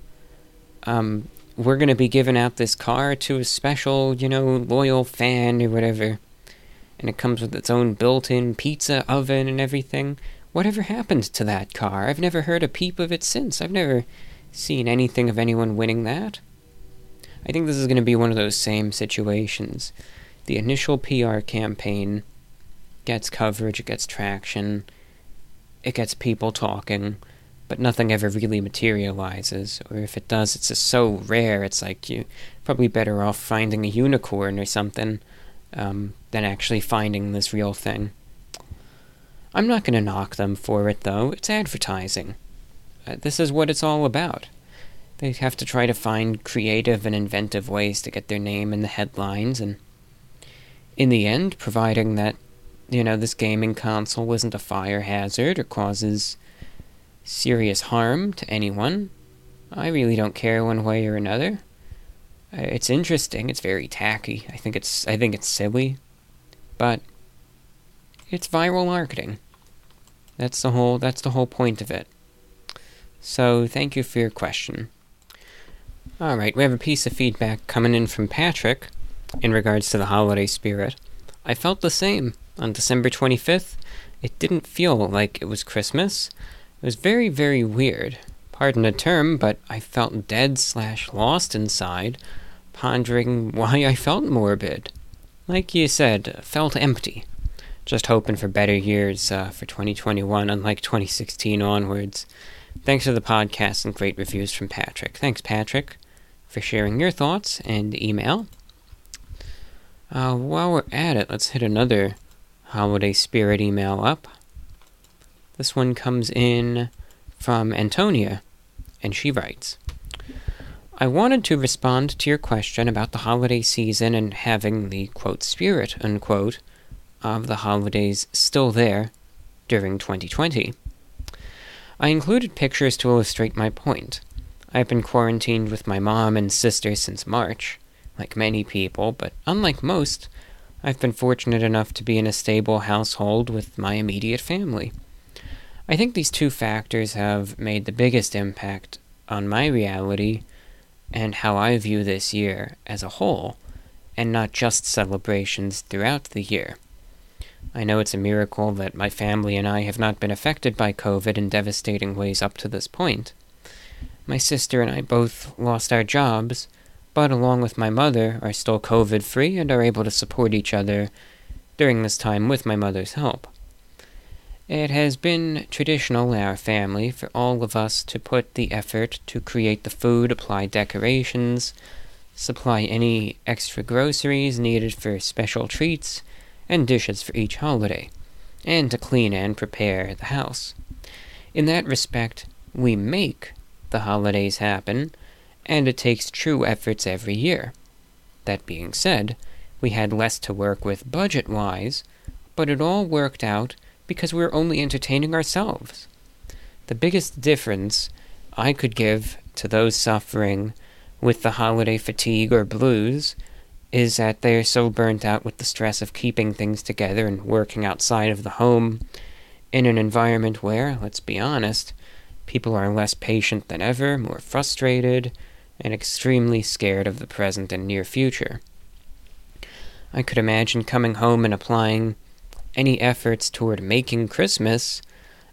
um, we're going to be giving out this car to a special, you know, loyal fan or whatever. And it comes with its own built in pizza oven and everything. Whatever happened to that car? I've never heard a peep of it since. I've never seen anything of anyone winning that. I think this is going to be one of those same situations. The initial PR campaign gets coverage, it gets traction, it gets people talking, but nothing ever really materializes. Or if it does, it's just so rare, it's like you're probably better off finding a unicorn or something um, than actually finding this real thing. I'm not going to knock them for it, though. It's advertising. Uh, this is what it's all about. They have to try to find creative and inventive ways to get their name in the headlines, and in the end, providing that, you know, this gaming console isn't a fire hazard or causes serious harm to anyone, I really don't care one way or another. Uh, it's interesting. It's very tacky. I think it's I think it's silly, but it's viral marketing. That's the whole that's the whole point of it. So, thank you for your question. All right, we have a piece of feedback coming in from Patrick in regards to the holiday spirit. I felt the same on December 25th. It didn't feel like it was Christmas. It was very, very weird. Pardon the term, but I felt dead slash lost inside, pondering why I felt morbid. Like you said, felt empty. Just hoping for better years uh, for 2021, unlike 2016 onwards. Thanks for the podcast and great reviews from Patrick. Thanks, Patrick, for sharing your thoughts and email. Uh, while we're at it, let's hit another holiday spirit email up. This one comes in from Antonia, and she writes I wanted to respond to your question about the holiday season and having the quote spirit unquote of the holidays still there during 2020. I included pictures to illustrate my point. I've been quarantined with my mom and sister since March, like many people, but unlike most, I've been fortunate enough to be in a stable household with my immediate family. I think these two factors have made the biggest impact on my reality and how I view this year as a whole, and not just celebrations throughout the year. I know it's a miracle that my family and I have not been affected by COVID in devastating ways up to this point. My sister and I both lost our jobs, but along with my mother, are still COVID free and are able to support each other during this time with my mother's help. It has been traditional in our family for all of us to put the effort to create the food, apply decorations, supply any extra groceries needed for special treats and dishes for each holiday, and to clean and prepare the house. In that respect, we make the holidays happen, and it takes true efforts every year. That being said, we had less to work with budget wise, but it all worked out because we were only entertaining ourselves. The biggest difference I could give to those suffering with the holiday fatigue or blues is that they are so burnt out with the stress of keeping things together and working outside of the home in an environment where, let's be honest, people are less patient than ever, more frustrated, and extremely scared of the present and near future. I could imagine coming home and applying any efforts toward making Christmas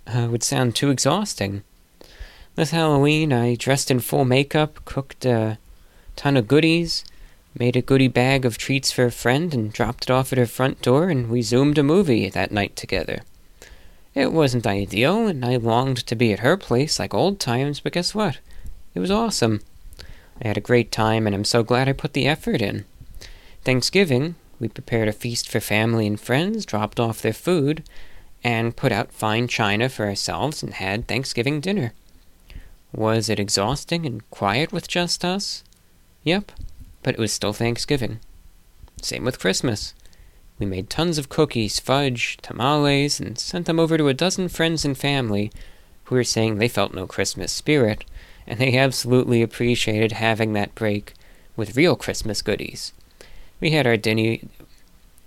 uh, would sound too exhausting. This Halloween, I dressed in full makeup, cooked a ton of goodies, made a goodie bag of treats for a friend, and dropped it off at her front door, and we zoomed a movie that night together. It wasn't ideal, and I longed to be at her place like old times, but guess what? It was awesome. I had a great time, and I'm so glad I put the effort in. Thanksgiving, we prepared a feast for family and friends, dropped off their food, and put out fine china for ourselves and had Thanksgiving dinner. Was it exhausting and quiet with just us? Yep, but it was still Thanksgiving. Same with Christmas. We made tons of cookies, fudge, tamales, and sent them over to a dozen friends and family who were saying they felt no Christmas spirit and they absolutely appreciated having that break with real Christmas goodies. We had our dinner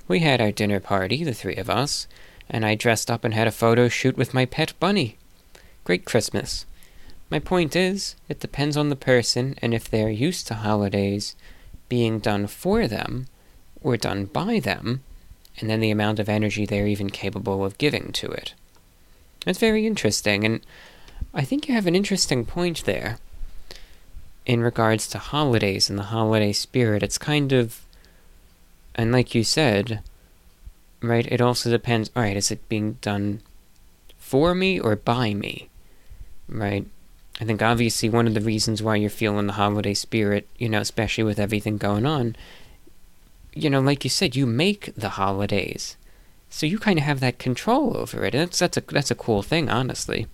we had our dinner party, the three of us, and I dressed up and had a photo shoot with my pet bunny. Great Christmas. My point is, it depends on the person and if they're used to holidays being done for them or done by them, and then the amount of energy they're even capable of giving to it. It's very interesting, and I think you have an interesting point there in regards to holidays and the holiday spirit. It's kind of, and like you said, right, it also depends, alright, is it being done for me or by me? Right? I think obviously one of the reasons why you're feeling the holiday spirit, you know, especially with everything going on, you know, like you said, you make the holidays. So you kind of have that control over it. That's that's a that's a cool thing, honestly.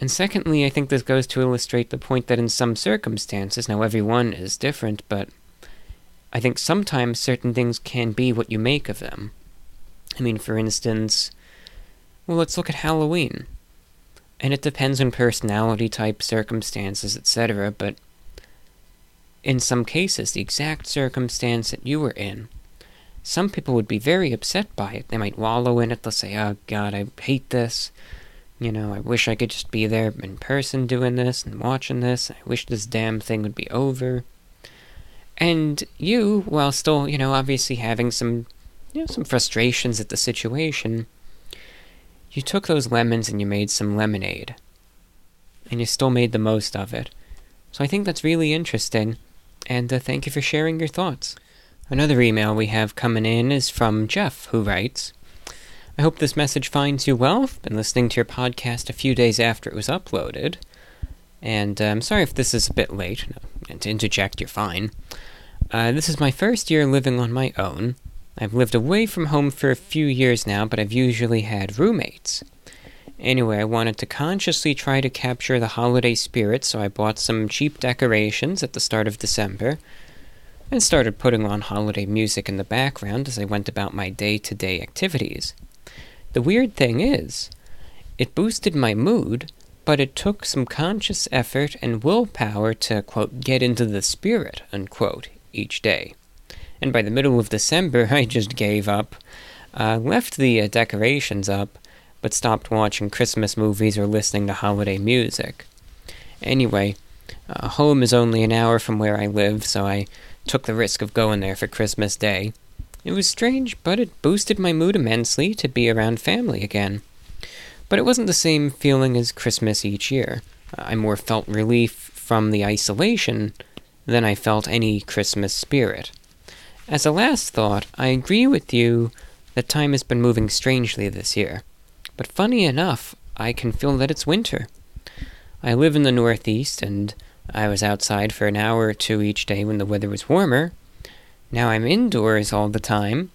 And secondly, I think this goes to illustrate the point that in some circumstances, now everyone is different, but I think sometimes certain things can be what you make of them. I mean, for instance, well, let's look at Halloween. And it depends on personality type, circumstances, etc., but in some cases, the exact circumstance that you were in, some people would be very upset by it. They might wallow in it, they'll say, oh god, I hate this. You know, I wish I could just be there in person doing this and watching this. I wish this damn thing would be over. And you, while still, you know, obviously having some, you know, some frustrations at the situation, you took those lemons and you made some lemonade. And you still made the most of it. So I think that's really interesting. And uh, thank you for sharing your thoughts. Another email we have coming in is from Jeff, who writes I hope this message finds you well. I've been listening to your podcast a few days after it was uploaded. And I'm sorry if this is a bit late. No, to interject, you're fine. Uh, this is my first year living on my own. I've lived away from home for a few years now, but I've usually had roommates. Anyway, I wanted to consciously try to capture the holiday spirit, so I bought some cheap decorations at the start of December and started putting on holiday music in the background as I went about my day to day activities. The weird thing is, it boosted my mood, but it took some conscious effort and willpower to, quote, get into the spirit, unquote, each day. And by the middle of December, I just gave up, uh, left the uh, decorations up, but stopped watching Christmas movies or listening to holiday music. Anyway, uh, home is only an hour from where I live, so I took the risk of going there for Christmas Day. It was strange, but it boosted my mood immensely to be around family again. But it wasn't the same feeling as Christmas each year. I more felt relief from the isolation than I felt any Christmas spirit. As a last thought, I agree with you that time has been moving strangely this year. But funny enough, I can feel that it's winter. I live in the Northeast, and I was outside for an hour or two each day when the weather was warmer, now I'm indoors all the time,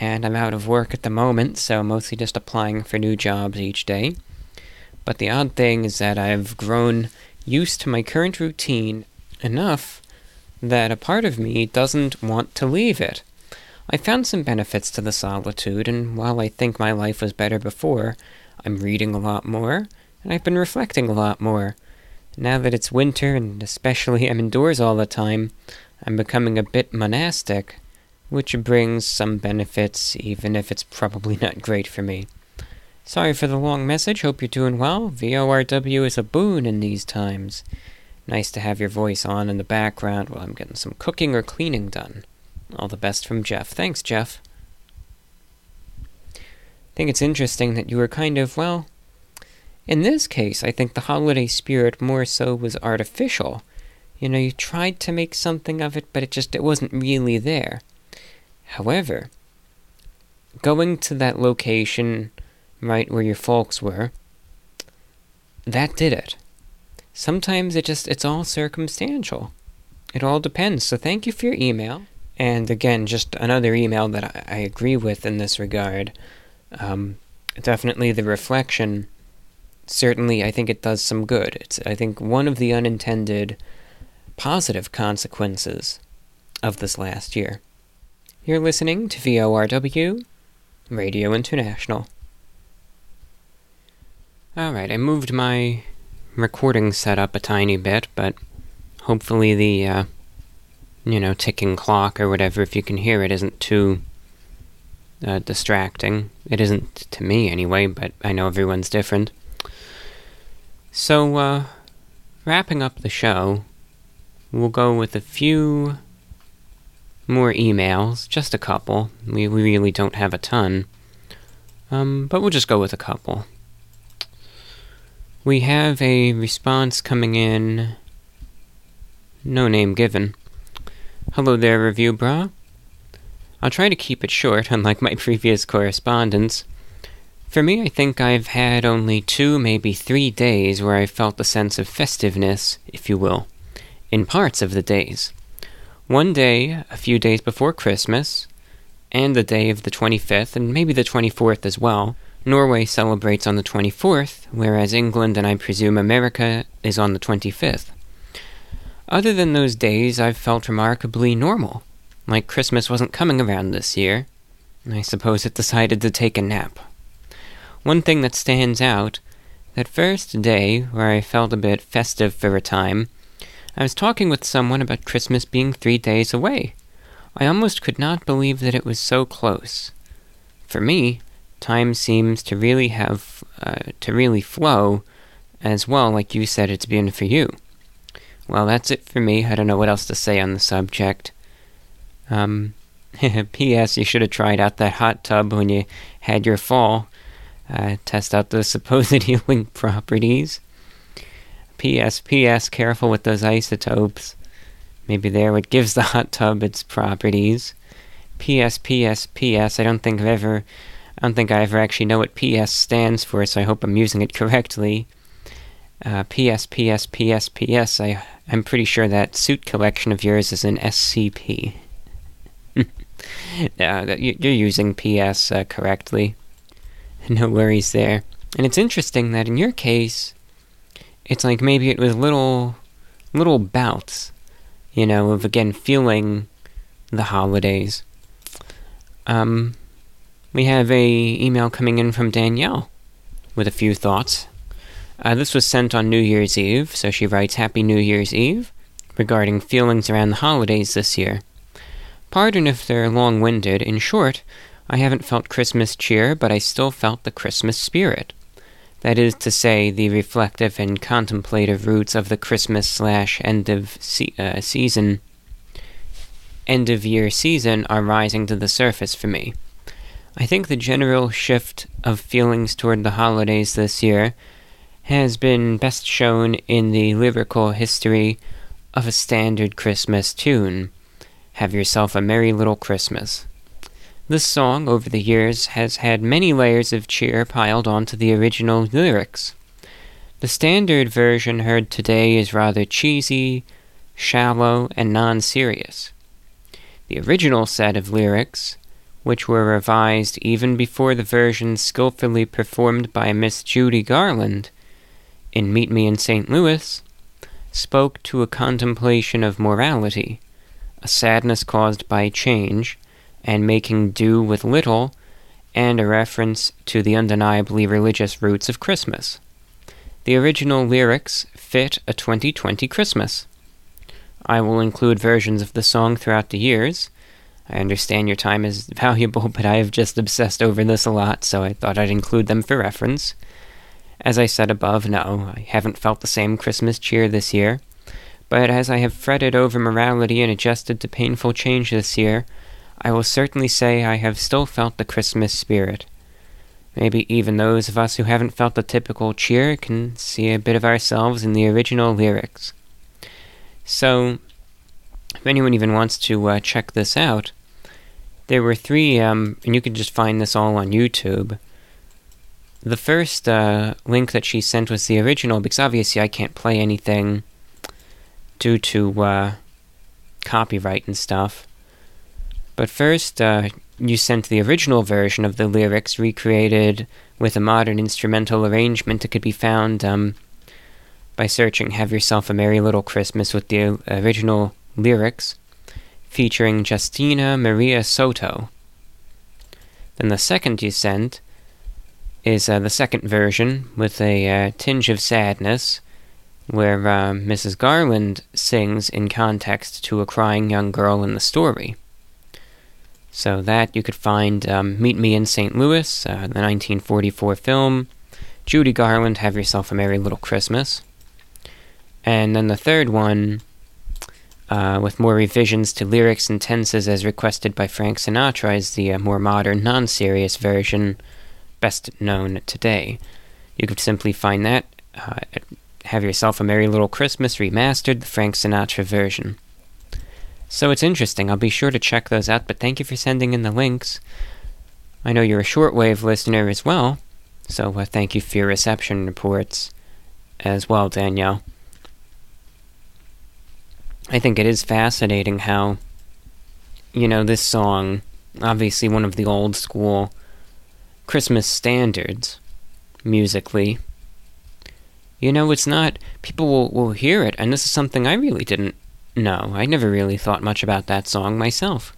and I'm out of work at the moment, so mostly just applying for new jobs each day. But the odd thing is that I've grown used to my current routine enough that a part of me doesn't want to leave it. I found some benefits to the solitude, and while I think my life was better before, I'm reading a lot more, and I've been reflecting a lot more. Now that it's winter, and especially I'm indoors all the time, I'm becoming a bit monastic, which brings some benefits, even if it's probably not great for me. Sorry for the long message, hope you're doing well. VORW is a boon in these times. Nice to have your voice on in the background while I'm getting some cooking or cleaning done. All the best from Jeff. Thanks, Jeff. I think it's interesting that you were kind of, well, in this case, I think the holiday spirit more so was artificial. You know, you tried to make something of it, but it just it wasn't really there. However, going to that location right where your folks were, that did it. Sometimes it just it's all circumstantial. It all depends. So thank you for your email. And again, just another email that I, I agree with in this regard. Um, definitely the reflection. Certainly, I think it does some good. It's I think one of the unintended positive consequences of this last year. You're listening to VORW Radio International. Alright, I moved my recording setup a tiny bit, but hopefully the, uh, you know, ticking clock or whatever, if you can hear it, isn't too uh, distracting. It isn't to me anyway, but I know everyone's different. So, uh, wrapping up the show, we'll go with a few more emails, just a couple. We, we really don't have a ton. Um, but we'll just go with a couple. We have a response coming in. No name given. Hello there, Reviewbrah. I'll try to keep it short, unlike my previous correspondence. For me, I think I've had only two, maybe three days where I felt a sense of festiveness, if you will, in parts of the days. One day, a few days before Christmas, and the day of the 25th, and maybe the 24th as well, Norway celebrates on the 24th, whereas England and I presume America is on the 25th. Other than those days, I've felt remarkably normal, like Christmas wasn't coming around this year. I suppose it decided to take a nap. One thing that stands out that first day where I felt a bit festive for a time, I was talking with someone about Christmas being three days away. I almost could not believe that it was so close. For me, time seems to really have uh, to really flow as well like you said it's been for you. Well that's it for me. I don't know what else to say on the subject. Um ps you should have tried out that hot tub when you had your fall. Uh, test out the supposed healing properties ps ps careful with those isotopes maybe they're what gives the hot tub its properties ps ps ps i don't think i've ever I don't think I ever actually know what PS stands for, so I hope I'm using it correctly. Uh, PS, PS, PS, PS. I, I'm pretty sure that suit collection of yours is an SCP. uh, you're using PS uh, correctly. No worries there. And it's interesting that in your case, it's like maybe it was little, little bouts, you know, of again feeling the holidays. Um, we have a email coming in from Danielle with a few thoughts. Uh, this was sent on New Year's Eve, so she writes Happy New Year's Eve regarding feelings around the holidays this year. Pardon if they're long winded. In short, I haven't felt Christmas cheer, but I still felt the Christmas spirit. That is to say, the reflective and contemplative roots of the Christmas slash end of se- uh, season, end of year season are rising to the surface for me. I think the general shift of feelings toward the holidays this year has been best shown in the lyrical history of a standard Christmas tune, Have Yourself a Merry Little Christmas. This song, over the years, has had many layers of cheer piled onto the original lyrics. The standard version heard today is rather cheesy, shallow, and non serious. The original set of lyrics, which were revised even before the version skillfully performed by Miss Judy Garland in Meet Me in St. Louis, spoke to a contemplation of morality, a sadness caused by change, and making do with little, and a reference to the undeniably religious roots of Christmas. The original lyrics fit a 2020 Christmas. I will include versions of the song throughout the years. I understand your time is valuable, but I have just obsessed over this a lot, so I thought I'd include them for reference. As I said above, no, I haven't felt the same Christmas cheer this year. But as I have fretted over morality and adjusted to painful change this year, I will certainly say I have still felt the Christmas spirit. Maybe even those of us who haven't felt the typical cheer can see a bit of ourselves in the original lyrics. So, if anyone even wants to uh, check this out, there were three, um, and you can just find this all on YouTube. The first uh, link that she sent was the original, because obviously I can't play anything due to uh, copyright and stuff. But first, uh, you sent the original version of the lyrics recreated with a modern instrumental arrangement that could be found um, by searching Have Yourself a Merry Little Christmas with the original lyrics, featuring Justina Maria Soto. Then the second you sent is uh, the second version with a uh, tinge of sadness, where uh, Mrs. Garland sings in context to a crying young girl in the story. So that you could find um, Meet Me in St. Louis, uh, the 1944 film, Judy Garland, Have Yourself a Merry Little Christmas. And then the third one, uh, with more revisions to lyrics and tenses as requested by Frank Sinatra, is the uh, more modern, non serious version, best known today. You could simply find that uh, Have Yourself a Merry Little Christmas Remastered, the Frank Sinatra version. So it's interesting. I'll be sure to check those out, but thank you for sending in the links. I know you're a shortwave listener as well, so uh, thank you for your reception reports as well, Danielle. I think it is fascinating how, you know, this song, obviously one of the old school Christmas standards, musically, you know, it's not, people will, will hear it, and this is something I really didn't no, I never really thought much about that song myself.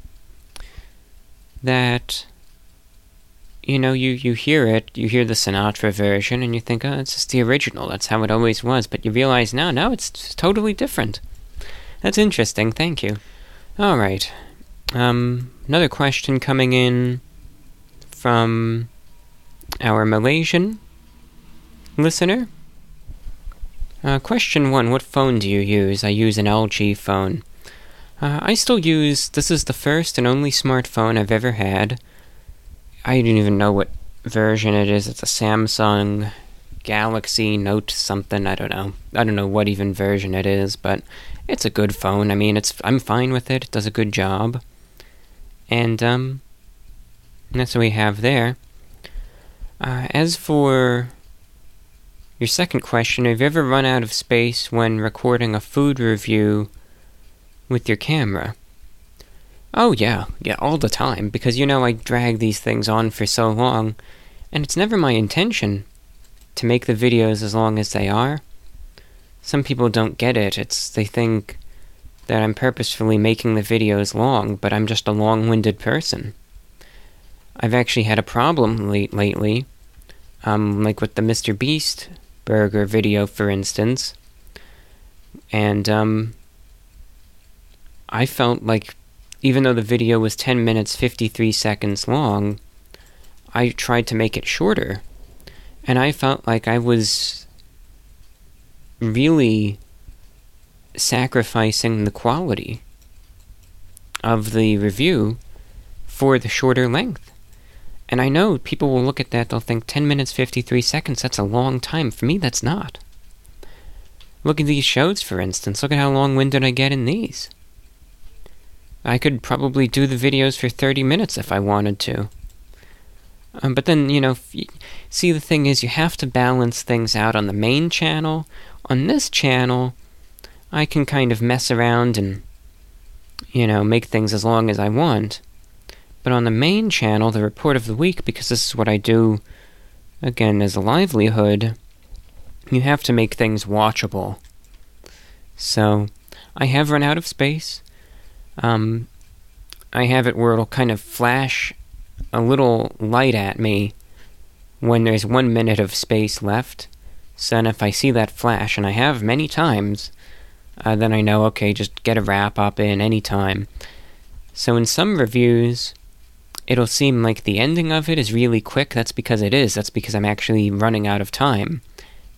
That, you know, you, you hear it, you hear the Sinatra version, and you think, oh, it's just the original, that's how it always was. But you realize now, now it's totally different. That's interesting, thank you. Alright. Um, another question coming in from our Malaysian listener. Uh, question one What phone do you use? I use an LG phone. Uh, I still use. This is the first and only smartphone I've ever had. I don't even know what version it is. It's a Samsung Galaxy Note something. I don't know. I don't know what even version it is, but it's a good phone. I mean, it's. I'm fine with it. It does a good job. And um, that's what we have there. Uh, as for your second question Have you ever run out of space when recording a food review with your camera? Oh, yeah, yeah, all the time, because you know I drag these things on for so long, and it's never my intention to make the videos as long as they are. Some people don't get it. It's they think that I'm purposefully making the videos long, but I'm just a long-winded person. I've actually had a problem late lately, um, like with the Mr. Beast burger video, for instance. And um, I felt like, even though the video was 10 minutes 53 seconds long, I tried to make it shorter. And I felt like I was really sacrificing the quality of the review for the shorter length. And I know people will look at that, they'll think 10 minutes 53 seconds, that's a long time. For me, that's not. Look at these shows, for instance. Look at how long winded I get in these. I could probably do the videos for 30 minutes if I wanted to. Um, but then, you know, see, the thing is, you have to balance things out on the main channel. On this channel, I can kind of mess around and, you know, make things as long as I want. But on the main channel, the report of the week, because this is what I do, again, as a livelihood, you have to make things watchable. So, I have run out of space. Um, I have it where it'll kind of flash a little light at me when there's one minute of space left. So then if I see that flash, and I have many times, uh, then I know, okay, just get a wrap up in any time. So in some reviews, it'll seem like the ending of it is really quick. That's because it is. That's because I'm actually running out of time.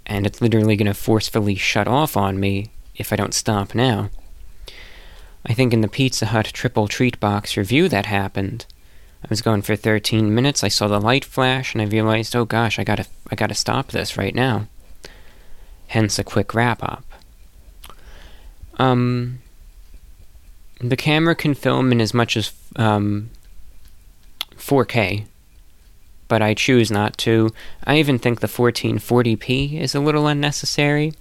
And it's literally going to forcefully shut off on me if I don't stop now. I think in the Pizza Hut triple treat box review that happened. I was going for 13 minutes. I saw the light flash and I realized, "Oh gosh, I got to I got to stop this right now." Hence a quick wrap up. Um the camera can film in as much as um 4K, but I choose not to. I even think the 1440p is a little unnecessary,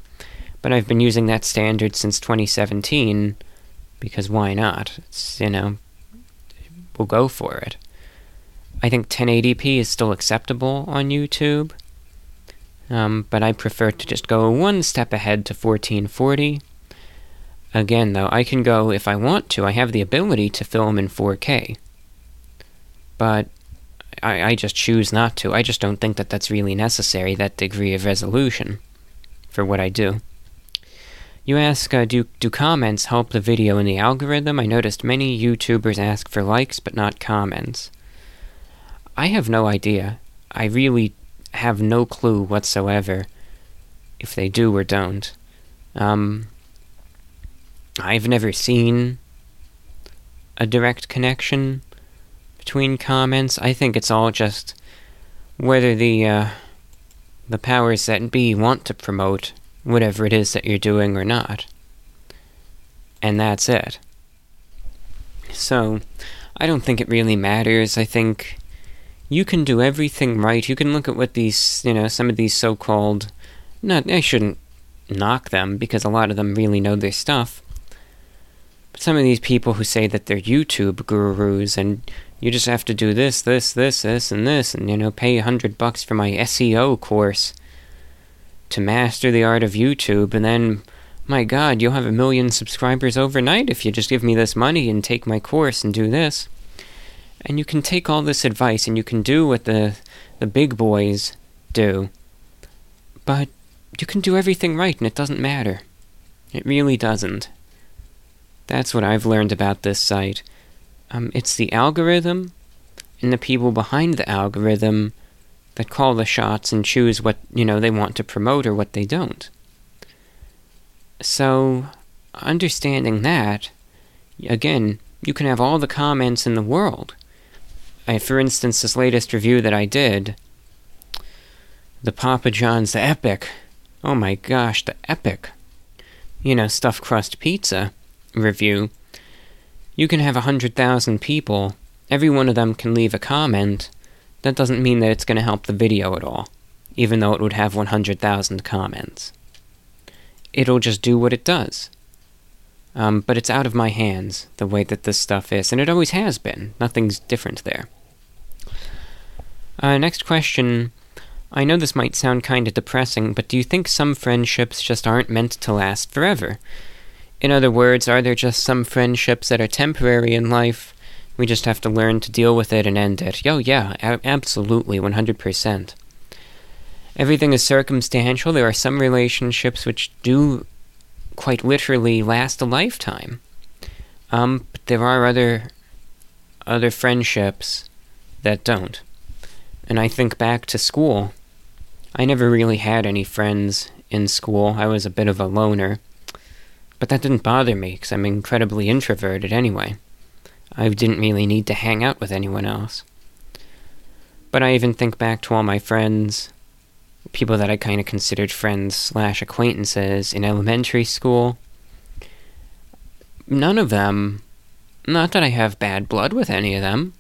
but I've been using that standard since 2017 because why not? It's, you know, we'll go for it. I think 1080p is still acceptable on YouTube, um, but I prefer to just go one step ahead to 1440. Again, though, I can go if I want to. I have the ability to film in 4K but I, I just choose not to. I just don't think that that's really necessary, that degree of resolution, for what I do. You ask, uh, do, do comments help the video in the algorithm? I noticed many YouTubers ask for likes but not comments. I have no idea. I really have no clue whatsoever if they do or don't. Um, I've never seen a direct connection between comments. I think it's all just whether the uh, the powers that be want to promote whatever it is that you're doing or not. And that's it. So, I don't think it really matters. I think you can do everything right. You can look at what these, you know, some of these so called. Not, I shouldn't knock them because a lot of them really know their stuff. But some of these people who say that they're YouTube gurus and you just have to do this, this, this, this, and this, and you know, pay a hundred bucks for my SEO course to master the art of YouTube, and then, my God, you'll have a million subscribers overnight if you just give me this money and take my course and do this. And you can take all this advice and you can do what the the big boys do, but you can do everything right, and it doesn't matter. It really doesn't. That's what I've learned about this site. Um, it's the algorithm and the people behind the algorithm that call the shots and choose what you know they want to promote or what they don't. So, understanding that, again, you can have all the comments in the world. I, for instance, this latest review that I did, the Papa John's, the epic, oh my gosh, the epic, you know, stuffed crust pizza review you can have a 100,000 people, every one of them can leave a comment. That doesn't mean that it's going to help the video at all, even though it would have 100,000 comments. It'll just do what it does. Um, but it's out of my hands, the way that this stuff is, and it always has been. Nothing's different there. Uh, next question. I know this might sound kind of depressing, but do you think some friendships just aren't meant to last forever? In other words, are there just some friendships that are temporary in life? We just have to learn to deal with it and end it. Yo, yeah, absolutely, 100%. Everything is circumstantial. There are some relationships which do quite literally last a lifetime. Um, but there are other other friendships that don't. And I think back to school. I never really had any friends in school. I was a bit of a loner. But that didn't bother me, because I'm incredibly introverted anyway. I didn't really need to hang out with anyone else. But I even think back to all my friends, people that I kind of considered friends slash acquaintances in elementary school. None of them, not that I have bad blood with any of them,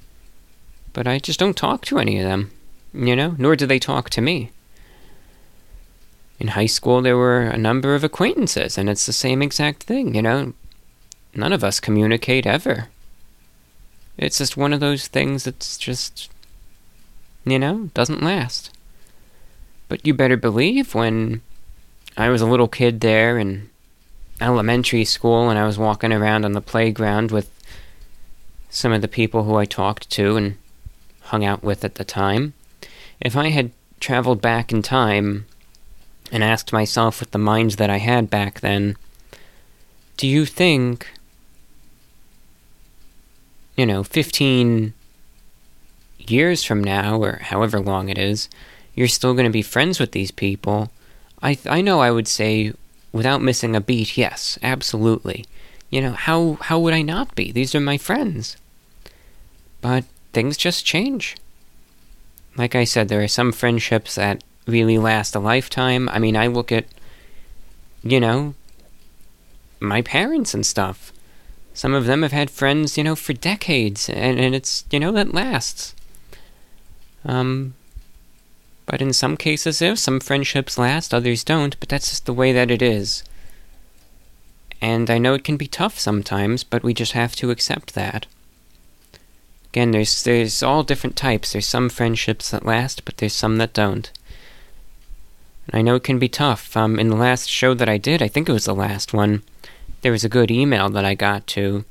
but I just don't talk to any of them, you know, nor do they talk to me in high school there were a number of acquaintances and it's the same exact thing you know none of us communicate ever it's just one of those things that's just you know doesn't last but you better believe when i was a little kid there in elementary school and i was walking around on the playground with some of the people who I talked to and hung out with at the time. If I had traveled back in time and asked myself with the mind that I had back then, do you think, you know, 15 years from now, or however long it is, you're still going to be friends with these people? I, I know I would say, without missing a beat, yes, absolutely. You know, how, how would I not be? These are my friends. But things just change. Like I said, there are some friendships that really last a lifetime. I mean, I look at, you know, my parents and stuff. Some of them have had friends, you know, for decades, and, and it's, you know, that lasts. Um, but in some cases, if some friendships last, others don't, but that's just the way that it is. And I know it can be tough sometimes, but we just have to accept that. Again, there's there's all different types. There's some friendships that last, but there's some that don't. I know it can be tough. Um, in the last show that I did, I think it was the last one, there was a good email that I got to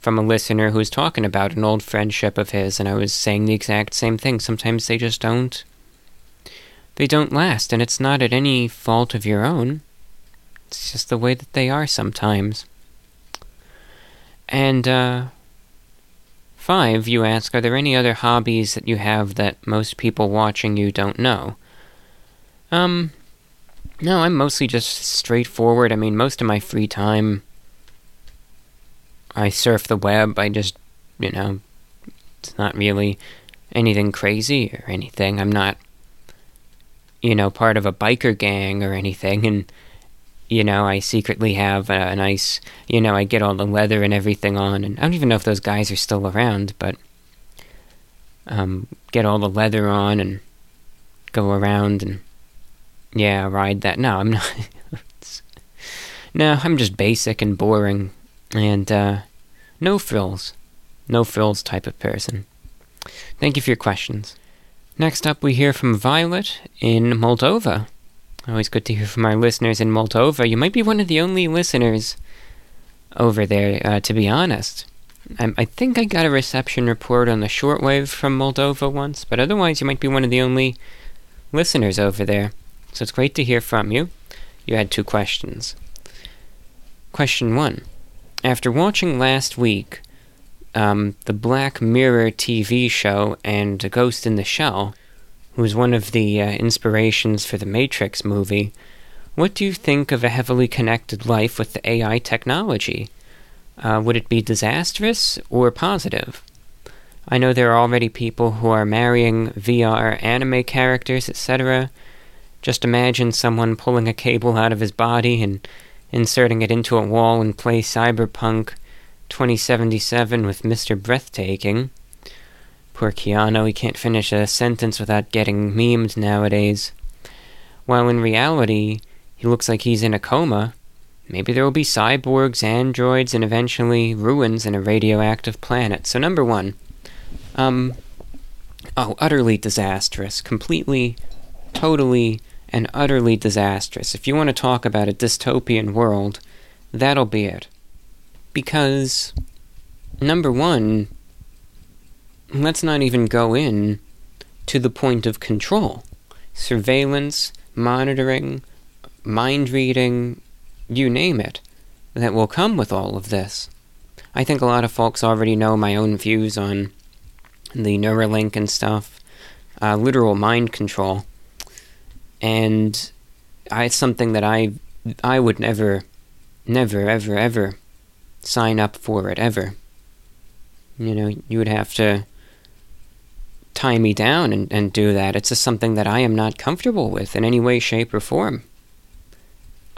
from a listener who was talking about an old friendship of his, and I was saying the exact same thing. Sometimes they just don't. They don't last, and it's not at any fault of your own. It's just the way that they are sometimes. And, uh, Five, you ask, are there any other hobbies that you have that most people watching you don't know? Um, no, I'm mostly just straightforward. I mean, most of my free time, I surf the web. I just, you know, it's not really anything crazy or anything. I'm not, you know, part of a biker gang or anything, and you know, I secretly have a, nice, you know, I get all the leather and everything on, and I don't even know if those guys are still around, but um, get all the leather on and go around and yeah, ride that. No, I'm not. no, I'm just basic and boring, and uh, no frills, no frills type of person. Thank you for your questions. Next up, we hear from Violet in Moldova. Always good to hear from our listeners in Moldova. You might be one of the only listeners over there, uh, to be honest. I, I think I got a reception report on the shortwave from Moldova once, but otherwise, you might be one of the only listeners over there. So it's great to hear from you. You had two questions. Question one After watching last week um, the Black Mirror TV show and Ghost in the Shell, who was one of the uh, inspirations for the Matrix movie, what do you think of a heavily connected life with the AI technology? Uh, would it be disastrous or positive? I know there are already people who are marrying VR anime characters, etc. Just imagine someone pulling a cable out of his body and inserting it into a wall and play Cyberpunk 2077 with Mr. Breathtaking. Poor Keanu, he can't finish a sentence without getting memed nowadays. While in reality, he looks like he's in a coma. Maybe there will be cyborgs, androids, and eventually ruins in a radioactive planet. So, number one, um, oh, utterly disastrous. Completely, totally, and utterly disastrous. If you want to talk about a dystopian world, that'll be it. Because, number one, let's not even go in to the point of control. Surveillance, monitoring, mind reading, you name it, that will come with all of this. I think a lot of folks already know my own views on the Neuralink and stuff, uh, literal mind control, and I, it's something that I I would never, never, ever, ever sign up for it ever. You know, you would have to tie me down and, and do that. It's just something that I am not comfortable with in any way, shape, or form.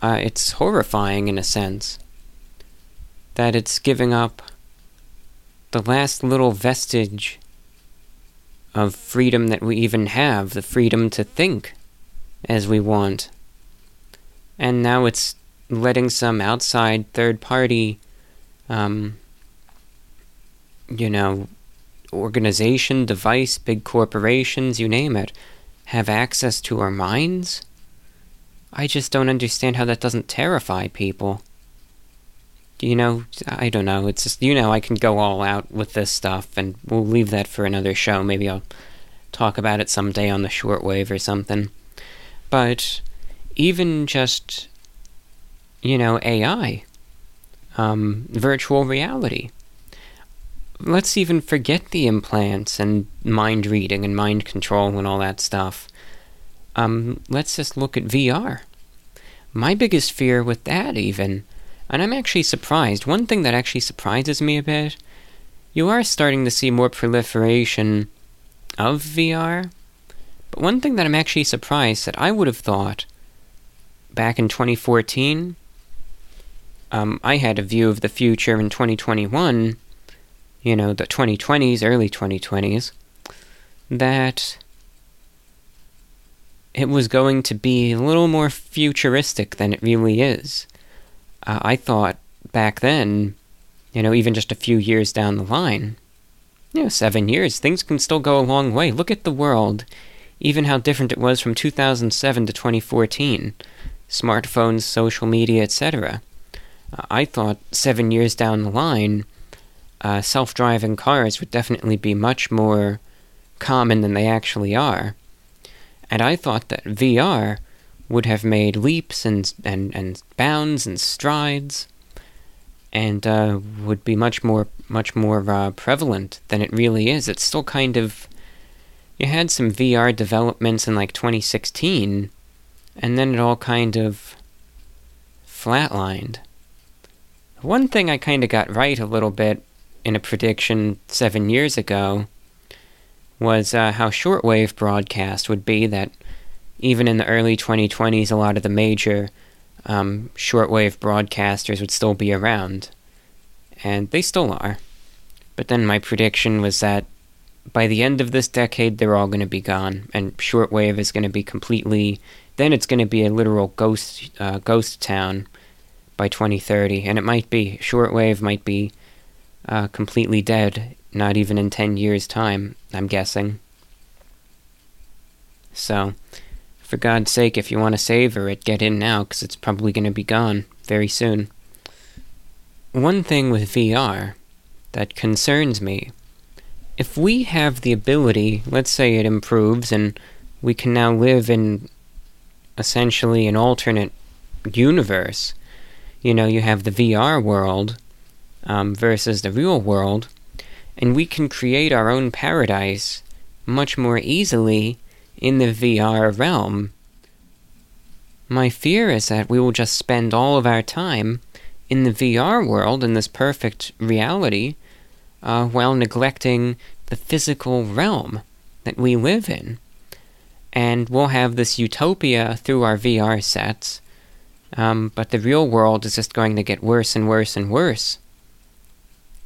Uh, it's horrifying in a sense that it's giving up the last little vestige of freedom that we even have the freedom to think as we want. And now it's letting some outside third party, um, you know, organization, device, big corporations, you name it, have access to our minds? I just don't understand how that doesn't terrify people. you know, I don't know. It's just, you know, I can go all out with this stuff, and we'll leave that for another show. Maybe I'll talk about it someday on the shortwave or something. But even just, you know, AI, um, virtual reality. Let's even forget the implants and mind reading and mind control and all that stuff. Um, let's just look at VR. My biggest fear with that, even, and I'm actually surprised. One thing that actually surprises me a bit you are starting to see more proliferation of VR. But one thing that I'm actually surprised that I would have thought back in 2014, um, I had a view of the future in 2021, you know, the 2020s, early 2020s, that it was going to be a little more futuristic than it really is uh, I thought back then, you know, even just a few years down the line, you know, seven years, things can still go a long way. Look at the world, even how different it was from 2007 to 2014. Smartphones, social media, etc. Uh, I thought seven years down the line, uh, self driving cars would definitely be much more common than they actually are. And I thought that VR would have made leaps and, and, and bounds and strides and uh, would be much more much more uh, prevalent than it really is. It's still kind of you had some VR developments in like 2016, and then it all kind of flatlined. One thing I kind of got right a little bit in a prediction seven years ago was uh, how shortwave broadcast would be that even in the early 2020s, a lot of the major um, shortwave broadcasters would still be around. And they still are. But then my prediction was that by the end of this decade, they're all going to be gone, and shortwave is going to be completely. Then it's going to be a literal ghost uh, ghost town by 2030, and it might be shortwave might be uh, completely dead, not even in 10 years' time. I'm guessing. So, for God's sake, if you want to savor it, get in now, because it's probably going to be gone very soon. One thing with VR that concerns me if we have the ability, let's say it improves, and we can now live in essentially an alternate universe, you know, you have the VR world um, versus the real world, and we can create our own paradise much more easily in the VR realm. My fear is that we will just spend all of our time in the VR world, in this perfect reality, uh, while neglecting the physical realm that we live in. And we'll have this utopia through our VR sets, um, but the real world is just going to get worse and worse and worse.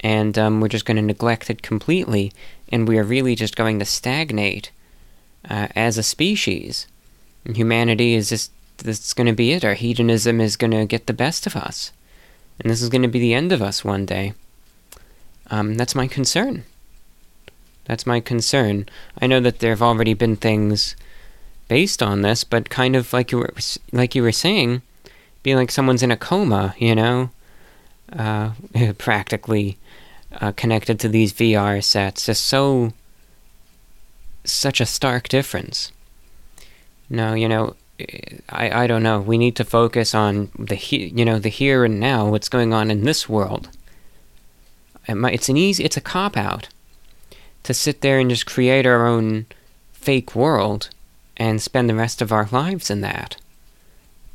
And um, we're just going to neglect it completely, and we are really just going to stagnate uh, as a species. Humanity is just, that's going to be it. Our hedonism is going to get the best of us. And this is going to be the end of us one day. Um, that's my concern. That's my concern. I know that there have already been things based on this, but kind of like you were like you were saying, be like someone's in a coma, you know, uh, practically uh, connected to these VR sets, just so such a stark difference. No, you know, I, I don't know. We need to focus on the he, you know the here and now. What's going on in this world? It's an easy. It's a cop out to sit there and just create our own fake world and spend the rest of our lives in that.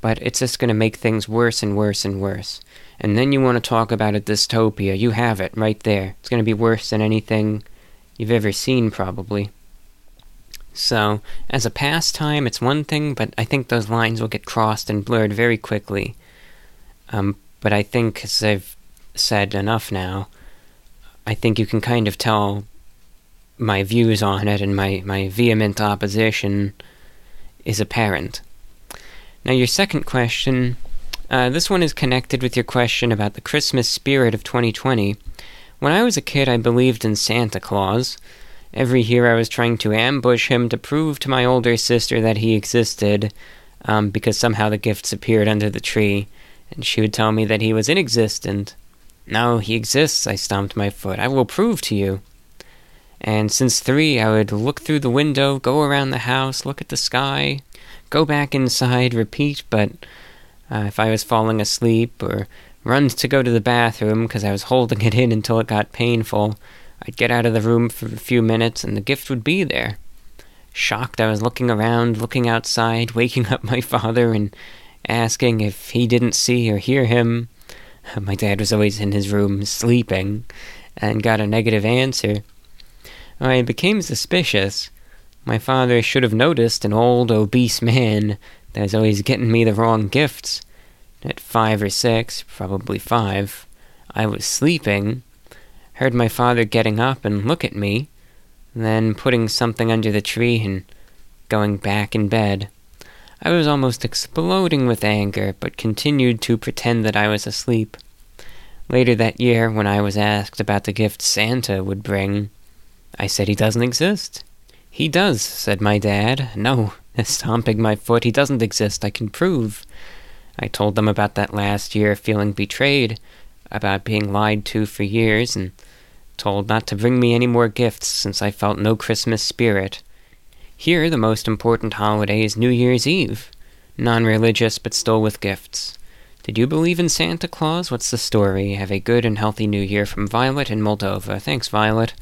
But it's just going to make things worse and worse and worse. And then you want to talk about a dystopia. You have it right there. It's going to be worse than anything you've ever seen, probably. So, as a pastime, it's one thing, but I think those lines will get crossed and blurred very quickly. Um, but I think, as I've said enough now, I think you can kind of tell my views on it and my, my vehement opposition is apparent. Now, your second question uh, this one is connected with your question about the Christmas spirit of 2020. When I was a kid, I believed in Santa Claus. Every year I was trying to ambush him to prove to my older sister that he existed, um, because somehow the gifts appeared under the tree, and she would tell me that he was inexistent. No, he exists, I stomped my foot. I will prove to you. And since three, I would look through the window, go around the house, look at the sky, go back inside, repeat, but uh, if I was falling asleep or run to go to the bathroom because I was holding it in until it got painful, I'd get out of the room for a few minutes and the gift would be there. Shocked, I was looking around, looking outside, waking up my father and asking if he didn't see or hear him. My dad was always in his room sleeping and got a negative answer. I became suspicious. My father should have noticed an old, obese man that was always getting me the wrong gifts. At five or six, probably five, I was sleeping, heard my father getting up and look at me, then putting something under the tree and going back in bed. I was almost exploding with anger, but continued to pretend that I was asleep. Later that year, when I was asked about the gift Santa would bring, I said he doesn't exist. He does, said my dad. No, stomping my foot, he doesn't exist, I can prove. I told them about that last year, feeling betrayed, about being lied to for years, and told not to bring me any more gifts since I felt no Christmas spirit. Here, the most important holiday is New Year's Eve. Non religious, but still with gifts. Did you believe in Santa Claus? What's the story? Have a good and healthy new year from Violet in Moldova. Thanks, Violet.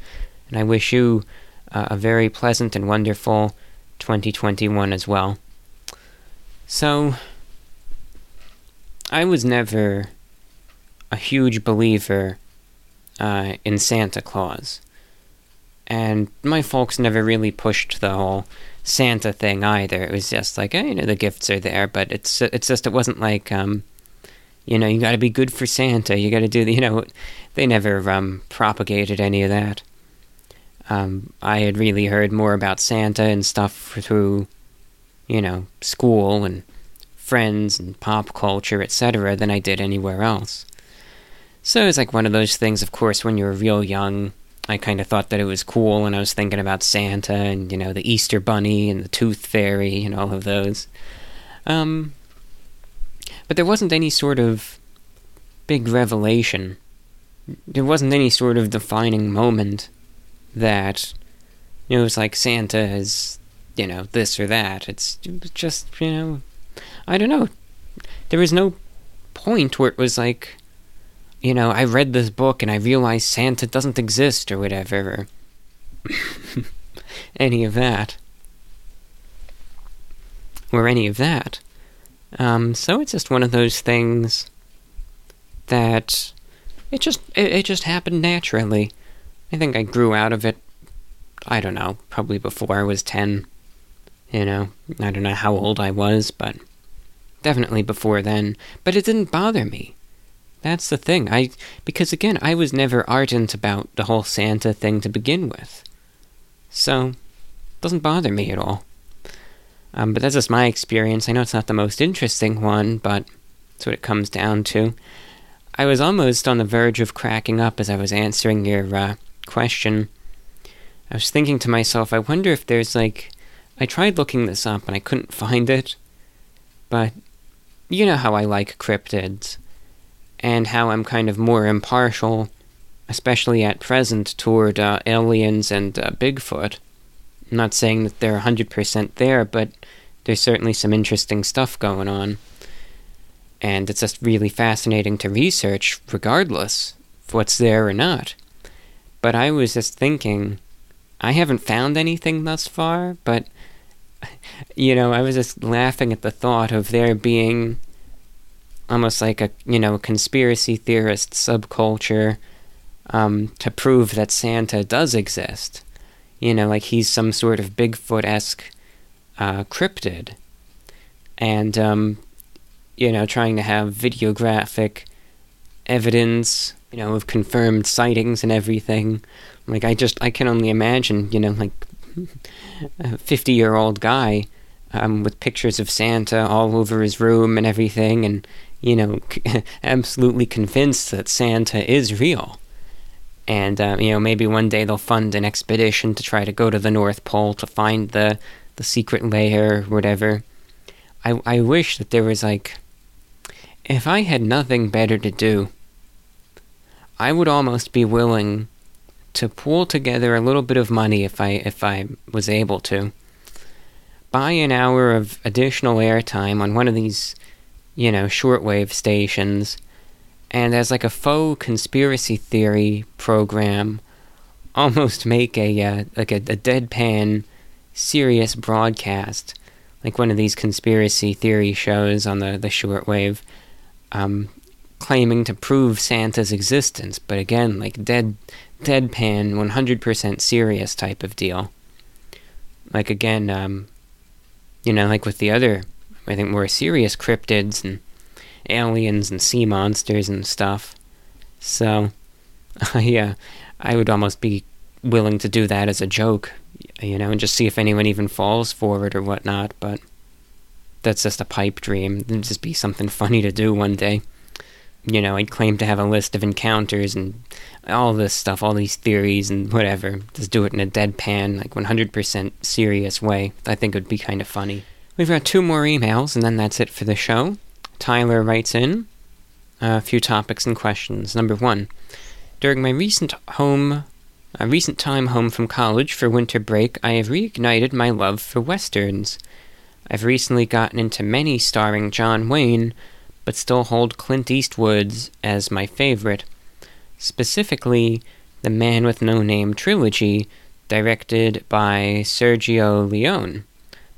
And I wish you uh, a very pleasant and wonderful 2021 as well. So, I was never a huge believer uh, in Santa Claus. And my folks never really pushed the whole Santa thing either. It was just like, oh, you know, the gifts are there, but it's it's just it wasn't like, um, you know, you got to be good for Santa. You got to do the, you know, they never um, propagated any of that. Um, I had really heard more about Santa and stuff through, you know, school and friends and pop culture, etc., than I did anywhere else. So it's like one of those things, of course, when you're real young, I kind of thought that it was cool, and I was thinking about Santa and, you know, the Easter Bunny and the Tooth Fairy and all of those. Um, but there wasn't any sort of big revelation. There wasn't any sort of defining moment that you know, it was like Santa is, you know, this or that. It's just, you know, I don't know. There was no point where it was like, you know, I read this book and I realized Santa doesn't exist or whatever. Or any of that. Or any of that. Um, so it's just one of those things that it just it, it just happened naturally. I think I grew out of it. I don't know, probably before I was ten. You know, I don't know how old I was, but definitely before then. But it didn't bother me. That's the thing. I because again, I was never ardent about the whole Santa thing to begin with. So, it doesn't bother me at all. Um, but that's just my experience. I know it's not the most interesting one, but that's what it comes down to. I was almost on the verge of cracking up as I was answering your uh, question. I was thinking to myself, I wonder if there's like. I tried looking this up and I couldn't find it, but you know how I like cryptids, and how I'm kind of more impartial, especially at present, toward uh, aliens and uh, Bigfoot. I'm not saying that they're 100% there, but there's certainly some interesting stuff going on. And it's just really fascinating to research, regardless of what's there or not. But I was just thinking, I haven't found anything thus far, but, you know, I was just laughing at the thought of there being almost like a, you know, conspiracy theorist subculture um, to prove that Santa does exist you know, like he's some sort of Bigfoot esque uh, cryptid. And, um, you know, trying to have videographic evidence, you know, of confirmed sightings and everything. Like, I just, I can only imagine, you know, like a 50 year old guy um, with pictures of Santa all over his room and everything, and, you know, absolutely convinced that Santa is real and uh, you know maybe one day they'll fund an expedition to try to go to the North Pole to find the the secret lair or whatever. I I wish that there was like if I had nothing better to do, I would almost be willing to pool together a little bit of money if I if I was able to. Buy an hour of additional airtime on one of these, you know, shortwave stations, and as like a faux conspiracy theory program, almost make a uh, like a, a deadpan, serious broadcast, like one of these conspiracy theory shows on the the shortwave. Um, claiming to prove Santa's existence, but again, like dead, deadpan, 100% serious type of deal. Like again, um, you know, like with the other, I think more serious cryptids and aliens and sea monsters and stuff. So, yeah, I would almost be willing to do that as a joke, you know, and just see if anyone even falls for it or whatnot, but that's just a pipe dream. It'd just be something funny to do one day you know, I'd claim to have a list of encounters and all this stuff, all these theories and whatever. Just do it in a deadpan, like 100% serious way. I think it would be kind of funny. We've got two more emails, and then that's it for the show. Tyler writes in uh, a few topics and questions. Number one, during my recent home, a recent time home from college for winter break, I have reignited my love for westerns. I've recently gotten into many starring John Wayne but still hold Clint Eastwood's as my favorite. Specifically, the Man with No Name trilogy, directed by Sergio Leone.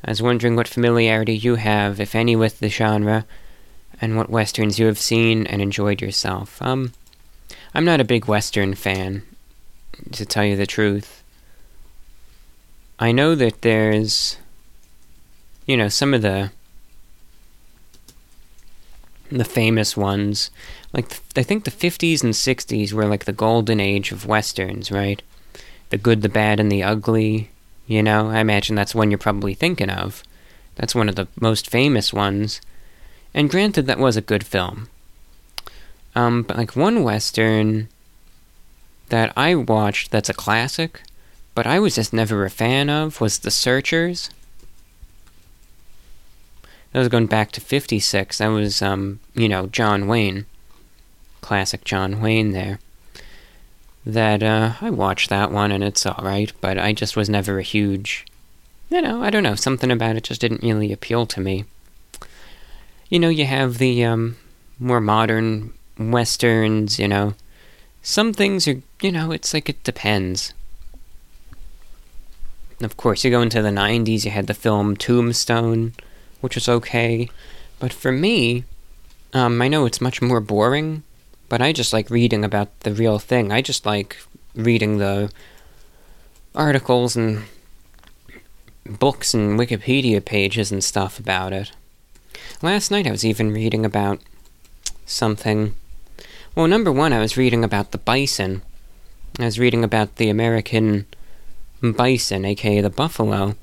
I was wondering what familiarity you have, if any, with the genre, and what westerns you have seen and enjoyed yourself. Um, I'm not a big western fan, to tell you the truth. I know that there's, you know, some of the the famous ones. Like, I think the 50s and 60s were like the golden age of westerns, right? The good, the bad, and the ugly. You know, I imagine that's one you're probably thinking of. That's one of the most famous ones. And granted, that was a good film. Um, but like one western that I watched that's a classic, but I was just never a fan of was The Searchers. That was going back to 56. That was, um, you know, John Wayne. Classic John Wayne there. That, uh, I watched that one and it's alright, but I just was never a huge. You know, I don't know, something about it just didn't really appeal to me. You know, you have the, um, more modern westerns, you know. Some things are, you know, it's like it depends. Of course, you go into the 90s, you had the film Tombstone which was okay. But for me, um, I know it's much more boring, but I just like reading about the real thing. I just like reading the articles and books and Wikipedia pages and stuff about it. Last night I was even reading about something. Well, number one, I was reading about the bison. I was reading about the American bison, aka the buffalo.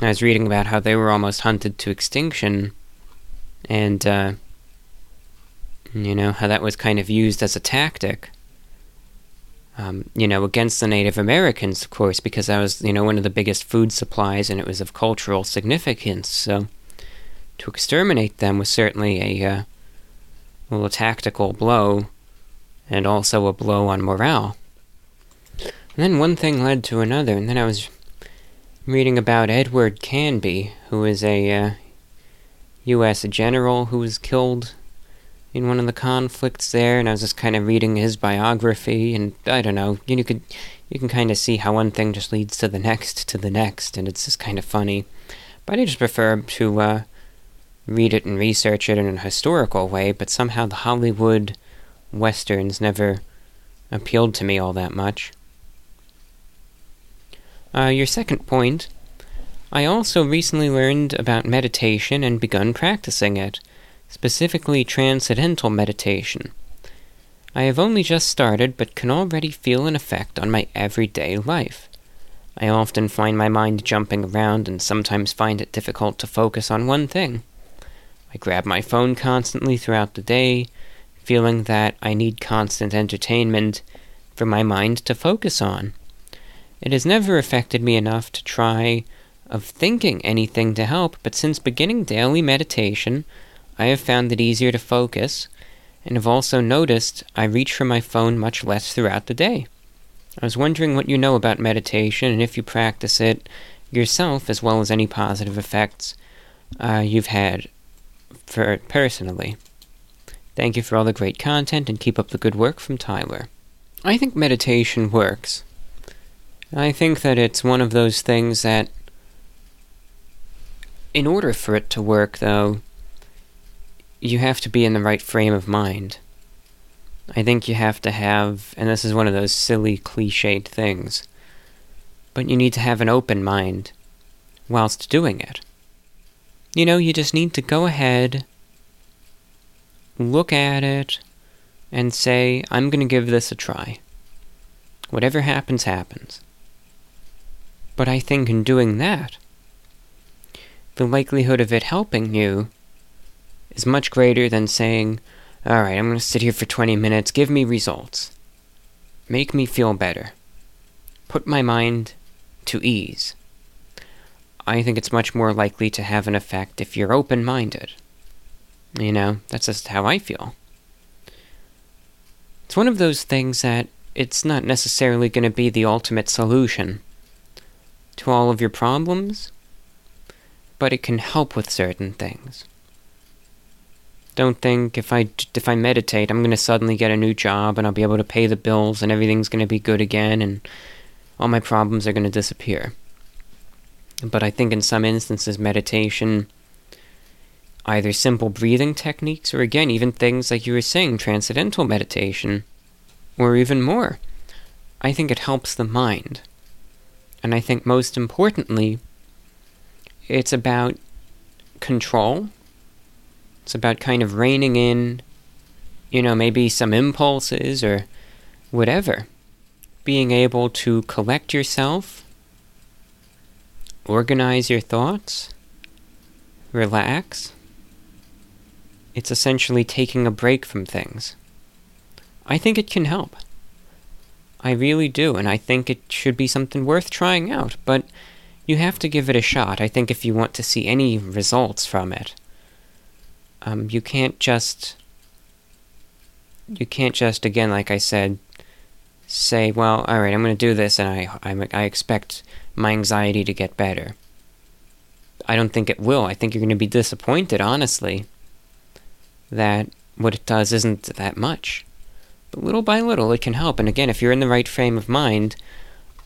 I was reading about how they were almost hunted to extinction, and, uh, you know, how that was kind of used as a tactic. Um, you know, against the Native Americans, of course, because that was, you know, one of the biggest food supplies and it was of cultural significance. So, to exterminate them was certainly a, uh, well, a tactical blow and also a blow on morale. And then one thing led to another, and then I was reading about Edward Canby, who is a uh, U.S. general who was killed in one of the conflicts there, and I was just kind of reading his biography, and I don't know, you, could you can kind of see how one thing just leads to the next to the next, and it's just kind of funny. But I just prefer to uh, read it and research it in a historical way, but somehow the Hollywood westerns never appealed to me all that much. Uh, your second point I also recently learned about meditation and begun practicing it, specifically transcendental meditation. I have only just started, but can already feel an effect on my everyday life. I often find my mind jumping around and sometimes find it difficult to focus on one thing. I grab my phone constantly throughout the day, feeling that I need constant entertainment for my mind to focus on. It has never affected me enough to try of thinking anything to help, but since beginning daily meditation, I have found it easier to focus, and have also noticed I reach for my phone much less throughout the day. I was wondering what you know about meditation and if you practice it yourself, as well as any positive effects uh, you've had for personally. Thank you for all the great content and keep up the good work from Tyler. I think meditation works. I think that it's one of those things that, in order for it to work, though, you have to be in the right frame of mind. I think you have to have, and this is one of those silly, cliched things, but you need to have an open mind whilst doing it. You know, you just need to go ahead, look at it, and say, I'm going to give this a try. Whatever happens, happens. But I think in doing that, the likelihood of it helping you is much greater than saying, Alright, I'm going to sit here for 20 minutes, give me results. Make me feel better. Put my mind to ease. I think it's much more likely to have an effect if you're open minded. You know, that's just how I feel. It's one of those things that it's not necessarily going to be the ultimate solution to all of your problems, but it can help with certain things. Don't think if I if I meditate, I'm going to suddenly get a new job and I'll be able to pay the bills and everything's going to be good again and all my problems are going to disappear. But I think in some instances, meditation, either simple breathing techniques, or again, even things like you were saying, transcendental meditation, or even more, I think it helps the mind. And I think most importantly, it's about control. It's about kind of reining in, you know, maybe some impulses or whatever being able to collect yourself, organize your thoughts, relax. It's essentially taking a break from things. I think it can help. I really do, and I think it should be something worth trying out, but you have to give it a shot. I think if you want to see any results from it, um, you can't just. You can't just, again, like I said, say, well, all right, I'm going to do this, and I, I, I expect my anxiety to get better. I don't think it will. I think you're going to be disappointed, honestly, that what it does isn't that much. But little by little, it can help. And again, if you're in the right frame of mind,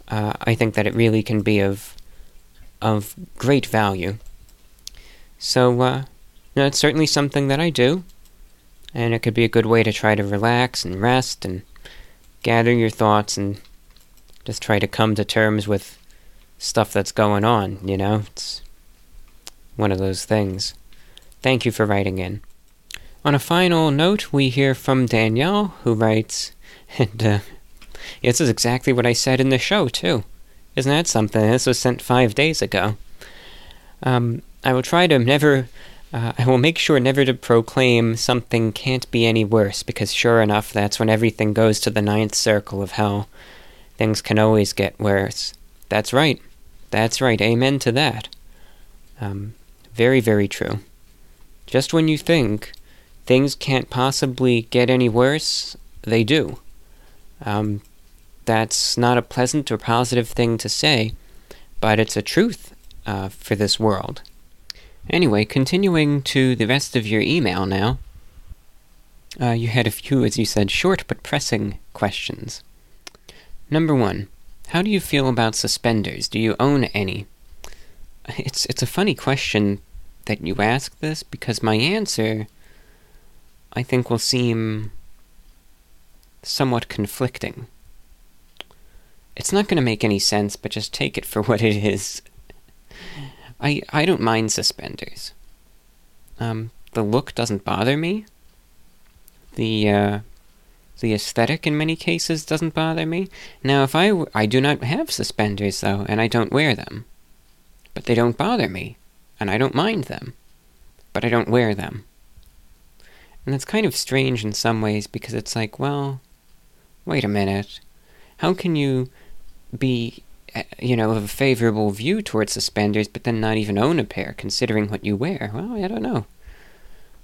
uh, I think that it really can be of of great value. So, uh, know, it's certainly something that I do, and it could be a good way to try to relax and rest and gather your thoughts and just try to come to terms with stuff that's going on, you know? It's one of those things. Thank you for writing in. On a final note, we hear from Danielle, who writes, and uh, this is exactly what I said in the show, too. Isn't that something? This was sent five days ago. Um, I will try to never uh, I will make sure never to proclaim something can't be any worse, because sure enough, that's when everything goes to the ninth circle of hell. Things can always get worse. That's right. That's right. Amen to that. Um, very, very true. Just when you think things can't possibly get any worse, they do. Um, that's not a pleasant or positive thing to say, but it's a truth uh, for this world. Anyway, continuing to the rest of your email now. Uh, you had a few, as you said, short but pressing questions. Number one, how do you feel about suspenders? Do you own any? It's it's a funny question that you ask this because my answer, I think, will seem somewhat conflicting. It's not going to make any sense, but just take it for what it is. I, I don't mind suspenders. Um, the look doesn't bother me. The uh, the aesthetic in many cases doesn't bother me. Now, if I w- I do not have suspenders though, and I don't wear them, but they don't bother me, and I don't mind them, but I don't wear them. And that's kind of strange in some ways because it's like, well, wait a minute, how can you be you know, have a favorable view towards suspenders, but then not even own a pair, considering what you wear. Well, I don't know.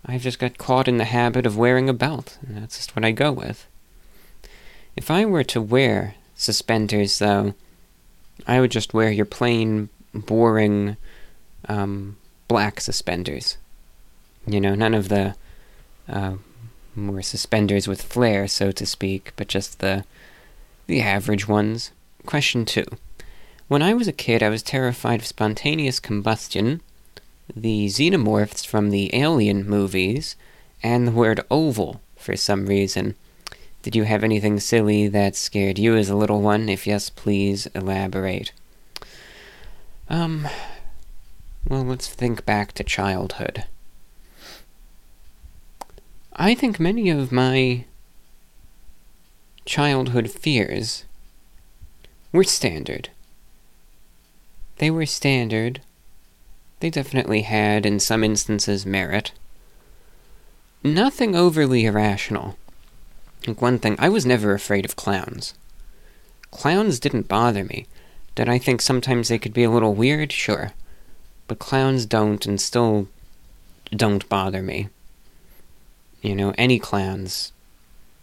I've just got caught in the habit of wearing a belt, and that's just what I go with. If I were to wear suspenders, though, I would just wear your plain, boring, um, black suspenders. You know, none of the uh, more suspenders with flair, so to speak, but just the the average ones. Question two. When I was a kid, I was terrified of spontaneous combustion, the xenomorphs from the Alien movies, and the word oval for some reason. Did you have anything silly that scared you as a little one? If yes, please elaborate. Um, well, let's think back to childhood. I think many of my childhood fears were standard. They were standard. They definitely had, in some instances, merit. Nothing overly irrational. Like one thing, I was never afraid of clowns. Clowns didn't bother me. Did I think sometimes they could be a little weird? Sure. But clowns don't and still don't bother me. You know, any clowns.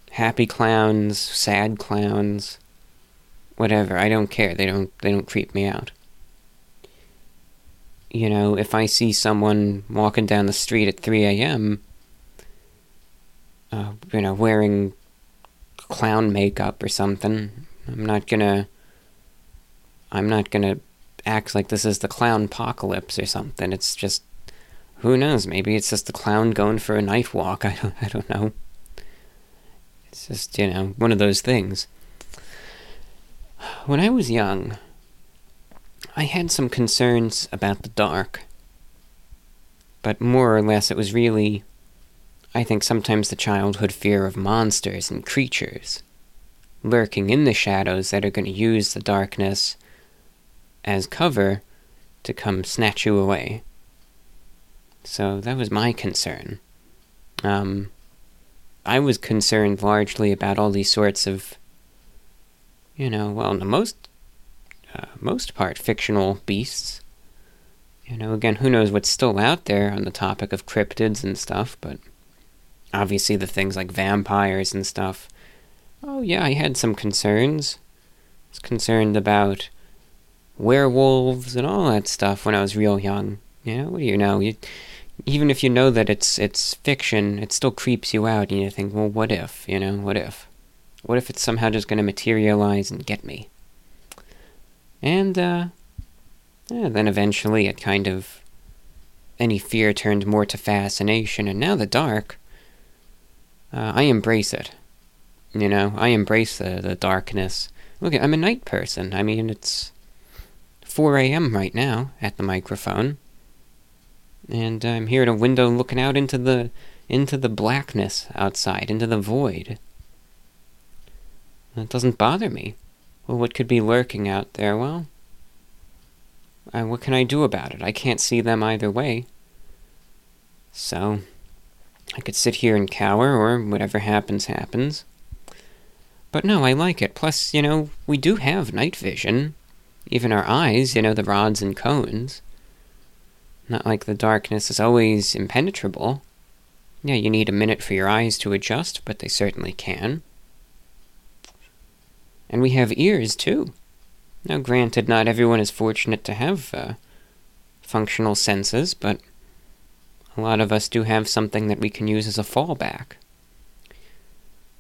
Happy clowns, sad clowns, whatever. I don't care. They don't they don't creep me out. You know, if I see someone walking down the street at 3 a.m., uh, you know, wearing clown makeup or something, I'm not gonna. I'm not gonna act like this is the clown apocalypse or something. It's just who knows? Maybe it's just the clown going for a night walk. I don't, I don't know. It's just, you know, one of those things. When I was young, I had some concerns about the dark. But more or less, it was really, I think, sometimes the childhood fear of monsters and creatures lurking in the shadows that are going to use the darkness as cover to come snatch you away. So that was my concern. Um, I was concerned largely about all these sorts of, you know, well, the most, uh, most part, fictional beasts. You know, again, who knows what's still out there on the topic of cryptids and stuff, but obviously the things like vampires and stuff. Oh, yeah, I had some concerns. I was concerned about werewolves and all that stuff when I was real young. You know, what do you know? You even if you know that it's it's fiction, it still creeps you out, and you think, well, what if? You know, what if? What if it's somehow just going to materialize and get me? And uh, yeah, then eventually, it kind of any fear turned more to fascination, and now the dark. Uh, I embrace it. You know, I embrace the the darkness. Look, I'm a night person. I mean, it's 4 a.m. right now at the microphone and I'm here at a window looking out into the into the blackness outside, into the void. It doesn't bother me. Well, what could be lurking out there? Well, uh, what can I do about it? I can't see them either way. So, I could sit here and cower, or whatever happens, happens. But no, I like it. Plus, you know, we do have night vision. Even our eyes, you know, the rods and cones. Not like the darkness is always impenetrable. Yeah, you need a minute for your eyes to adjust, but they certainly can. And we have ears, too. Now, granted, not everyone is fortunate to have uh, functional senses, but a lot of us do have something that we can use as a fallback.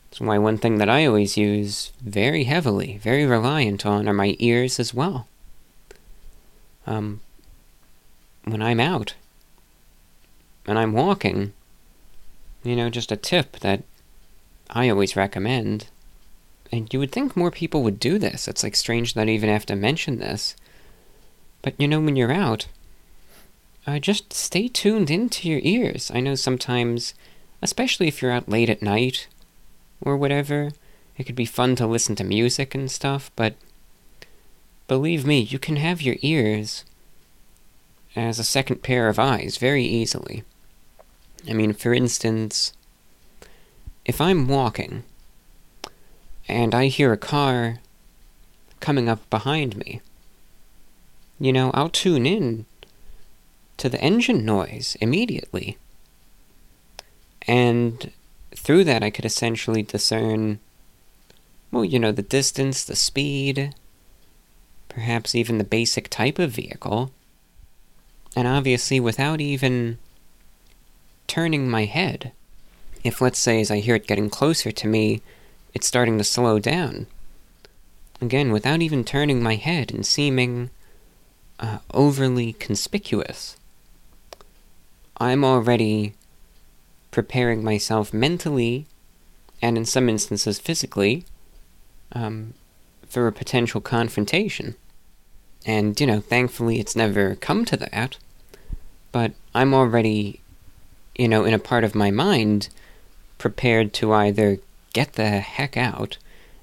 That's why one thing that I always use very heavily, very reliant on, are my ears as well. Um, when I'm out and I'm walking. You know, just a tip that I always recommend. And you would think more people would do this. It's like strange that I even have to mention this. But you know, when you're out, uh, just stay tuned into your ears. I know sometimes, especially if you're out late at night or whatever, it could be fun to listen to music and stuff, but believe me, you can have your ears as a second pair of eyes very easily. I mean, for instance, if I'm walking and I hear a car coming up behind me, you know, I'll tune in to the engine noise immediately. And through that, I could essentially discern, well, you know, the distance, the speed, perhaps even the basic type of vehicle. And obviously, without even turning my head, if let's say as I hear it getting closer to me, it's starting to slow down. Again, without even turning my head and seeming uh, overly conspicuous, I'm already preparing myself mentally and in some instances physically um, for a potential confrontation. And, you know, thankfully it's never come to that, but I'm already, you know, in a part of my mind prepared to either get the heck out.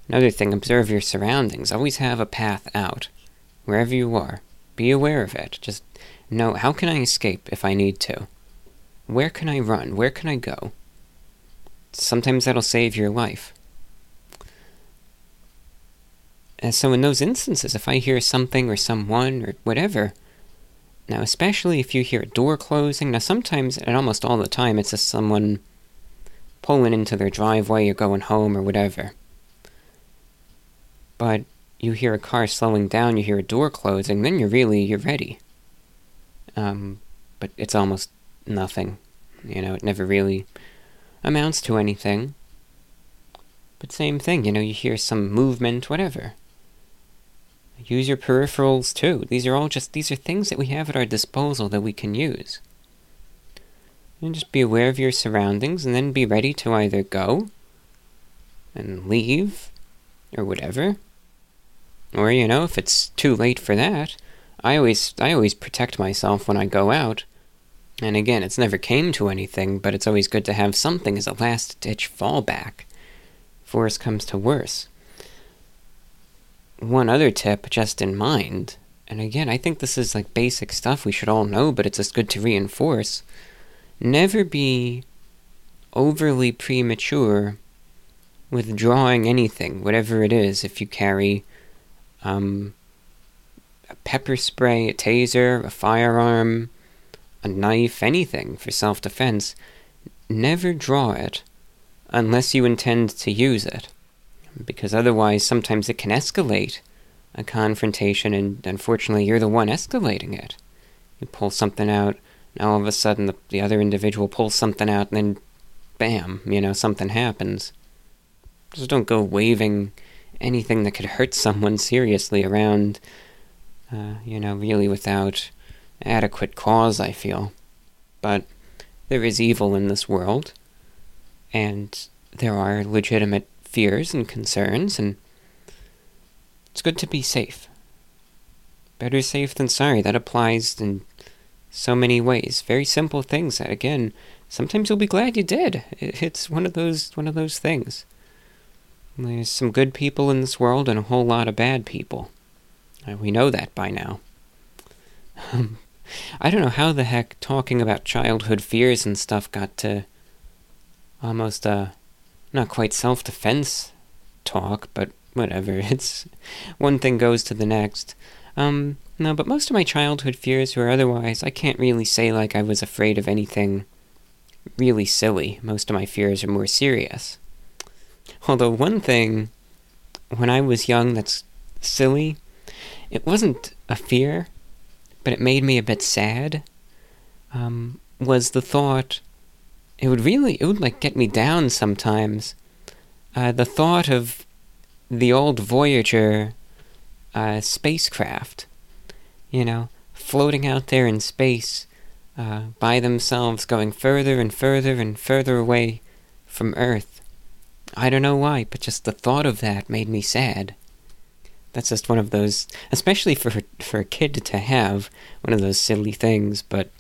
Another thing, observe your surroundings. Always have a path out. Wherever you are, be aware of it. Just know how can I escape if I need to? Where can I run? Where can I go? Sometimes that'll save your life. And so, in those instances, if I hear something or someone or whatever, now, especially if you hear a door closing, now sometimes, and almost all the time, it's just someone pulling into their driveway or going home or whatever. But you hear a car slowing down, you hear a door closing, then you're really, you're ready. Um, but it's almost nothing. You know, it never really amounts to anything. But same thing, you know, you hear some movement, whatever. Use your peripherals too. These are all just, these are things that we have at our disposal that we can use. And just be aware of your surroundings and then be ready to either go and leave or whatever. Or, you know, if it's too late for that, I always I always protect myself when I go out. And again, it's never came to anything, but it's always good to have something as a last ditch fallback. If worse comes to worse. One other tip, just in mind, and again, I think this is like basic stuff we should all know, but it's just good to reinforce never be overly premature with drawing anything, whatever it is. If you carry um, a pepper spray, a taser, a firearm, a knife, anything for self defense, never draw it unless you intend to use it. Because otherwise, sometimes it can escalate a confrontation, and unfortunately, you're the one escalating it. You pull something out all of a sudden the, the other individual pulls something out and then bam, you know, something happens. Just don't go waving anything that could hurt someone seriously around, uh, you know, really without adequate cause, I feel. But there is evil in this world, and there are legitimate fears and concerns, and it's good to be safe. Better safe than sorry. That applies in so many ways. Very simple things that again, sometimes you'll be glad you did. It's one of those one of those things. There's some good people in this world and a whole lot of bad people. We know that by now. I don't know how the heck talking about childhood fears and stuff got to almost uh not quite self-defense talk, but whatever. It's one thing goes to the next. Um no, but most of my childhood fears were otherwise. I can't really say like I was afraid of anything really silly. Most of my fears are more serious. Although, one thing, when I was young, that's silly, it wasn't a fear, but it made me a bit sad, um, was the thought, it would really, it would like get me down sometimes. Uh, the thought of the old Voyager uh, spacecraft you know, floating out there in space uh, by themselves, going further and further and further away from Earth. I don't know why, but just the thought of that made me sad. That's just one of those, especially for for a kid to have one of those silly things, but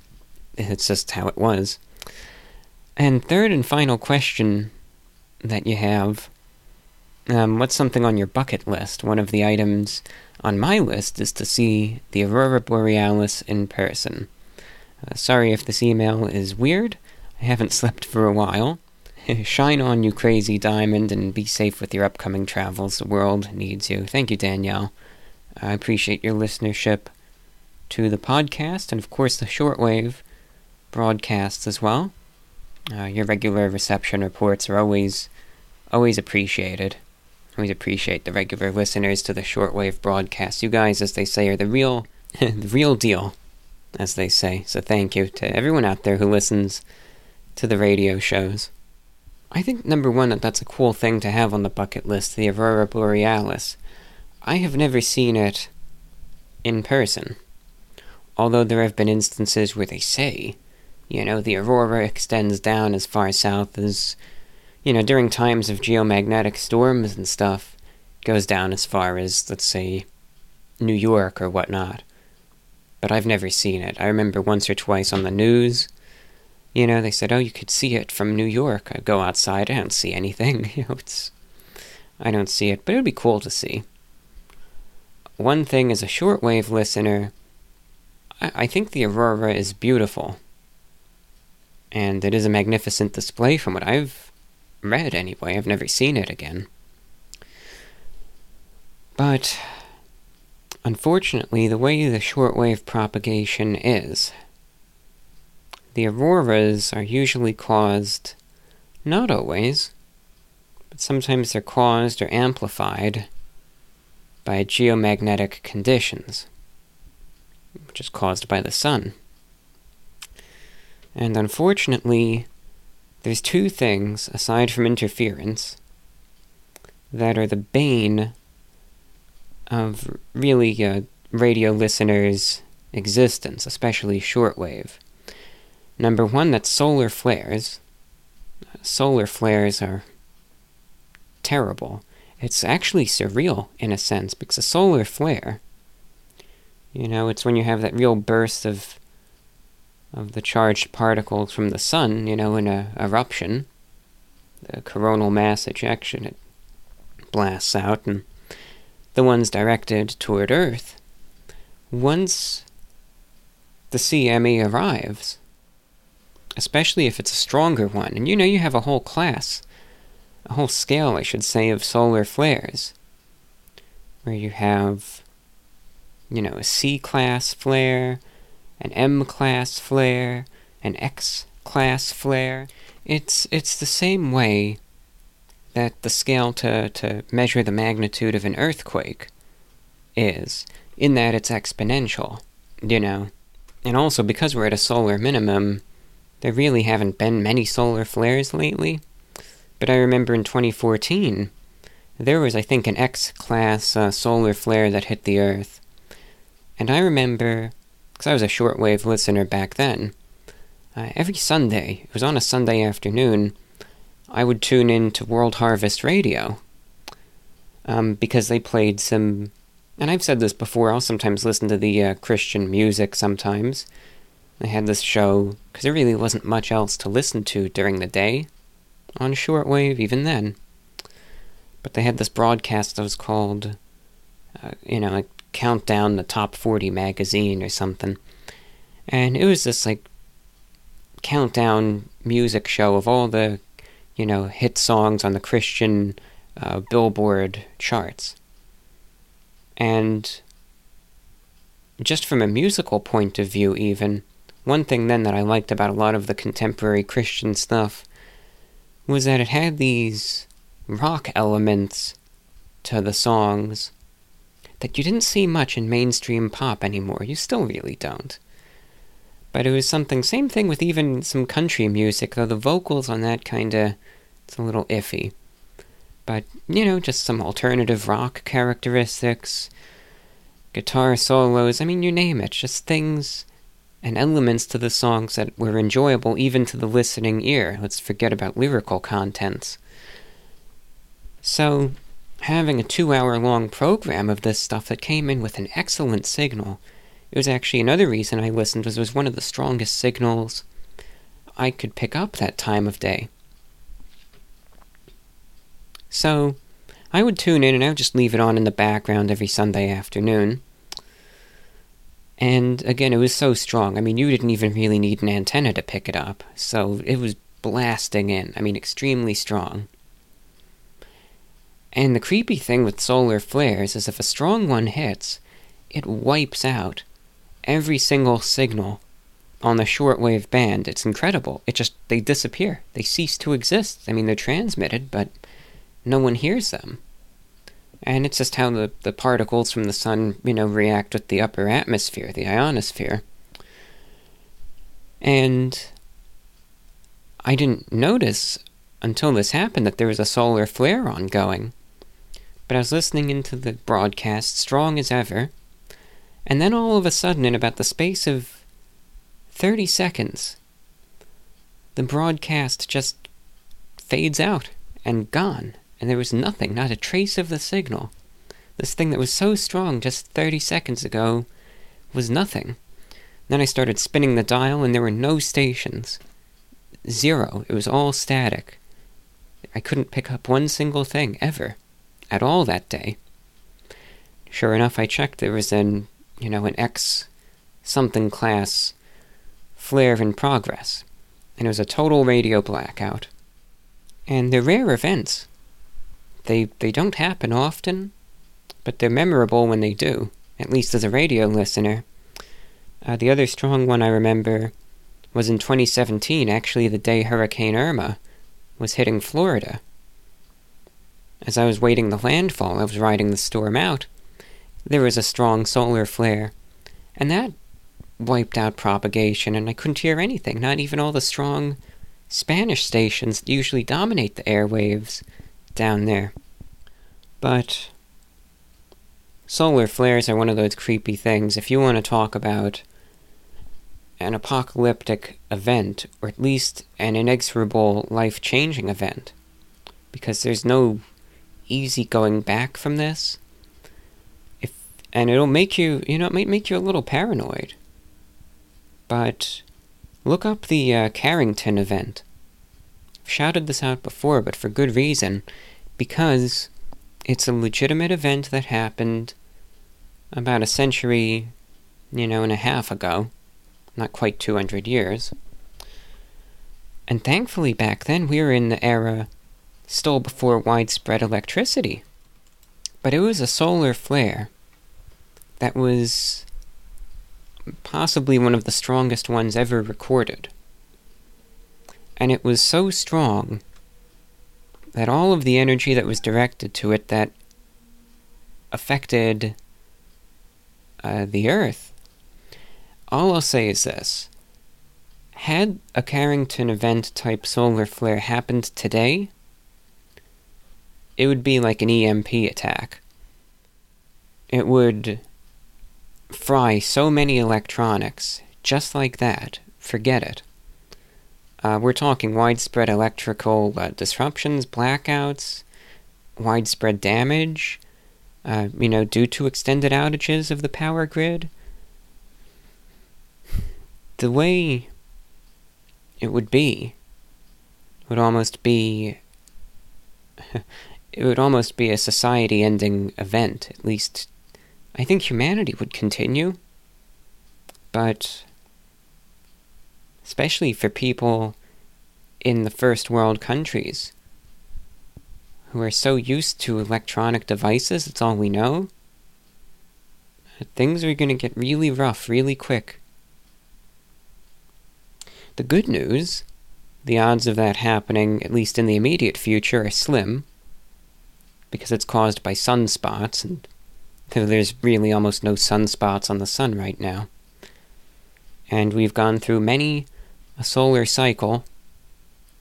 it's just how it was. And third and final question that you have um, what's something on your bucket list? One of the items on my list is to see the Aurora Borealis in person. Uh, sorry if this email is weird. I haven't slept for a while. Shine on, you crazy diamond, and be safe with your upcoming travels. The world needs you. Thank you, Danielle. I appreciate your listenership to the podcast and, of course, the shortwave broadcasts as well. Uh, your regular reception reports are always, always appreciated. Always appreciate the regular listeners to the shortwave broadcast. You guys, as they say, are the real, the real deal, as they say. So thank you to everyone out there who listens to the radio shows. I think number one that that's a cool thing to have on the bucket list, the aurora borealis. I have never seen it in person. Although there have been instances where they say, you know, the aurora extends down as far south as, you know, during times of geomagnetic storms and stuff, goes down as far as, let's say, New York or whatnot. But I've never seen it. I remember once or twice on the news, you know, they said, oh, you could see it from New York. I go outside, I don't see anything. You know, it's. I don't see it, but it would be cool to see. One thing as a shortwave listener, I, I think the aurora is beautiful. And it is a magnificent display from what I've read anyway. I've never seen it again. But unfortunately, the way the shortwave propagation is, the auroras are usually caused, not always, but sometimes they're caused or amplified by geomagnetic conditions, which is caused by the sun. And unfortunately, there's two things, aside from interference, that are the bane of really uh, radio listeners' existence, especially shortwave. Number one, that's solar flares. Solar flares are terrible. It's actually surreal in a sense because a solar flare, you know, it's when you have that real burst of of the charged particles from the sun, you know, in a eruption, the coronal mass ejection, it blasts out, and the ones directed toward Earth. Once the CME arrives, especially if it's a stronger one. And you know, you have a whole class, a whole scale, I should say, of solar flares, where you have, you know, a C class flare, an M class flare, an X class flare. It's it's the same way that the scale to, to measure the magnitude of an earthquake is, in that it's exponential, you know. And also because we're at a solar minimum, there really haven't been many solar flares lately, but I remember in 2014, there was, I think, an X class uh, solar flare that hit the Earth. And I remember, because I was a shortwave listener back then, uh, every Sunday, it was on a Sunday afternoon, I would tune in to World Harvest Radio. Um, because they played some. And I've said this before, I'll sometimes listen to the uh, Christian music sometimes. I had this show because there really wasn't much else to listen to during the day on shortwave, even then. But they had this broadcast that was called, uh, you know, like Countdown the Top 40 magazine or something. And it was this, like, countdown music show of all the, you know, hit songs on the Christian uh, Billboard charts. And just from a musical point of view, even, one thing then that I liked about a lot of the contemporary Christian stuff was that it had these rock elements to the songs that you didn't see much in mainstream pop anymore. You still really don't. But it was something, same thing with even some country music, though the vocals on that kinda, it's a little iffy. But, you know, just some alternative rock characteristics, guitar solos, I mean, you name it, just things and elements to the songs that were enjoyable even to the listening ear. Let's forget about lyrical contents. So, having a two hour long program of this stuff that came in with an excellent signal, it was actually another reason I listened was it was one of the strongest signals I could pick up that time of day. So, I would tune in and I would just leave it on in the background every Sunday afternoon. And again, it was so strong. I mean, you didn't even really need an antenna to pick it up. So it was blasting in. I mean, extremely strong. And the creepy thing with solar flares is if a strong one hits, it wipes out every single signal on the shortwave band. It's incredible. It just, they disappear. They cease to exist. I mean, they're transmitted, but no one hears them. And it's just how the, the particles from the sun, you know, react with the upper atmosphere, the ionosphere. And I didn't notice until this happened that there was a solar flare ongoing. But I was listening into the broadcast, strong as ever, and then all of a sudden, in about the space of 30 seconds, the broadcast just fades out and gone, and there was nothing, not a trace of the signal. This thing that was so strong just 30 seconds ago was nothing. Then I started spinning the dial, and there were no stations. Zero. It was all static. I couldn't pick up one single thing, ever. At all that day. Sure enough, I checked. There was an, you know, an X something class flare in progress, and it was a total radio blackout. And they're rare events. They, they don't happen often, but they're memorable when they do, at least as a radio listener. Uh, the other strong one I remember was in 2017, actually the day Hurricane Irma was hitting Florida. As I was waiting the landfall, I was riding the storm out. There was a strong solar flare, and that wiped out propagation, and I couldn't hear anything, not even all the strong Spanish stations that usually dominate the airwaves down there. But solar flares are one of those creepy things. If you want to talk about an apocalyptic event, or at least an inexorable, life changing event, because there's no easy going back from this. If and it'll make you, you know, it might make you a little paranoid. But look up the uh, Carrington event. I've shouted this out before, but for good reason, because it's a legitimate event that happened about a century, you know, and a half ago not quite 200 years. And thankfully, back then, we were in the era still before widespread electricity. But it was a solar flare that was possibly one of the strongest ones ever recorded. And it was so strong that all of the energy that was directed to it that affected uh, the Earth all I'll say is this. Had a Carrington event type solar flare happened today, it would be like an EMP attack. It would fry so many electronics, just like that. Forget it. Uh, we're talking widespread electrical uh, disruptions, blackouts, widespread damage, uh, you know, due to extended outages of the power grid the way it would be would almost be it would almost be a society ending event at least i think humanity would continue. But especially for people in the first world countries who are so used to electronic devices it's all we know. Things are going to get really rough really quick. The good news, the odds of that happening, at least in the immediate future, are slim, because it's caused by sunspots, and there's really almost no sunspots on the sun right now. And we've gone through many a solar cycle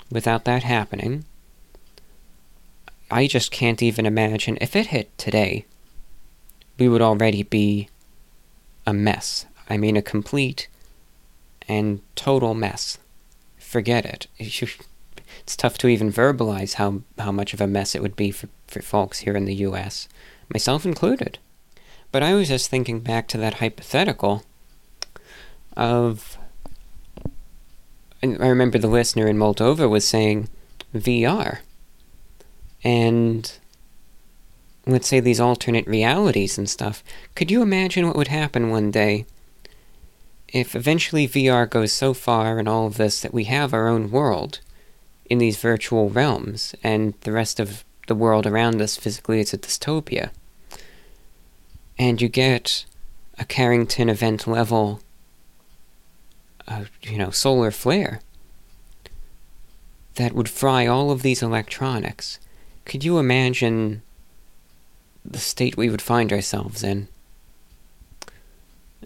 without that happening. I just can't even imagine if it hit today, we would already be a mess. I mean, a complete and total mess. Forget it. It's tough to even verbalize how, how much of a mess it would be for, for folks here in the US, myself included. But I was just thinking back to that hypothetical of. I remember the listener in Moldova was saying VR. And let's say these alternate realities and stuff. Could you imagine what would happen one day if eventually VR goes so far in all of this that we have our own world in these virtual realms, and the rest of the world around us physically is a dystopia, and you get a Carrington event level a you know solar flare that would fry all of these electronics. Could you imagine the state we would find ourselves in?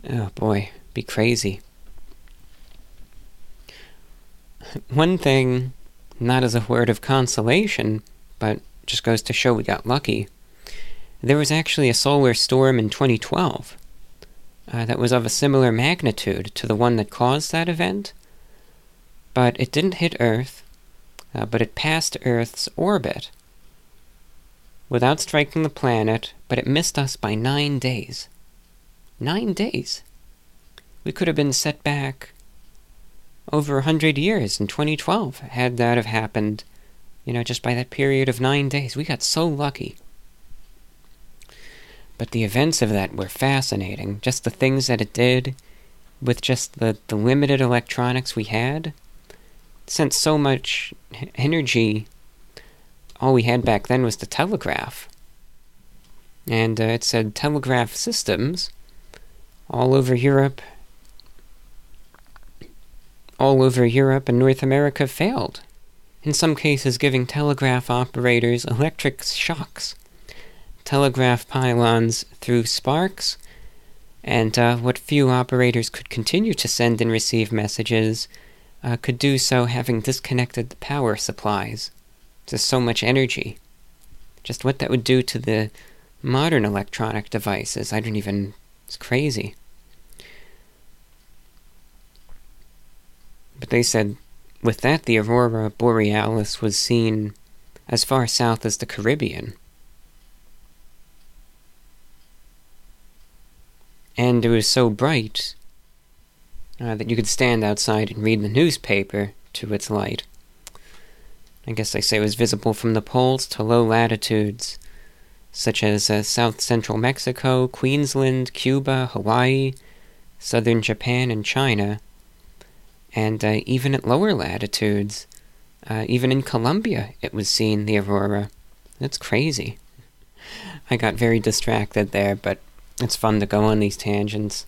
Oh boy, be crazy. One thing, not as a word of consolation, but just goes to show we got lucky. There was actually a solar storm in 2012 uh, that was of a similar magnitude to the one that caused that event, but it didn't hit Earth, uh, but it passed Earth's orbit without striking the planet, but it missed us by nine days. Nine days. We could have been set back over a hundred years in 2012 had that have happened, you know, just by that period of nine days. We got so lucky. But the events of that were fascinating. Just the things that it did with just the, the limited electronics we had sent so much energy. All we had back then was the telegraph. And uh, it said telegraph systems all over Europe. All over Europe and North America failed, in some cases, giving telegraph operators electric shocks. Telegraph pylons threw sparks, and uh, what few operators could continue to send and receive messages uh, could do so having disconnected the power supplies. Just so much energy. Just what that would do to the modern electronic devices, I don't even. It's crazy. But they said with that, the aurora borealis was seen as far south as the Caribbean. And it was so bright uh, that you could stand outside and read the newspaper to its light. I guess they say it was visible from the poles to low latitudes, such as uh, south central Mexico, Queensland, Cuba, Hawaii, southern Japan, and China, and uh, even at lower latitudes, uh, even in Colombia, it was seen the aurora. That's crazy. I got very distracted there, but it's fun to go on these tangents.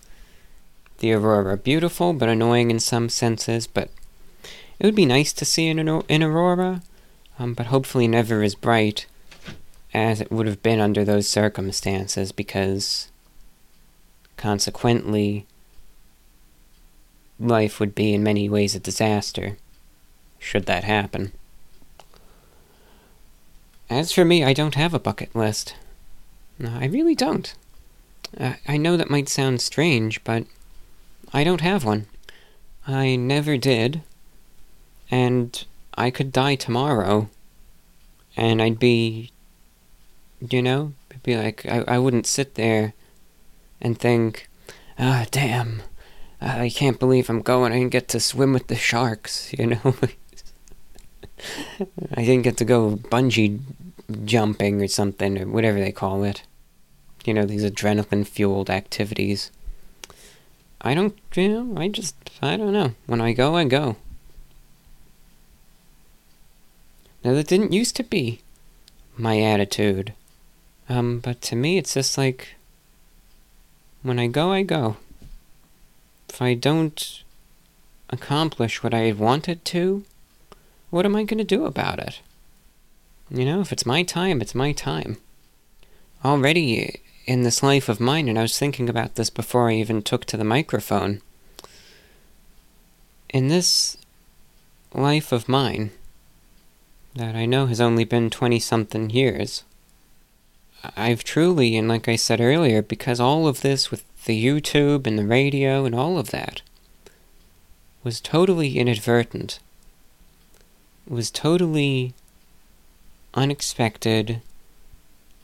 The aurora, beautiful but annoying in some senses, but it would be nice to see an, an aurora, um, but hopefully never as bright as it would have been under those circumstances, because consequently, life would be in many ways a disaster, should that happen. As for me, I don't have a bucket list. I really don't. I know that might sound strange, but I don't have one. I never did. And I could die tomorrow. And I'd be. You know? Be like, I, I wouldn't sit there and think, ah, oh, damn. I can't believe I'm going. I didn't get to swim with the sharks, you know? I didn't get to go bungee jumping or something, or whatever they call it. You know, these adrenaline fueled activities. I don't, you know, I just, I don't know. When I go, I go. Now, that didn't used to be my attitude. Um, but to me, it's just like, when I go, I go. If I don't accomplish what I wanted to, what am I going to do about it? You know, if it's my time, it's my time. Already, in this life of mine, and I was thinking about this before I even took to the microphone. In this life of mine, that I know has only been 20 something years, I've truly, and like I said earlier, because all of this with the YouTube and the radio and all of that was totally inadvertent, was totally unexpected,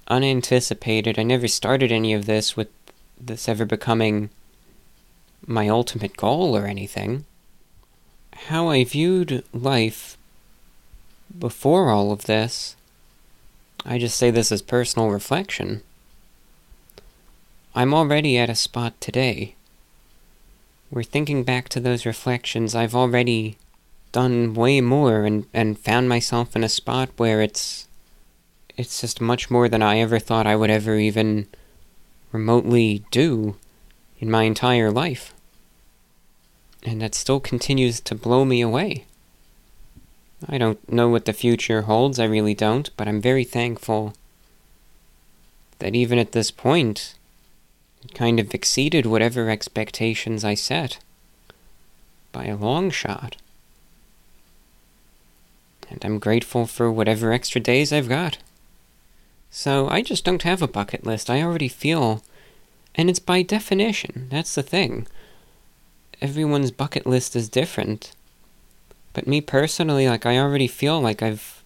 unanticipated. I never started any of this with this ever becoming my ultimate goal or anything. How I viewed life before all of this, I just say this as personal reflection. I'm already at a spot today where thinking back to those reflections, I've already done way more and, and found myself in a spot where it's it's just much more than I ever thought I would ever even remotely do in my entire life. And that still continues to blow me away. I don't know what the future holds, I really don't, but I'm very thankful that even at this point, it kind of exceeded whatever expectations I set by a long shot. And I'm grateful for whatever extra days I've got. So I just don't have a bucket list. I already feel, and it's by definition, that's the thing. Everyone's bucket list is different. But me personally, like, I already feel like I've.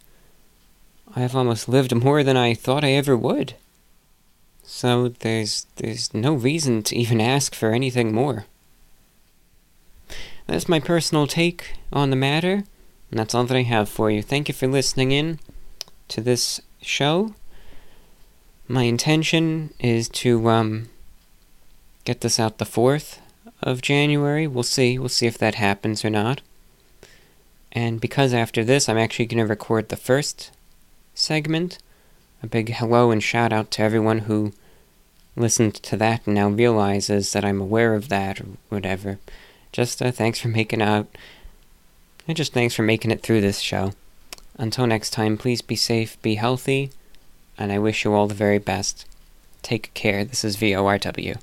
I've almost lived more than I thought I ever would. So there's there's no reason to even ask for anything more. That's my personal take on the matter, and that's all that I have for you. Thank you for listening in to this show. My intention is to um get this out the 4th of January. We'll see. We'll see if that happens or not. And because after this, I'm actually going to record the first segment. A big hello and shout out to everyone who listened to that and now realizes that I'm aware of that or whatever. Just uh, thanks for making out. And just thanks for making it through this show. Until next time, please be safe, be healthy, and I wish you all the very best. Take care. This is VORW.